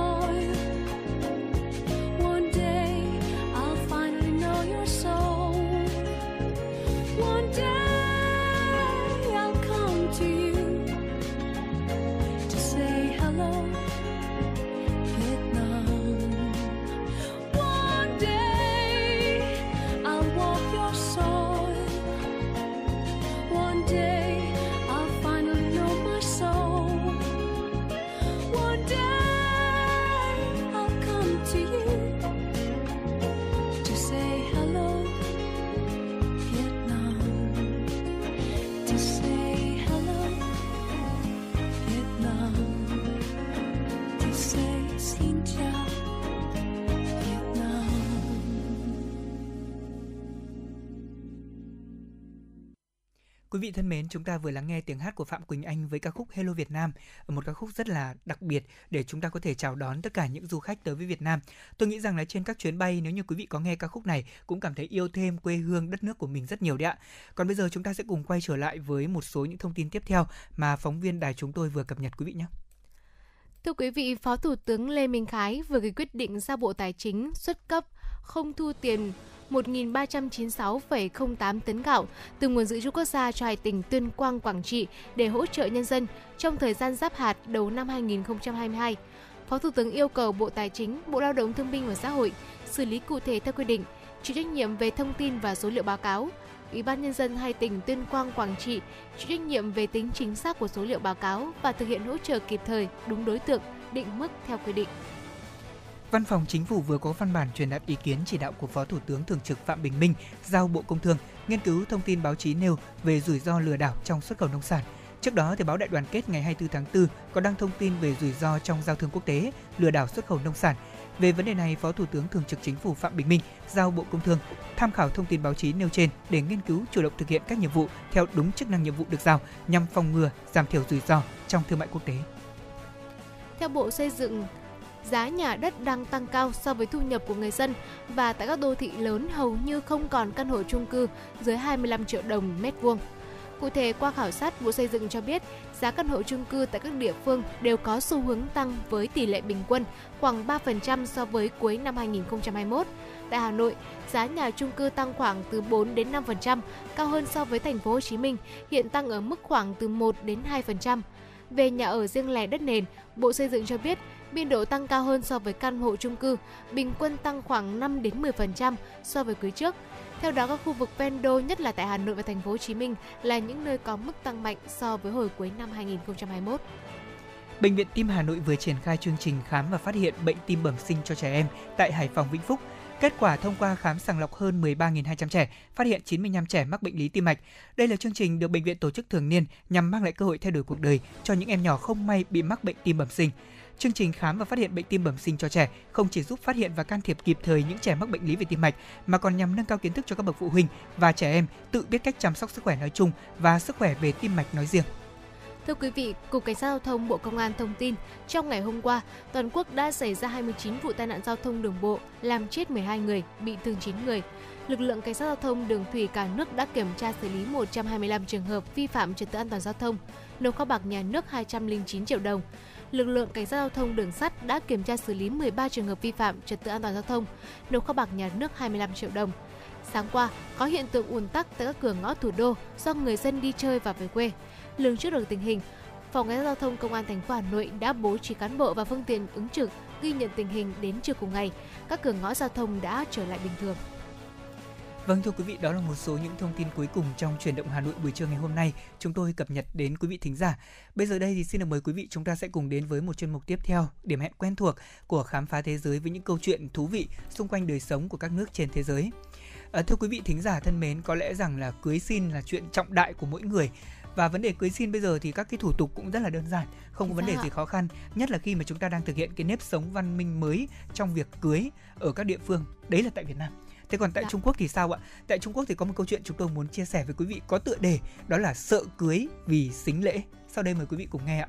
Quý vị thân mến, chúng ta vừa lắng nghe tiếng hát của Phạm Quỳnh Anh với ca khúc Hello Việt Nam, một ca khúc rất là đặc biệt để chúng ta có thể chào đón tất cả những du khách tới với Việt Nam. Tôi nghĩ rằng là trên các chuyến bay nếu như quý vị có nghe ca khúc này cũng cảm thấy yêu thêm quê hương đất nước của mình rất nhiều đấy ạ. Còn bây giờ chúng ta sẽ cùng quay trở lại với một số những thông tin tiếp theo mà phóng viên đài chúng tôi vừa cập nhật quý vị nhé. Thưa quý vị, Phó Thủ tướng Lê Minh Khái vừa ký quyết định giao Bộ Tài chính xuất cấp không thu tiền 1.396,08 tấn gạo từ nguồn dự trữ quốc gia cho hai tỉnh Tuyên Quang, Quảng Trị để hỗ trợ nhân dân trong thời gian giáp hạt đầu năm 2022. Phó Thủ tướng yêu cầu Bộ Tài chính, Bộ Lao động Thương binh và Xã hội xử lý cụ thể theo quy định, chịu trách nhiệm về thông tin và số liệu báo cáo. Ủy ban nhân dân hai tỉnh Tuyên Quang, Quảng Trị chịu trách nhiệm về tính chính xác của số liệu báo cáo và thực hiện hỗ trợ kịp thời, đúng đối tượng, định mức theo quy định. Văn phòng Chính phủ vừa có văn bản truyền đạt ý kiến chỉ đạo của Phó Thủ tướng Thường trực Phạm Bình Minh giao Bộ Công Thương nghiên cứu thông tin báo chí nêu về rủi ro lừa đảo trong xuất khẩu nông sản. Trước đó, thì báo Đại đoàn kết ngày 24 tháng 4 có đăng thông tin về rủi ro trong giao thương quốc tế, lừa đảo xuất khẩu nông sản. Về vấn đề này, Phó Thủ tướng Thường trực Chính phủ Phạm Bình Minh giao Bộ Công Thương tham khảo thông tin báo chí nêu trên để nghiên cứu chủ động thực hiện các nhiệm vụ theo đúng chức năng nhiệm vụ được giao nhằm phòng ngừa, giảm thiểu rủi ro trong thương mại quốc tế. Theo Bộ Xây dựng, giá nhà đất đang tăng cao so với thu nhập của người dân và tại các đô thị lớn hầu như không còn căn hộ chung cư dưới 25 triệu đồng mét vuông. Cụ thể, qua khảo sát, Bộ Xây dựng cho biết giá căn hộ chung cư tại các địa phương đều có xu hướng tăng với tỷ lệ bình quân khoảng 3% so với cuối năm 2021. Tại Hà Nội, giá nhà chung cư tăng khoảng từ 4 đến 5%, cao hơn so với thành phố Hồ Chí Minh, hiện tăng ở mức khoảng từ 1 đến 2%. Về nhà ở riêng lẻ đất nền, Bộ Xây dựng cho biết biên độ tăng cao hơn so với căn hộ chung cư, bình quân tăng khoảng 5 đến 10% so với quý trước. Theo đó, các khu vực ven đô, nhất là tại Hà Nội và thành phố Hồ Chí Minh là những nơi có mức tăng mạnh so với hồi cuối năm 2021. Bệnh viện Tim Hà Nội vừa triển khai chương trình khám và phát hiện bệnh tim bẩm sinh cho trẻ em tại Hải Phòng, Vĩnh Phúc. Kết quả thông qua khám sàng lọc hơn 13.200 trẻ, phát hiện 95 trẻ mắc bệnh lý tim mạch. Đây là chương trình được bệnh viện tổ chức thường niên nhằm mang lại cơ hội thay đổi cuộc đời cho những em nhỏ không may bị mắc bệnh tim bẩm sinh. Chương trình khám và phát hiện bệnh tim bẩm sinh cho trẻ không chỉ giúp phát hiện và can thiệp kịp thời những trẻ mắc bệnh lý về tim mạch mà còn nhằm nâng cao kiến thức cho các bậc phụ huynh và trẻ em tự biết cách chăm sóc sức khỏe nói chung và sức khỏe về tim mạch nói riêng. Thưa quý vị, Cục Cảnh sát Giao thông Bộ Công an thông tin, trong ngày hôm qua, toàn quốc đã xảy ra 29 vụ tai nạn giao thông đường bộ, làm chết 12 người, bị thương 9 người. Lực lượng Cảnh sát Giao thông đường thủy cả nước đã kiểm tra xử lý 125 trường hợp vi phạm trật tự an toàn giao thông, nộp kho bạc nhà nước 209 triệu đồng. Lực lượng Cảnh sát Giao thông đường sắt đã kiểm tra xử lý 13 trường hợp vi phạm trật tự an toàn giao thông, nộp kho bạc nhà nước 25 triệu đồng. Sáng qua, có hiện tượng ùn tắc tại các cửa ngõ thủ đô do người dân đi chơi và về quê. Lường trước được tình hình, Phòng Cảnh sát Giao thông Công an thành phố Hà Nội đã bố trí cán bộ và phương tiện ứng trực ghi nhận tình hình đến chiều cùng ngày. Các cửa ngõ giao thông đã trở lại bình thường. Vâng thưa quý vị, đó là một số những thông tin cuối cùng trong truyền động Hà Nội buổi trưa ngày hôm nay. Chúng tôi cập nhật đến quý vị thính giả. Bây giờ đây thì xin được mời quý vị chúng ta sẽ cùng đến với một chuyên mục tiếp theo, điểm hẹn quen thuộc của khám phá thế giới với những câu chuyện thú vị xung quanh đời sống của các nước trên thế giới. À, thưa quý vị thính giả thân mến, có lẽ rằng là cưới xin là chuyện trọng đại của mỗi người. Và vấn đề cưới xin bây giờ thì các cái thủ tục cũng rất là đơn giản không có vấn đề gì khó khăn. Nhất là khi mà chúng ta đang thực hiện cái nếp sống văn minh mới trong việc cưới ở các địa phương. Đấy là tại Việt Nam Thế còn tại dạ. Trung Quốc thì sao ạ? Tại Trung Quốc thì có một câu chuyện chúng tôi muốn chia sẻ với quý vị có tựa đề đó là sợ cưới vì xính lễ. Sau đây mời quý vị cùng nghe ạ.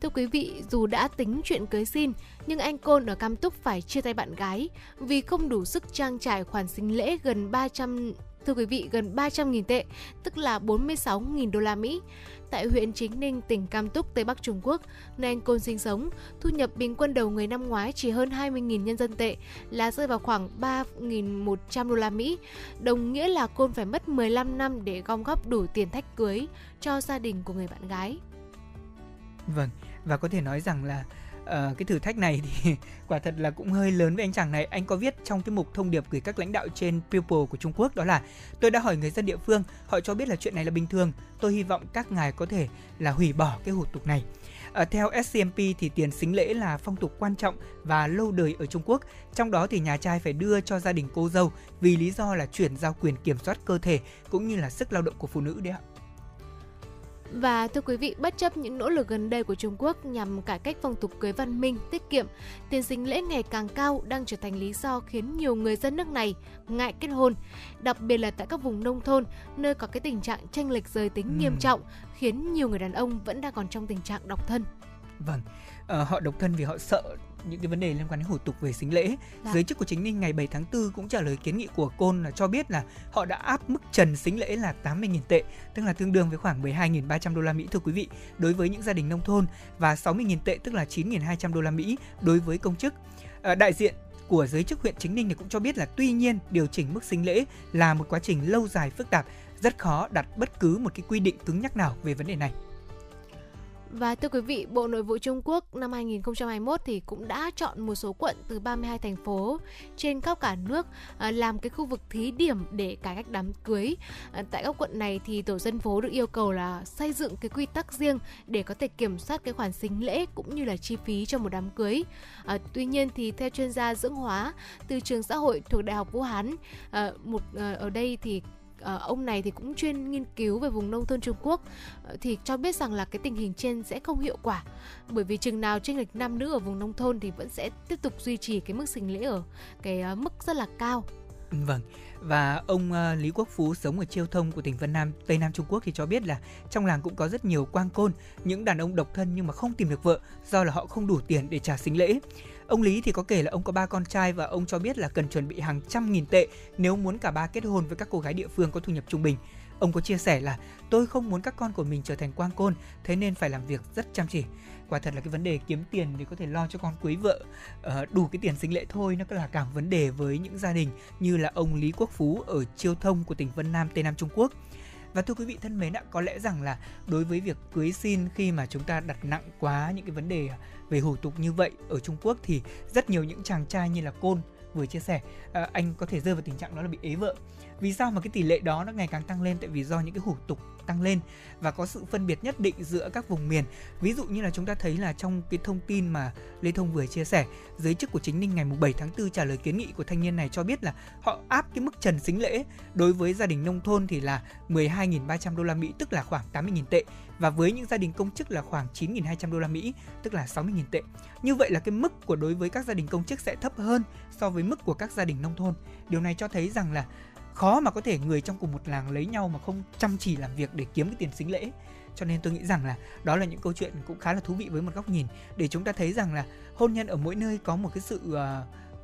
Thưa quý vị, dù đã tính chuyện cưới xin, nhưng anh Côn ở Cam Túc phải chia tay bạn gái vì không đủ sức trang trải khoản sinh lễ gần 300 thưa quý vị gần 300.000 tệ, tức là 46.000 đô la Mỹ. Tại huyện Chính Ninh, tỉnh Cam Túc, Tây Bắc Trung Quốc, nơi anh Côn sinh sống, thu nhập bình quân đầu người năm ngoái chỉ hơn 20.000 nhân dân tệ, là rơi vào khoảng 3.100 đô la Mỹ. Đồng nghĩa là Côn phải mất 15 năm để gom góp đủ tiền thách cưới cho gia đình của người bạn gái. Vâng, và có thể nói rằng là uh, cái thử thách này thì quả thật là cũng hơi lớn với anh chàng này. Anh có viết trong cái mục thông điệp gửi các lãnh đạo trên People của Trung Quốc đó là tôi đã hỏi người dân địa phương, họ cho biết là chuyện này là bình thường. Tôi hy vọng các ngài có thể là hủy bỏ cái hủ tục này. À, theo SCMP thì tiền xính lễ là phong tục quan trọng và lâu đời ở Trung Quốc. Trong đó thì nhà trai phải đưa cho gia đình cô dâu vì lý do là chuyển giao quyền kiểm soát cơ thể cũng như là sức lao động của phụ nữ đấy ạ. Và thưa quý vị, bất chấp những nỗ lực gần đây của Trung Quốc nhằm cải cách phong tục cưới văn minh, tiết kiệm, tiền sinh lễ ngày càng cao đang trở thành lý do khiến nhiều người dân nước này ngại kết hôn, đặc biệt là tại các vùng nông thôn nơi có cái tình trạng tranh lệch giới tính ừ. nghiêm trọng, khiến nhiều người đàn ông vẫn đang còn trong tình trạng độc thân. Vâng, uh, họ độc thân vì họ sợ những cái vấn đề liên quan đến hủ tục về xính lễ. Dạ. Giới chức của chính ninh ngày 7 tháng 4 cũng trả lời kiến nghị của Côn là cho biết là họ đã áp mức trần xính lễ là 80.000 tệ, tức là tương đương với khoảng 12.300 đô la Mỹ thưa quý vị, đối với những gia đình nông thôn và 60.000 tệ tức là 9.200 đô la Mỹ đối với công chức. À, đại diện của giới chức huyện Chính Ninh thì cũng cho biết là tuy nhiên điều chỉnh mức sinh lễ là một quá trình lâu dài phức tạp, rất khó đặt bất cứ một cái quy định cứng nhắc nào về vấn đề này. Và thưa quý vị, Bộ Nội vụ Trung Quốc năm 2021 thì cũng đã chọn một số quận từ 32 thành phố trên khắp cả nước ờ, làm cái khu vực thí điểm để cải cách đám cưới. Ờ, tại các quận này thì tổ dân phố được yêu cầu là xây dựng cái quy tắc riêng để có thể kiểm soát cái khoản sinh lễ cũng như là chi phí cho một đám cưới. À, tuy nhiên thì theo chuyên gia dưỡng hóa từ trường xã hội thuộc Đại học Vũ Hán, à, một à, ở đây thì uh, ông này thì cũng chuyên nghiên cứu về vùng nông thôn Trung Quốc uh, thì cho biết rằng là cái tình hình trên sẽ không hiệu quả bởi vì chừng nào chênh lệch nam nữ ở vùng nông thôn thì vẫn sẽ tiếp tục duy trì cái mức sinh lễ ở cái uh, mức rất là cao. Vâng, và ông uh, Lý Quốc Phú sống ở Chiêu Thông của tỉnh Vân Nam, Tây Nam Trung Quốc thì cho biết là trong làng cũng có rất nhiều quang côn, những đàn ông độc thân nhưng mà không tìm được vợ do là họ không đủ tiền để trả sinh lễ. Ông Lý thì có kể là ông có ba con trai và ông cho biết là cần chuẩn bị hàng trăm nghìn tệ nếu muốn cả ba kết hôn với các cô gái địa phương có thu nhập trung bình. Ông có chia sẻ là tôi không muốn các con của mình trở thành quang côn, thế nên phải làm việc rất chăm chỉ. Quả thật là cái vấn đề kiếm tiền để có thể lo cho con cưới vợ ờ, đủ cái tiền sinh lễ thôi nó là cả vấn đề với những gia đình như là ông Lý Quốc Phú ở Chiêu Thông của tỉnh Vân Nam, Tây Nam Trung Quốc. Và thưa quý vị thân mến ạ, có lẽ rằng là đối với việc cưới xin khi mà chúng ta đặt nặng quá những cái vấn đề về hủ tục như vậy ở Trung Quốc thì rất nhiều những chàng trai như là Côn vừa chia sẻ à, anh có thể rơi vào tình trạng đó là bị ế vợ. Vì sao mà cái tỷ lệ đó nó ngày càng tăng lên? Tại vì do những cái hủ tục tăng lên và có sự phân biệt nhất định giữa các vùng miền. Ví dụ như là chúng ta thấy là trong cái thông tin mà Lê Thông vừa chia sẻ giới chức của chính Ninh ngày 7 tháng 4 trả lời kiến nghị của thanh niên này cho biết là họ áp cái mức trần xính lễ đối với gia đình nông thôn thì là 12.300 đô la Mỹ tức là khoảng 80.000 tệ và với những gia đình công chức là khoảng 9.200 đô la Mỹ tức là 60.000 tệ. Như vậy là cái mức của đối với các gia đình công chức sẽ thấp hơn so với mức của các gia đình nông thôn. Điều này cho thấy rằng là khó mà có thể người trong cùng một làng lấy nhau mà không chăm chỉ làm việc để kiếm cái tiền xính lễ cho nên tôi nghĩ rằng là đó là những câu chuyện cũng khá là thú vị với một góc nhìn để chúng ta thấy rằng là hôn nhân ở mỗi nơi có một cái sự uh,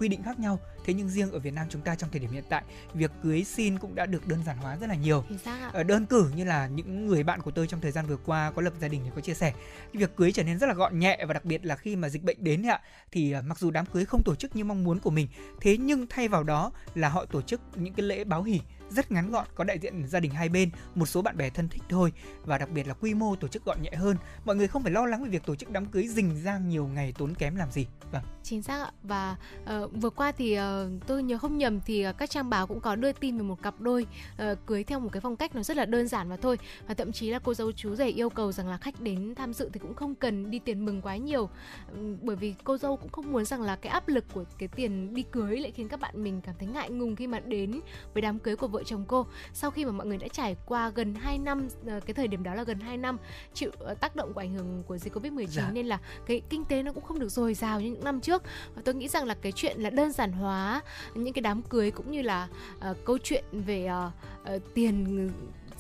quy định khác nhau thế nhưng riêng ở Việt Nam chúng ta trong thời điểm hiện tại việc cưới xin cũng đã được đơn giản hóa rất là nhiều ạ. Ờ, đơn cử như là những người bạn của tôi trong thời gian vừa qua có lập gia đình thì có chia sẻ việc cưới trở nên rất là gọn nhẹ và đặc biệt là khi mà dịch bệnh đến ạ thì à, mặc dù đám cưới không tổ chức như mong muốn của mình thế nhưng thay vào đó là họ tổ chức những cái lễ báo hỉ rất ngắn gọn có đại diện gia đình hai bên một số bạn bè thân thích thôi và đặc biệt là quy mô tổ chức gọn nhẹ hơn mọi người không phải lo lắng về việc tổ chức đám cưới rình rang nhiều ngày tốn kém làm gì vâng Chính xác ạ. Và uh, vừa qua thì uh, tôi nhớ không nhầm thì ờ, các trang báo cũng có đưa tin về một cặp đôi uh, cưới theo một cái phong cách nó rất là đơn giản và thôi. Và thậm chí là cô dâu chú rể yêu cầu rằng là khách đến tham dự thì cũng không cần đi tiền mừng quá nhiều. uh, Bởi vì cô dâu cũng không muốn rằng là cái áp lực của cái tiền đi cưới lại khiến các bạn mình cảm thấy ngại ngùng khi mà đến với đám cưới của vợ chồng cô. Sau khi mà mọi người đã trải qua gần 2 năm ờ, cái thời điểm đó là gần 2 năm chịu ờ, tác động của ảnh hưởng của dịch Covid-19 Dạ. nên là cái kinh tế nó cũng không được dồi dào như những năm trước và tôi nghĩ rằng là cái chuyện là đơn giản hóa những cái đám cưới cũng như là ờ, câu chuyện về ờ, ờ, tiền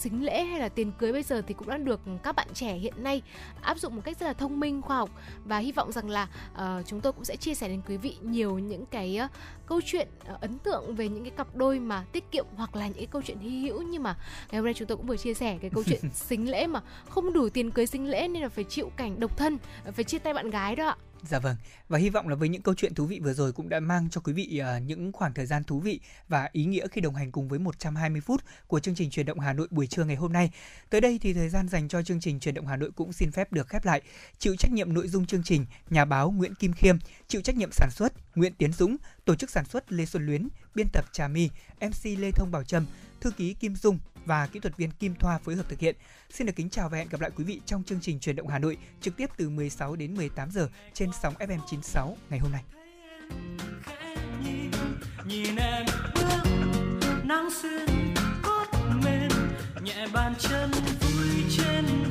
xính lễ hay là tiền cưới bây giờ thì cũng đã được các bạn trẻ hiện nay áp dụng một cách rất là thông minh khoa học. Và hy vọng rằng là ờ, chúng tôi cũng sẽ chia sẻ đến quý vị nhiều những cái ờ, câu chuyện ờ, ấn tượng về những cái cặp đôi mà tiết kiệm hoặc là những cái câu chuyện hy hữu. Nhưng mà ngày hôm nay chúng tôi cũng vừa chia sẻ cái câu chuyện xính lễ mà không đủ tiền cưới xính lễ nên là phải chịu cảnh độc thân phải chia tay bạn gái đó ạ Dạ vâng, và hy vọng là với những câu chuyện thú vị vừa rồi cũng đã mang cho quý vị uh, những khoảng thời gian thú vị và ý nghĩa khi đồng hành cùng với 120 phút của chương trình truyền động Hà Nội buổi trưa ngày hôm nay. Tới đây thì thời gian dành cho chương trình truyền động Hà Nội cũng xin phép được khép lại. Chịu trách nhiệm nội dung chương trình nhà báo Nguyễn Kim Khiêm, chịu trách nhiệm sản xuất Nguyễn Tiến Dũng, tổ chức sản xuất Lê Xuân Luyến, biên tập Trà My, MC Lê Thông Bảo Trâm, thư ký Kim Dung và kỹ thuật viên Kim Thoa phối hợp thực hiện. Xin được kính chào và hẹn gặp lại quý vị trong chương trình truyền động Hà Nội trực tiếp từ 16 đến 18 giờ trên sóng FM 96 ngày hôm nay. nhìn em bước, nắng xuyên cốt mềm, nhẹ bàn chân vui trên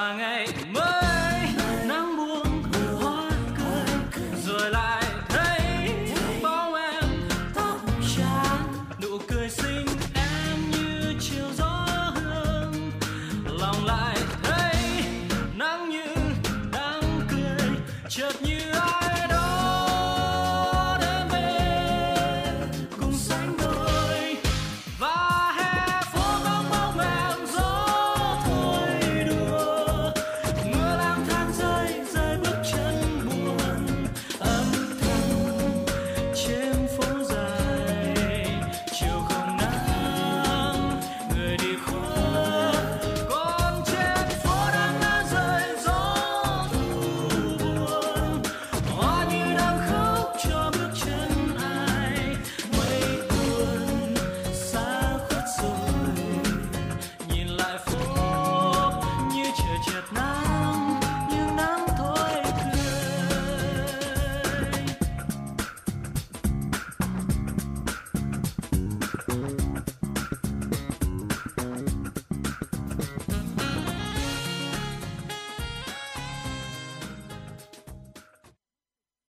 và